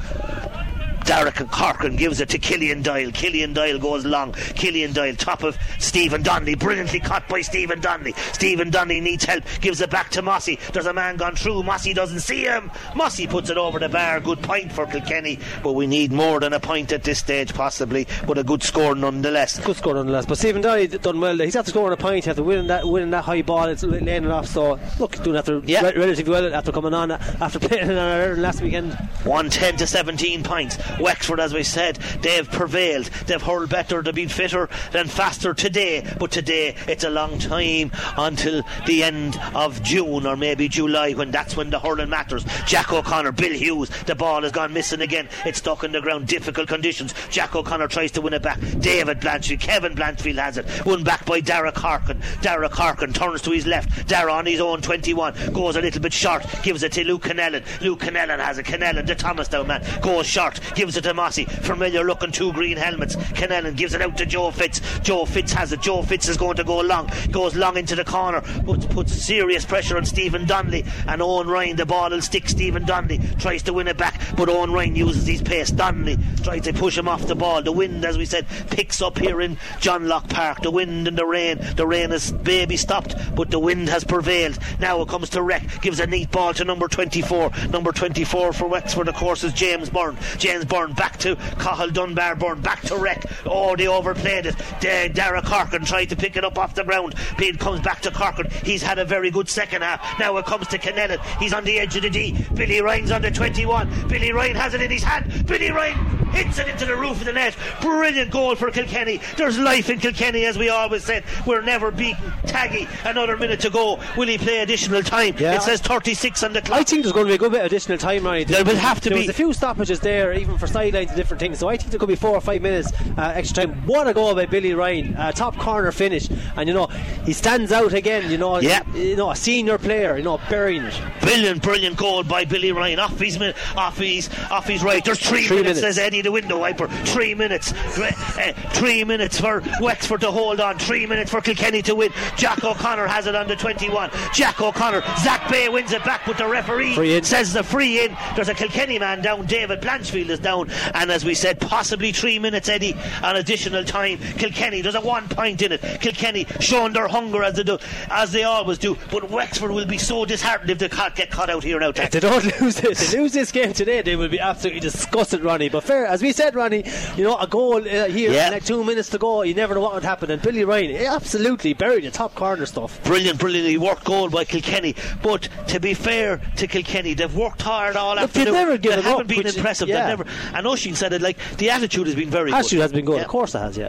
[SPEAKER 3] Derek and Corcoran gives it to Killian Doyle. Killian Doyle goes long. Killian Doyle, top of Stephen Donnelly. Brilliantly caught by Stephen Donnelly. Stephen Donnelly needs help. Gives it back to Mossy. There's a man gone through. Mossy doesn't see him. Mossy puts it over the bar. Good point for Kilkenny. But we need more than a point at this stage, possibly. But a good score nonetheless.
[SPEAKER 4] Good score nonetheless. But Stephen Donnelly done well. He's had after scoring a point. After winning that, winning that high ball, it's laying it off. So look, doing after yeah. re- relatively well after coming on after *laughs* playing on last weekend.
[SPEAKER 3] 110 to 17 points. Wexford, as we said, they've prevailed. They've hurled better, they've been fitter than faster today. But today, it's a long time until the end of June or maybe July when that's when the hurling matters. Jack O'Connor, Bill Hughes, the ball has gone missing again. It's stuck in the ground, difficult conditions. Jack O'Connor tries to win it back. David Blanchfield, Kevin Blanchfield has it. Won back by Dara Harkin. Dara Harkin turns to his left. Dara on his own 21 goes a little bit short, gives it to Luke Kennellan. Luke Kennellan has it. Kennellan, the Thomastown man, goes short, gives it to Mossy. Familiar looking two green helmets. Kennellan gives it out to Joe Fitz. Joe Fitz has it. Joe Fitz is going to go long, goes long into the corner, puts, puts serious pressure on Stephen Donnelly. And Owen Ryan, the ball will stick. Stephen Donnelly tries to win it back, but Owen Ryan uses his pace. Donnelly tries to push him off the ball. The wind, as we said, picks up here in John Locke Park. The wind and the rain. The rain has baby stopped, but the wind has prevailed. Now it comes to Reck, gives a neat ball to number 24. Number 24 for Wexford, of course, is James Byrne. James Byrne back to Cahill Dunbar Byrne, back to Reck. Oh, they overplayed it. D- Dara Corkin tried to pick it up off the ground. Pete comes back to Corkin. He's had a very good second half. Now it comes to Kennellan. He's on the edge of the D. Billy Ryan's on the 21. Billy Ryan has it in his hand. Billy Ryan hits it into the roof of the net. Brilliant goal for Kilkenny. There's life in Kilkenny, as we always said. We're never beaten. Taggy, another minute to go. Will he play additional time?
[SPEAKER 4] Yeah.
[SPEAKER 3] It says 36 on the
[SPEAKER 4] I
[SPEAKER 3] clock.
[SPEAKER 4] think there's going to be a good bit of additional time, right?
[SPEAKER 3] There will have to
[SPEAKER 4] there
[SPEAKER 3] be.
[SPEAKER 4] a few stoppages there, even for sidelines and different things. So I think there could be four or five minutes uh, extra time. What a goal by Billy Ryan, uh, top corner finish, and you know he stands out again. You know,
[SPEAKER 3] Yeah.
[SPEAKER 4] you know a senior player. You know, burying it.
[SPEAKER 3] Brilliant, brilliant goal by Billy Ryan. Off his, off his, off his right. There's three,
[SPEAKER 4] Three
[SPEAKER 3] minutes,
[SPEAKER 4] minutes.
[SPEAKER 3] says Eddie, the window wiper. Three minutes. Uh, three minutes for Wexford to hold on. Three minutes for Kilkenny to win. Jack O'Connor has it on the 21. Jack O'Connor. Zach Bay wins it back, but the referee says the free in. There's a Kilkenny man down. David Blanchfield is down. And as we said, possibly three minutes, Eddie, on additional time. Kilkenny, there's a one point in it. Kilkenny showing their hunger as they do, as they always do. But Wexford will be so disheartened if they can't get caught out here now.
[SPEAKER 4] If they don't *laughs* lose they lose this game today, they will be absolutely disgusted, Ronnie. But fair, as we said, Ronnie, you know, a goal uh, here,
[SPEAKER 3] Yeah.
[SPEAKER 4] like two minutes to go, you never know what would happen. And Billy Ryan, absolutely buried the top corner stuff.
[SPEAKER 3] Brilliant, brilliantly worked goal by Kilkenny. But to be fair to Kilkenny, they've worked hard all
[SPEAKER 4] Look,
[SPEAKER 3] afternoon.
[SPEAKER 4] they've never given
[SPEAKER 3] they haven't
[SPEAKER 4] up,
[SPEAKER 3] been impressive.
[SPEAKER 4] yeah.
[SPEAKER 3] They've never. And Oisin said it like the attitude has been very good.
[SPEAKER 4] Attitude
[SPEAKER 3] good.
[SPEAKER 4] has been good,
[SPEAKER 3] Yeah.
[SPEAKER 4] of course it has, yeah.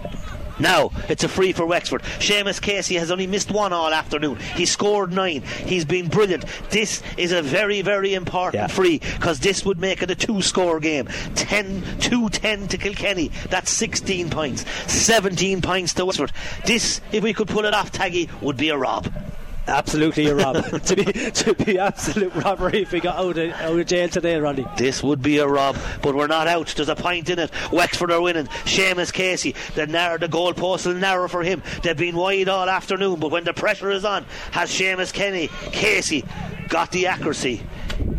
[SPEAKER 3] Now it's a free for Wexford. Seamus Casey has only missed one all afternoon. He scored nine. He's been brilliant. This is a very, very important
[SPEAKER 4] Yeah.
[SPEAKER 3] free because this would make it a two-score game. 10, 2-10 to Kilkenny. That's 16 points. 17 points to Wexford. This, if we could pull it off, Taggy, would be a rob.
[SPEAKER 4] Absolutely a rob. *laughs* to be to be absolute robbery if we got out of, out of jail today, Ronnie.
[SPEAKER 3] This would be a rob, but we're not out. There's a point in it. Wexford are winning. Seamus Casey, the narrow, the goalpost will narrow for him. They've been wide all afternoon, but when the pressure is on, has Seamus Kenny, Casey got the accuracy?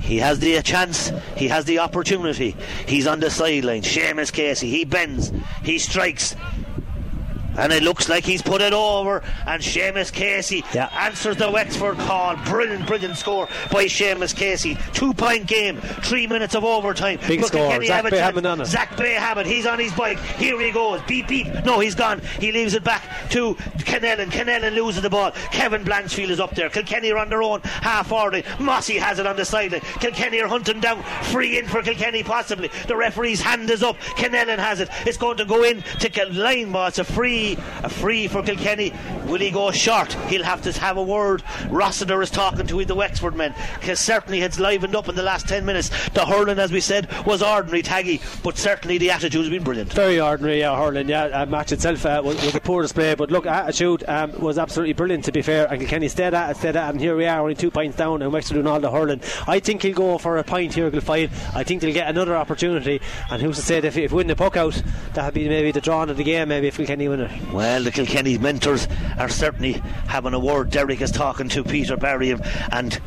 [SPEAKER 3] He has the chance. He has the opportunity. He's on the sideline. Seamus Casey. He bends. He strikes. And it looks like he's put it over. And Seamus Casey
[SPEAKER 4] Yeah.
[SPEAKER 3] answers the Wexford call. Brilliant, brilliant score by Seamus Casey. Two point game, three minutes of overtime.
[SPEAKER 4] Big
[SPEAKER 3] Look,
[SPEAKER 4] score. Zach
[SPEAKER 3] have a
[SPEAKER 4] Bay. Hammond on it.
[SPEAKER 3] Zach Bay Hammond, he's on his bike. Here he goes. Beep, beep. No, he's gone. He leaves it back to Kennellan. Kennellan loses the ball. Kevin Blanchfield is up there. Kilkenny are on their own half forward. Mossy has it on the sideline. Kilkenny are hunting down. Free in for Kilkenny, possibly. The referee's hand is up. Kennellan has it. It's going to go in to line. It's a free. A free for Kilkenny. Will he go short? He'll have to have a word. Rossiter is talking to the Wexford men. Certainly it's livened up in the last 10 minutes. The hurling, as we said, was ordinary, Taggy. But certainly the attitude has been brilliant.
[SPEAKER 4] Very ordinary, yeah, hurling. Yeah, uh, match itself uh, was, was a poor display, but look, attitude um, was absolutely brilliant. To be fair, and Kilkenny stayed at it, stayed at and here we are, only two points down, and Wexford doing all the hurling. I think he'll go for a point here, Guilfoyle. I think they'll get another opportunity, and who's to say that if, if win the puck out, that'll be maybe the draw of the game. Maybe if Kilkenny win it.
[SPEAKER 3] Well, the Kilkenny mentors are certainly having a word. Derek is talking to Peter Barry and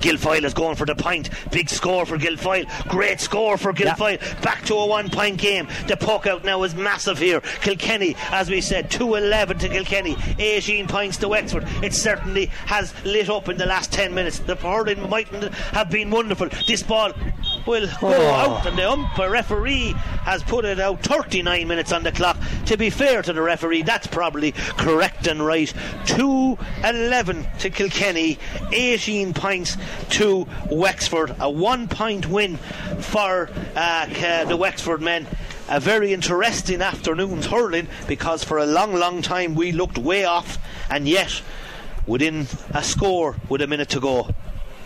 [SPEAKER 3] Guilfoyle is going for the point. Big score for Guilfoyle. Great score for Guilfoyle. Back to a one point game. The puck out now is massive here. Kilkenny, as we said, 2 11 to Kilkenny, 18 points to Wexford. It certainly has lit up in the last 10 minutes. The hurling mightn't have been wonderful. This ball will go
[SPEAKER 4] Oh.
[SPEAKER 3] out, and the umpire referee has put it out 39 minutes on the clock. To be fair to the referee, that's probably correct and right. 2 11 to Kilkenny, 18 points to Wexford. A one point win for uh, the Wexford men. a very interesting afternoon's hurling because for a long, long time we looked way off, and yet within a score with a minute to go.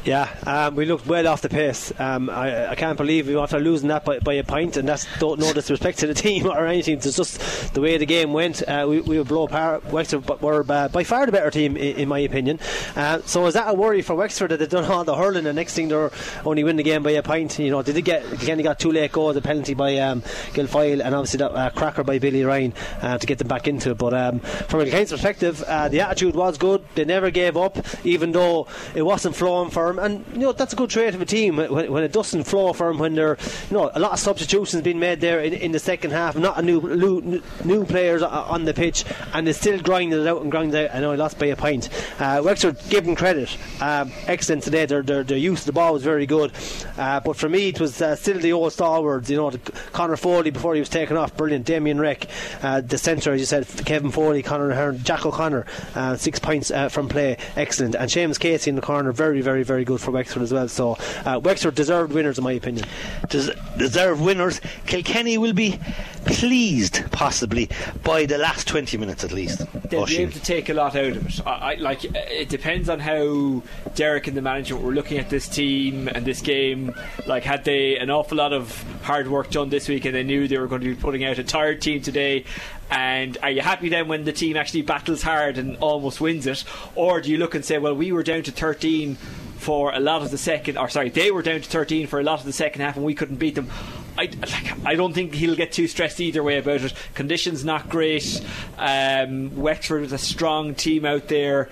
[SPEAKER 4] Yeah, um, we looked well off the pace. Um, I, I, can't believe we after losing that by, by, a point, and that's not no disrespect to the *laughs* team or anything. It's just the way the game went. Uh, we, we were blow apart. Wexford were uh, by far the better team, in, in my opinion. Uh, so is that a worry for Wexford that they've done all the hurling, and next thing they're only win the game by a point? You know, did they get again? They got two late goals, the penalty by um, Guilfoyle, and obviously that uh, cracker by Billy Ryan uh, to get them back into it. But um, from a Kilkene's perspective, the attitude was good. They never gave up, even though it wasn't flowing for them and you know that's a good trait of a team when, when it doesn't flow for them. When there, you know, a lot of substitutions being made there in, in the second half, not a new, new new players on the pitch, and they still grinding it out and grinding out. I know I lost by a point. Uh, Wexford, give them credit, um, excellent today. Their, their, their use of the ball was very good, uh, but for me it was uh, still the old stalwarts. You know, Connor Foley before he was taken off, brilliant. Damien Reck, uh, the centre, as you said, Kevin Foley, Connor Hearn, Jack O'Connor, uh, six points uh, from play, excellent, and Seamus Casey in the corner, very, very, very good for Wexford. Wexford as well. So uh, Wexford deserved winners, in my opinion.
[SPEAKER 3] Des- deserved winners. Kilkenny will be pleased, possibly, by the last 20 minutes at least.
[SPEAKER 5] They'll be able to take a lot out of it. I, I, like it depends on how Derek and the management were looking at this team and this game. Like, had they an awful lot of hard work done this week, and they knew they were going to be putting out a tired team today, and are you happy then when the team actually battles hard and almost wins it? Or do you look and say, well, we were down to 13 for a lot of the second, or sorry, they were down to 13 for a lot of the second half and we couldn't beat them. I, like, I don't think he'll get too stressed either way about it. Conditions not great. Um, Wexford is a strong team out there.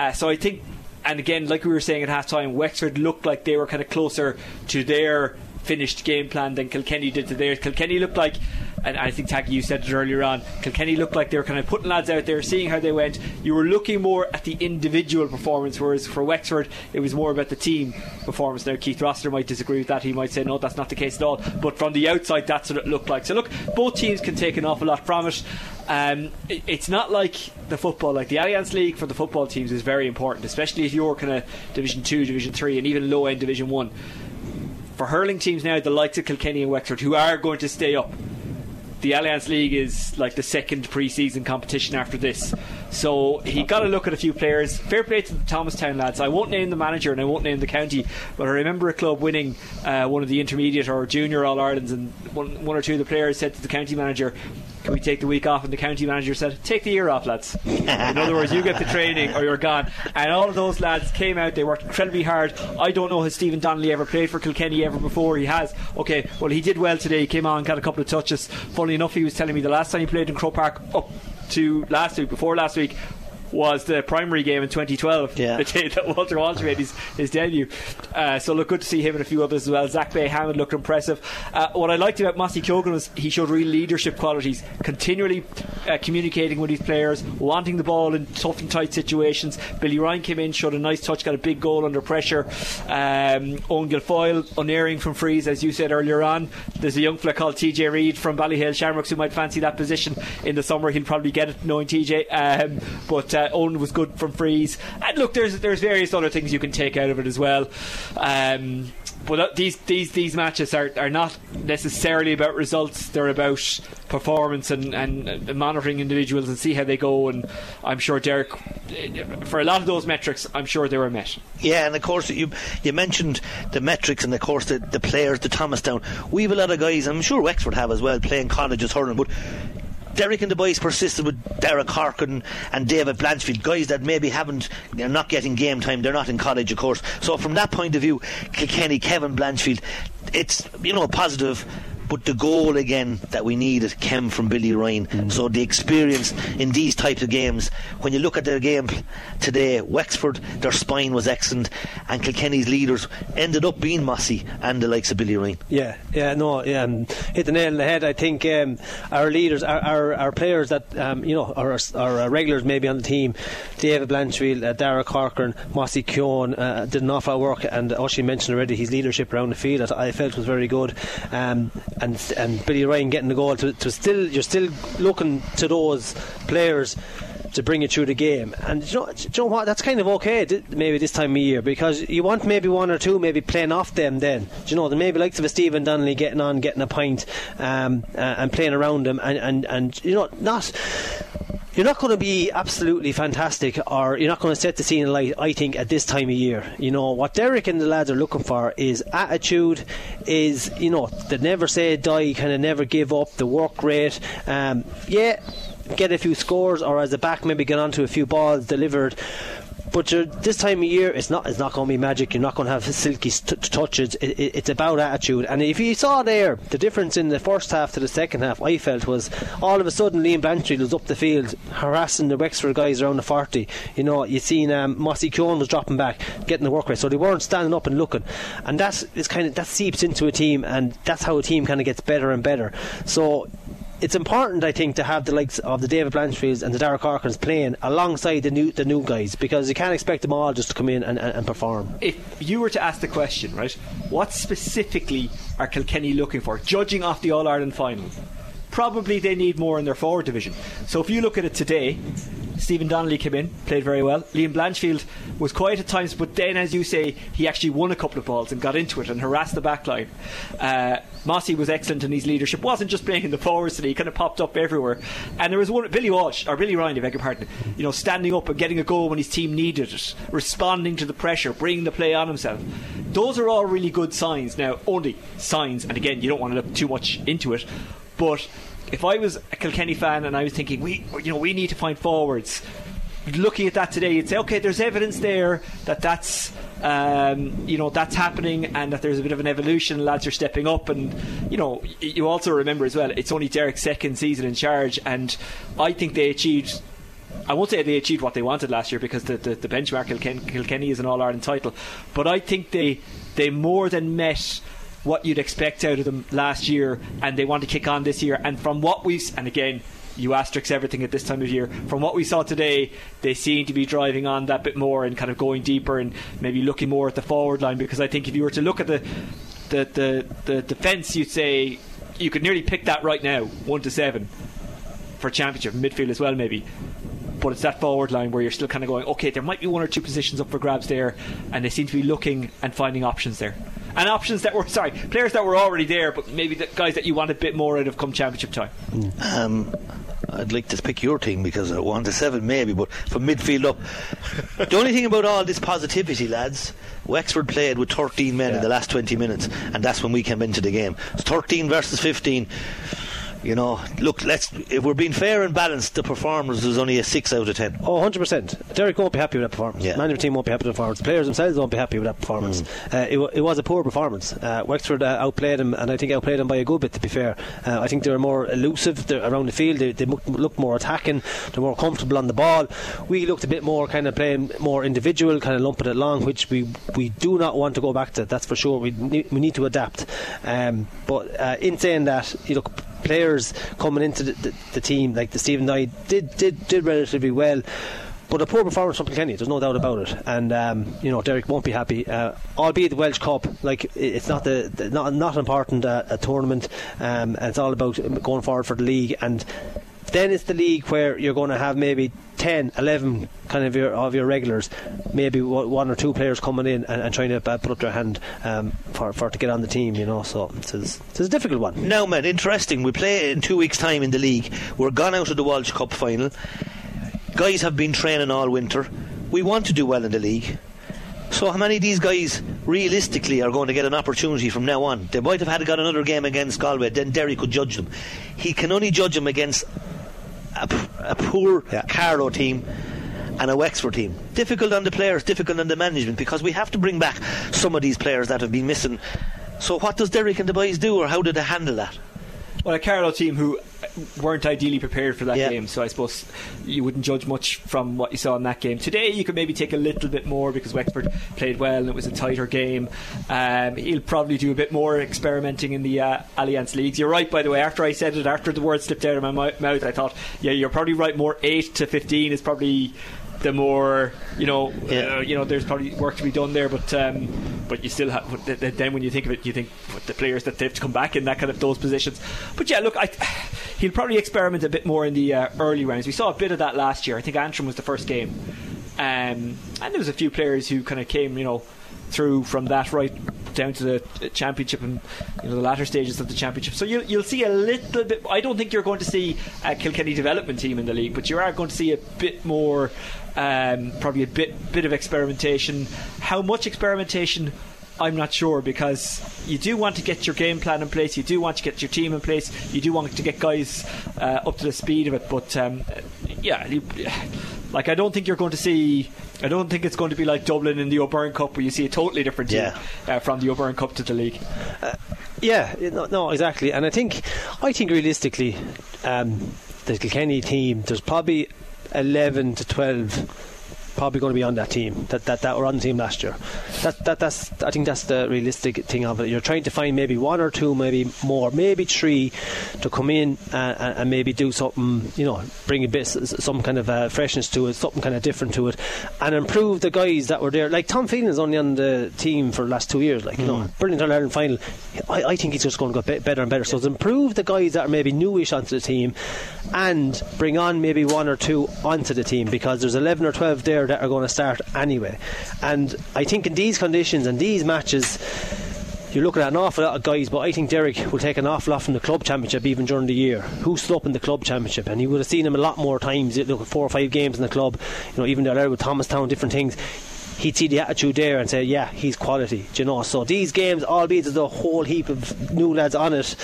[SPEAKER 5] Uh, so I think, and again, like we were saying at half time, Wexford looked like they were kind of closer to their finished game plan than Kilkenny did to theirs. Kilkenny looked like and I think Taggy, you said it earlier on. Kilkenny looked like they were kind of putting lads out there, seeing how they went. You were looking more at the individual performance, whereas for Wexford it was more about the team performance. Now Keith Rossiter might disagree with that. He might say no, that's not the case at all. But from the outside, that's what it looked like. So look, both teams can take an awful lot from it. Um, it it's not like the football, like the Allianz League for the football teams is very important, especially if you're kind of Division Two, Division Three, and even low end Division One. For hurling teams now, the likes of Kilkenny and Wexford, who are going to stay up, the Allianz League is like the second pre-season competition after this. So he got a look at a few players. Fair play to the Thomastown lads. I won't name the manager and I won't name the county, but I remember a club winning uh, one of the intermediate or junior All Irelands, and one, one or two of the players said to the county manager, "Can we take the week off?" And the county manager said, "Take the year off, lads." In other words, you get the training or you're gone. And all of those lads came out. They worked incredibly hard. I don't know has Stephen Donnelly ever played for Kilkenny ever before. He has. Okay, well he did well today. He came on, got a couple of touches. Funnily enough, he was telling me the last time he played in Croke Park up to last week, before last week, was the primary game in 2012,
[SPEAKER 3] yeah.
[SPEAKER 5] the day that Walter Walsh made his, his debut. Uh, so look good to see him and a few others as well. Zach Bay-Hammond looked impressive. Uh, what I liked about Mossy Keoghan was he showed real leadership qualities, continually uh, communicating with his players, wanting the ball in tough and tight situations. Billy Ryan came in, showed a nice touch, got a big goal under pressure. Um, Eoin Guilfoyle unerring from frees, as you said earlier on. There's a young fella called TJ Reid from Ballyhale Shamrocks who might fancy that position in the summer. He'll probably get it knowing TJ. Um, but uh, Eoin was good from frees. And look, there's there's various other things you can take out of it as well. Um, but these these these matches are, are not necessarily about results. They're about performance and, and, and monitoring individuals and see how they go. And I'm sure Derek, for a lot of those metrics, I'm sure they were met.
[SPEAKER 3] Yeah, and of course you you mentioned the metrics and of course the, the players, the Thomastown. We have a lot of guys. I'm sure Wexford have as well playing colleges hurling, but Derek and the boys persisted with Derek Harkin and David Blanchfield, guys that maybe haven't, they're not getting game time, they're not in college, of course. So from that point of view, Kilkenny, Kevin Blanchfield, it's you know positive but the goal again that we need is came from Billy Ryan. Mm. So the experience in these types of games, when you look at their game today, Wexford, their spine was excellent, and Kilkenny's leaders ended up being Mossy and the likes of Billy Ryan.
[SPEAKER 4] Yeah, yeah, no, yeah, um, hit the nail on the head. I think um, our leaders, our, our, our players that um, you know, our, our regulars maybe on the team, David Blanchfield, uh, Dara Corcoran, Mossy Keoghan, uh, did an awful work, and Oshie mentioned already his leadership around the field. I felt was very good. Um, and and Billy Ryan getting the goal. To, to still you're still looking to those players to bring you through the game. And you know, you know what? That's kind of okay maybe this time of year because you want maybe one or two maybe playing off them then. Do you know, the maybe likes of a Stephen Donnelly getting on, getting a pint um, uh, and playing around them and, and, and, you know, not you're not going to be absolutely fantastic or you're not going to set the scene alight, I think, at this time of year. You know, what Derek and the lads are looking for is attitude, is, you know, the never say die, kind of never give up, the work rate. Um, yeah, get a few scores or as a back maybe get onto a few balls delivered but this time of year, it's not it's not going to be magic. You're not going to have silky touches. It, it, it's about attitude. And if you saw there the difference in the first half to the second half, I felt was all of a sudden Liam Blanchfield was up the field harassing the Wexford guys around the 40. You know, you seen um, Mossy Keoghan was dropping back, getting the work rate, so they weren't standing up and looking. And that's kind of that seeps into a team, and that's how a team kind of gets better and better. So it's important, I think, to have the likes of the David Blanchfields and the Derek Corkins playing alongside the new the new guys because you can't expect them all just to come in and, and, and perform.
[SPEAKER 5] If you were to ask the question, right, what specifically are Kilkenny looking for, judging off the All Ireland final? Probably they need more in their forward division. So if you look at it today, Stephen Donnelly came in, played very well. Liam Blanchfield was quiet at times, but then, as you say, he actually won a couple of balls and got into it and harassed the back line. Uh, Mossy was excellent in his leadership. wasn't just playing in the forwards today; he kind of popped up everywhere. And there was one Billy Walsh or Billy Ryan, I beg your pardon. You know, standing up and getting a goal when his team needed it, responding to the pressure, bringing the play on himself. Those are all really good signs. Now, only signs, and again, you don't want to look too much into it, but if I was a Kilkenny fan and I was thinking we you know we need to find forwards looking at that today you'd say okay there's evidence there that that's um, you know that's happening and that there's a bit of an evolution. Lads are stepping up. And you know you also remember as well it's only Derek's second season in charge and I think they achieved I won't say they achieved what they wanted last year because the, the, the benchmark Kilkenny, Kilkenny is an All Ireland title, but I think they they more than met what you'd expect out of them last year, and they want to kick on this year. And from what we've, and again, you asterisk everything at this time of year. From what we saw today, they seem to be driving on that bit more and kind of going deeper and maybe looking more at the forward line. Because I think if you were to look at the the the, the defence, you'd say you could nearly pick that right now, one to seven for championship midfield as well, maybe. But it's that forward line where you're still kind of going, okay, there might be one or two positions up for grabs there, and they seem to be looking and finding options there and options that were sorry players that were already there, but maybe the guys that you want a bit more out of come championship time.
[SPEAKER 3] Um, I'd like to pick your team because I want a seven maybe, but from midfield up. the only thing about all this positivity, lads, Wexford played with 13 men yeah. in the last 20 minutes, and that's when we came into the game. It's 13 versus 15 you know, look, let's if we're being fair and balanced, the performance was only a six out of ten.
[SPEAKER 4] Oh, 100 percent. Derek won't be happy with that performance. Yeah. Manager team won't be happy with the performance. The players themselves won't be happy with that performance. Mm. Uh, it, it, was a poor performance. Uh, Wexford uh, outplayed them, and I think outplayed them by a good bit. To be fair, uh, I think they were more elusive around the field. They, they looked more attacking. They're more comfortable on the ball. We looked a bit more kind of playing more individual, kind of lumping it along, which we we do not want to go back to. That's for sure. We need, we need to adapt. Um, but uh, in saying that, you look players coming into the, the, the team, like the Stephen Knight, did, did, did relatively well. But a poor performance from Kilkenny, there's no doubt about it. And um, you know, Derek won't be happy. Uh, albeit the Walsh Cup, like it's not the, the not not important uh, a tournament. Um, and it's all about going forward for the league. And then it's the league where you're going to have maybe 10, 11 kind of your of your regulars, maybe one or two players coming in and, and trying to put up their hand um, for, for to get on the team, you know. So it's, it's a difficult one.
[SPEAKER 3] Now, man, interesting. We play in two weeks' time in the league. We're gone out of the Walsh Cup final. Guys have been training all winter. We want to do well in the league. So how many of these guys realistically are going to get an opportunity from now on? They might have had got another game against Galway, then Derry could judge them. He can only judge them against a, a poor yeah. Carlow team and a Wexford team. Difficult on the players, difficult on the management because we have to bring back some of these players that have been missing. So what does Derek and the boys do, or how do they handle that?
[SPEAKER 5] Well, a Carlow team who weren't ideally prepared for that yeah. game, so I suppose you wouldn't judge much from what you saw in that game. Today, you could maybe take a little bit more because Wexford played well and it was a tighter game. Um, he'll probably do a bit more experimenting in the uh, Allianz leagues. You're right, by the way. After I said it, after the word slipped out of my mouth, I thought, yeah, you're probably right. More eight to fifteen is probably the more you know, yeah. uh, you know, there's probably work to be done there. But um, but you still have. Then when you think of it, you think the players that they've to come back in that kind of those positions. But yeah, look, I he'll probably experiment a bit more in the uh, early rounds. We saw a bit of that last year. I think Antrim was the first game, um, and there was a few players who kind of came, you know, through from that right down to the championship and you know the latter stages of the championship. So you'll, you'll see a little bit. I don't think you're going to see a Kilkenny development team in the league, but you are going to see a bit more, um, probably a bit bit of experimentation. How much experimentation? I'm not sure because you do want to get your game plan in place, you do want to get your team in place, you do want to get guys uh, up to the speed of it. But um, yeah, you, like I don't think you're going to see. I don't think it's going to be like Dublin in the O'Byrne Cup, where you see a totally different team
[SPEAKER 3] Yeah.
[SPEAKER 5] uh, from the O'Byrne Cup to the league.
[SPEAKER 4] Yeah, no, no, exactly. And I think, I think realistically, um, the Kilkenny team, there's probably 11 to 12 probably going to be on that team that, that, that were on the team last year. That, that that's I think that's the realistic thing of it. You're trying to find maybe one or two, maybe more, maybe three to come in and, and maybe do something, you know, bring a bit some kind of uh, freshness to it, something kind of different to it, and improve the guys that were there. Like Tom Phelan is only on the team for the last two years. Like you know, brilliant Ireland final. I, I think he's just going to get better and better. So improve the guys that are maybe newish onto the team, and bring on maybe one or two onto the team because there's 11 or 12 there that are going to start anyway. And I think in these conditions and these matches. You're looking at an awful lot of guys, but I think Derek will take an awful lot from the club championship even during the year. Who's up in the club championship, and you would have seen him a lot more times. Look four or five games in the club, you know, even there with Thomastown, different things. He'd see the attitude there and say, "Yeah, he's quality." Do you know? So these games, albeit there's a whole heap of new lads on it,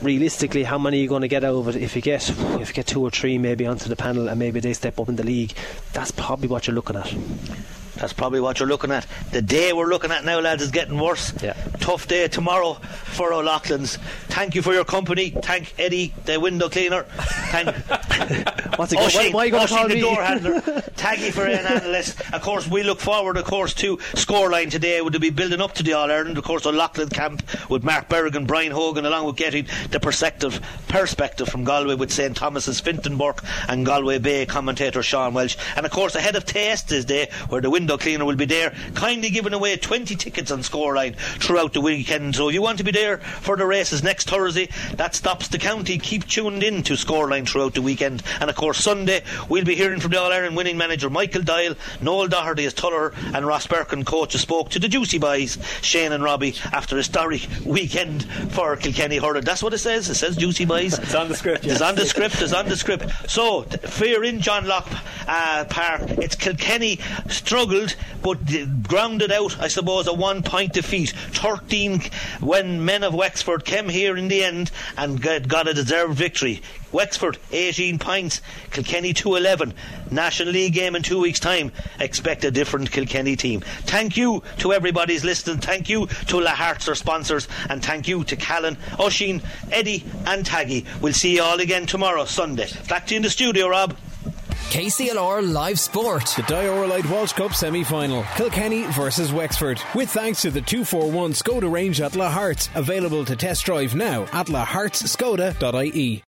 [SPEAKER 4] realistically, how many are you going to get out of it? If you get, if you get two or three, maybe onto the panel, and maybe they step up in the league, that's probably what you're looking at.
[SPEAKER 3] That's probably what you're looking at. The day we're looking at now, lads, is getting worse.
[SPEAKER 4] Yeah.
[SPEAKER 3] Tough day tomorrow for O'Loughlin's. Thank you for your company. Thank Eddie, the window cleaner. Thank *laughs*
[SPEAKER 4] What's it? Why,
[SPEAKER 3] Oisin,
[SPEAKER 4] why you to
[SPEAKER 3] Oisin,
[SPEAKER 4] call
[SPEAKER 3] the door handler. Taggy for an analyst. Of course, we look forward, of course, to scoreline today. Would be building up to the All Ireland. Of course, O'Loughlin camp with Mark Bergin, Brian Hogan, along with getting the perspective perspective from Galway with St Thomas's Fintonburg and Galway Bay commentator Sean Welsh. And of course, ahead of Taste this day, where the window cleaner will be there, kindly giving away 20 tickets on scoreline throughout the weekend. So if you want to be there for the races next Thursday, that stops the county. Keep tuned in to scoreline throughout the weekend. And of course, Sunday, we'll be hearing from the All Ireland winning manager Michael Dial, Noel Doherty as Tuller, and Ross Birkin, coach, who spoke to the Juicy Boys, Shane and Robbie, after a historic weekend for Kilkenny Hurling. That's what it says. It says Juicy Boys.
[SPEAKER 5] It's on the script.
[SPEAKER 3] It's on the script. It's on the script. So, fear in John Locke uh, Park. It's Kilkenny struggled, but grounded out, I suppose, a one point defeat. 13 when men of Wexford came here in the end and got, a deserved victory. Wexford 18 points, Kilkenny 211. National League game in two weeks' time. Expect a different Kilkenny team. Thank you to everybody's listening. Thank you to Lahart's, our sponsors, and thank you to Callan, Oisin, Eddie, and Taggy. We'll see you all again tomorrow, Sunday. Back to you in the studio, Rob.
[SPEAKER 1] KCLR Live Sport.
[SPEAKER 2] The Dioralyte Light Walsh Cup semi final. Kilkenny versus Wexford. With thanks to the 241 Skoda range at Lahart's. Available to test drive now at lahartskoda.ie.